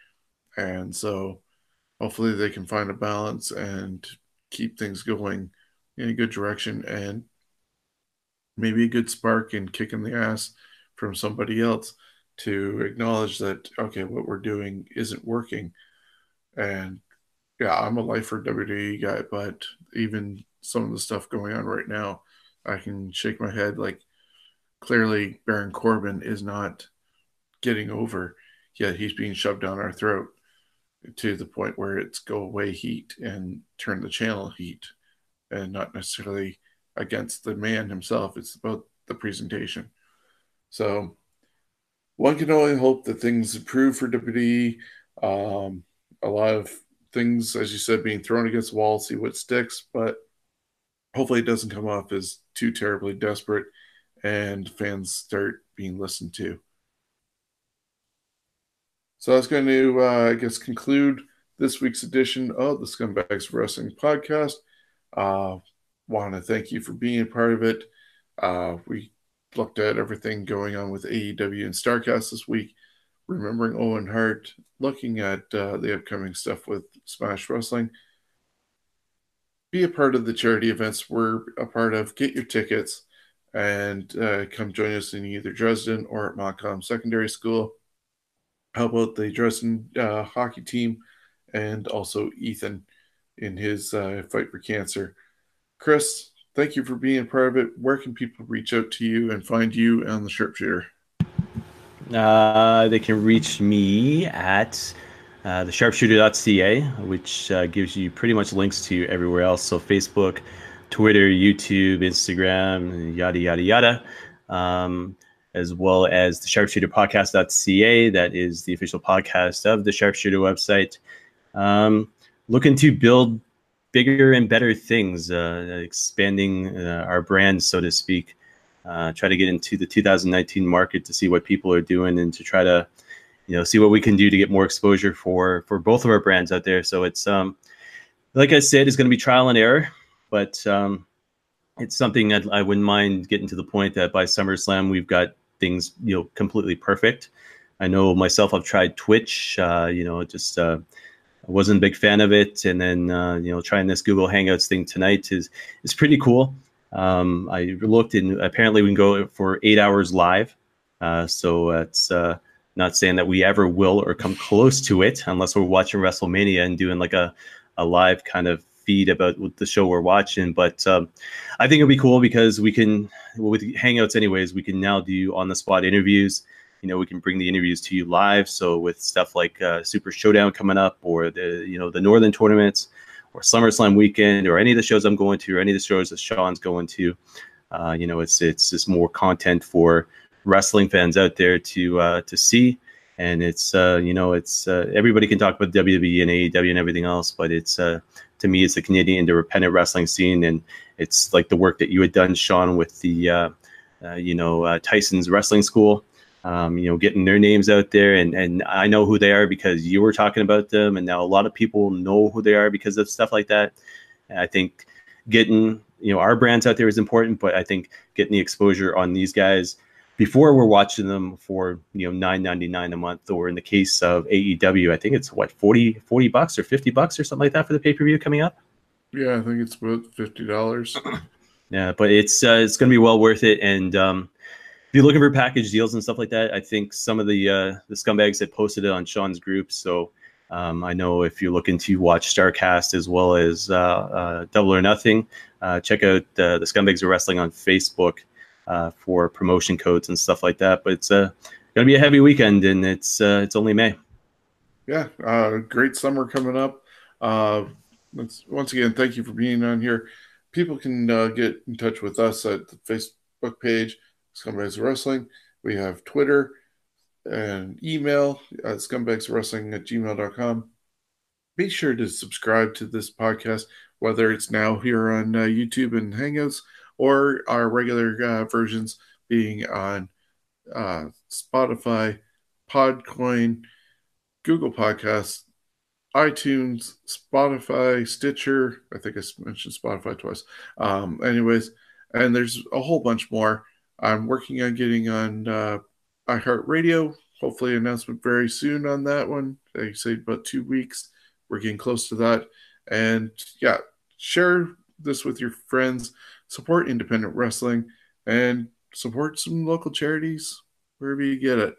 [SPEAKER 3] And so hopefully they can find a balance and keep things going in a good direction and maybe a good spark and kick in the ass from somebody else to acknowledge that okay what we're doing isn't working. And yeah i'm a lifer wwe guy but even some of the stuff going on right now i can shake my head like clearly baron corbin is not getting over yet. He's being shoved down our throat to the point where it's go away heat and turn the channel heat and not necessarily against the man himself. It's about the presentation. So one can only hope that things improve for WWE. Um, a lot of things, as you said, being thrown against the wall, see what sticks, but hopefully it doesn't come off as too terribly desperate and fans start being listened to. So that's going to, uh, I guess, conclude this week's edition of the Scumbags Wrestling Podcast. Uh, want to thank you for being a part of it. Uh, we looked at everything going on with AEW and Starcast this week, remembering Owen Hart, looking at uh, the upcoming stuff with Smash Wrestling. Be a part of the charity events we're a part of. Get your tickets and uh, come join us in either Dresden or at Montcalm Secondary School. How about the Dresden uh, hockey team and also Ethan in his uh, fight for cancer? Chris, thank you for being part of it. Where can people reach out to you and find you on the Sharpshooter?
[SPEAKER 4] Uh, they can reach me at uh, sharpshooter.ca, which uh, gives you pretty much links to everywhere else. So Facebook, Twitter, YouTube, Instagram, yada, yada, yada. Um, as well as the sharpshooter podcast.ca. that is the official podcast of the Sharpshooter website. Um, looking to build bigger and better things, uh, expanding uh, our brand, so to speak. Uh, try to get into the 2019 market to see what people are doing and to try to, you know, see what we can do to get more exposure for for both of our brands out there. So it's um, like I said, it's going to be trial and error, but um, it's something I'd, I would not mind getting to the point that by SummerSlam we've got things you know completely perfect. I know myself, I've tried Twitch, uh, you know, just uh, I wasn't a big fan of it, and then uh, you know trying this Google Hangouts thing tonight is is pretty cool. Um, I looked and apparently we can go for eight hours live. Uh, so it's uh, not saying that we ever will or come close to it unless we're watching WrestleMania and doing like a, a live kind of feed about the show we're watching. But um, I think it'll be cool because we can, well, with Hangouts, anyways, we can now do on the spot interviews. You know, we can bring the interviews to you live. So with stuff like uh, Super Showdown coming up, or the you know the Northern tournaments, or SummerSlam weekend or any of the shows I'm going to or any of the shows that Sean's going to. Uh, you know, it's it's just more content for wrestling fans out there to uh, to see. And it's uh, you know it's uh, everybody can talk about WWE and AEW and everything else, but it's uh, to me it's the Canadian independent wrestling scene, and it's like the work that you had done, Sean, with the uh, you know Tyson's wrestling school um, you know, getting their names out there. And, and I know who they are because you were talking about them. And now a lot of people know who they are because of stuff like that. And I think getting, you know, our brands out there is important, but I think getting the exposure on these guys before we're watching them for, you know, nine ninety nine a month, or in the case of AEW, I think it's what, 40, 40 bucks or 50 bucks or something like that for the pay per view coming up.
[SPEAKER 3] Yeah, I think it's about $50.
[SPEAKER 4] yeah, but it's, uh, it's going to be well worth it. And, um, if you're looking for package deals and stuff like that, I think some of the uh, the scumbags had posted it on Sean's group. So um, I know if you're looking to watch Starcast as well as uh, uh, Double or Nothing, uh, check out the Scumbags of Wrestling on Facebook uh, for promotion codes and stuff like that. But it's uh, going to be a heavy weekend, and it's it's only May.
[SPEAKER 3] Yeah, great summer coming up. once again, thank you for being on here. People can get in touch with us at the Facebook page Scumbags Wrestling. We have Twitter and email at scumbagswrestling at gmail.com. Be sure to subscribe to this podcast, whether it's now here on uh, YouTube and Hangouts or our regular uh, versions being on uh, Spotify, Podcoin, Google Podcasts, iTunes, Spotify, Stitcher. I think I mentioned Spotify twice. Um, anyways, and there's a whole bunch more. I'm working on getting on uh, iHeartRadio. Hopefully, announcement very soon on that one. I say about two weeks. We're getting close to that. And yeah, share this with your friends. Support independent wrestling and support some local charities wherever you get it.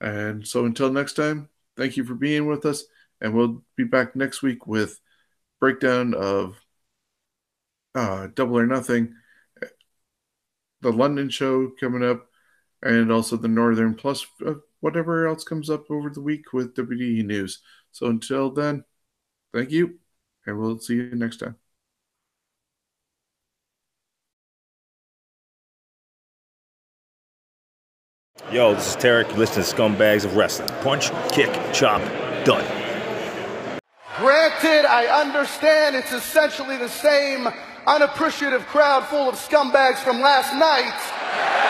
[SPEAKER 3] And so until next time, thank you for being with us. And we'll be back next week with breakdown of uh, Double or Nothing the London show coming up, and also the Northern, plus uh, whatever else comes up over the week with WWE news. So until then, thank you, and we'll see you next time.
[SPEAKER 6] Yo, this is Tarek. You listen to Scumbags of Wrestling. Punch, kick, chop, done.
[SPEAKER 7] Granted, I understand it's essentially the same unappreciative crowd full of scumbags from last night.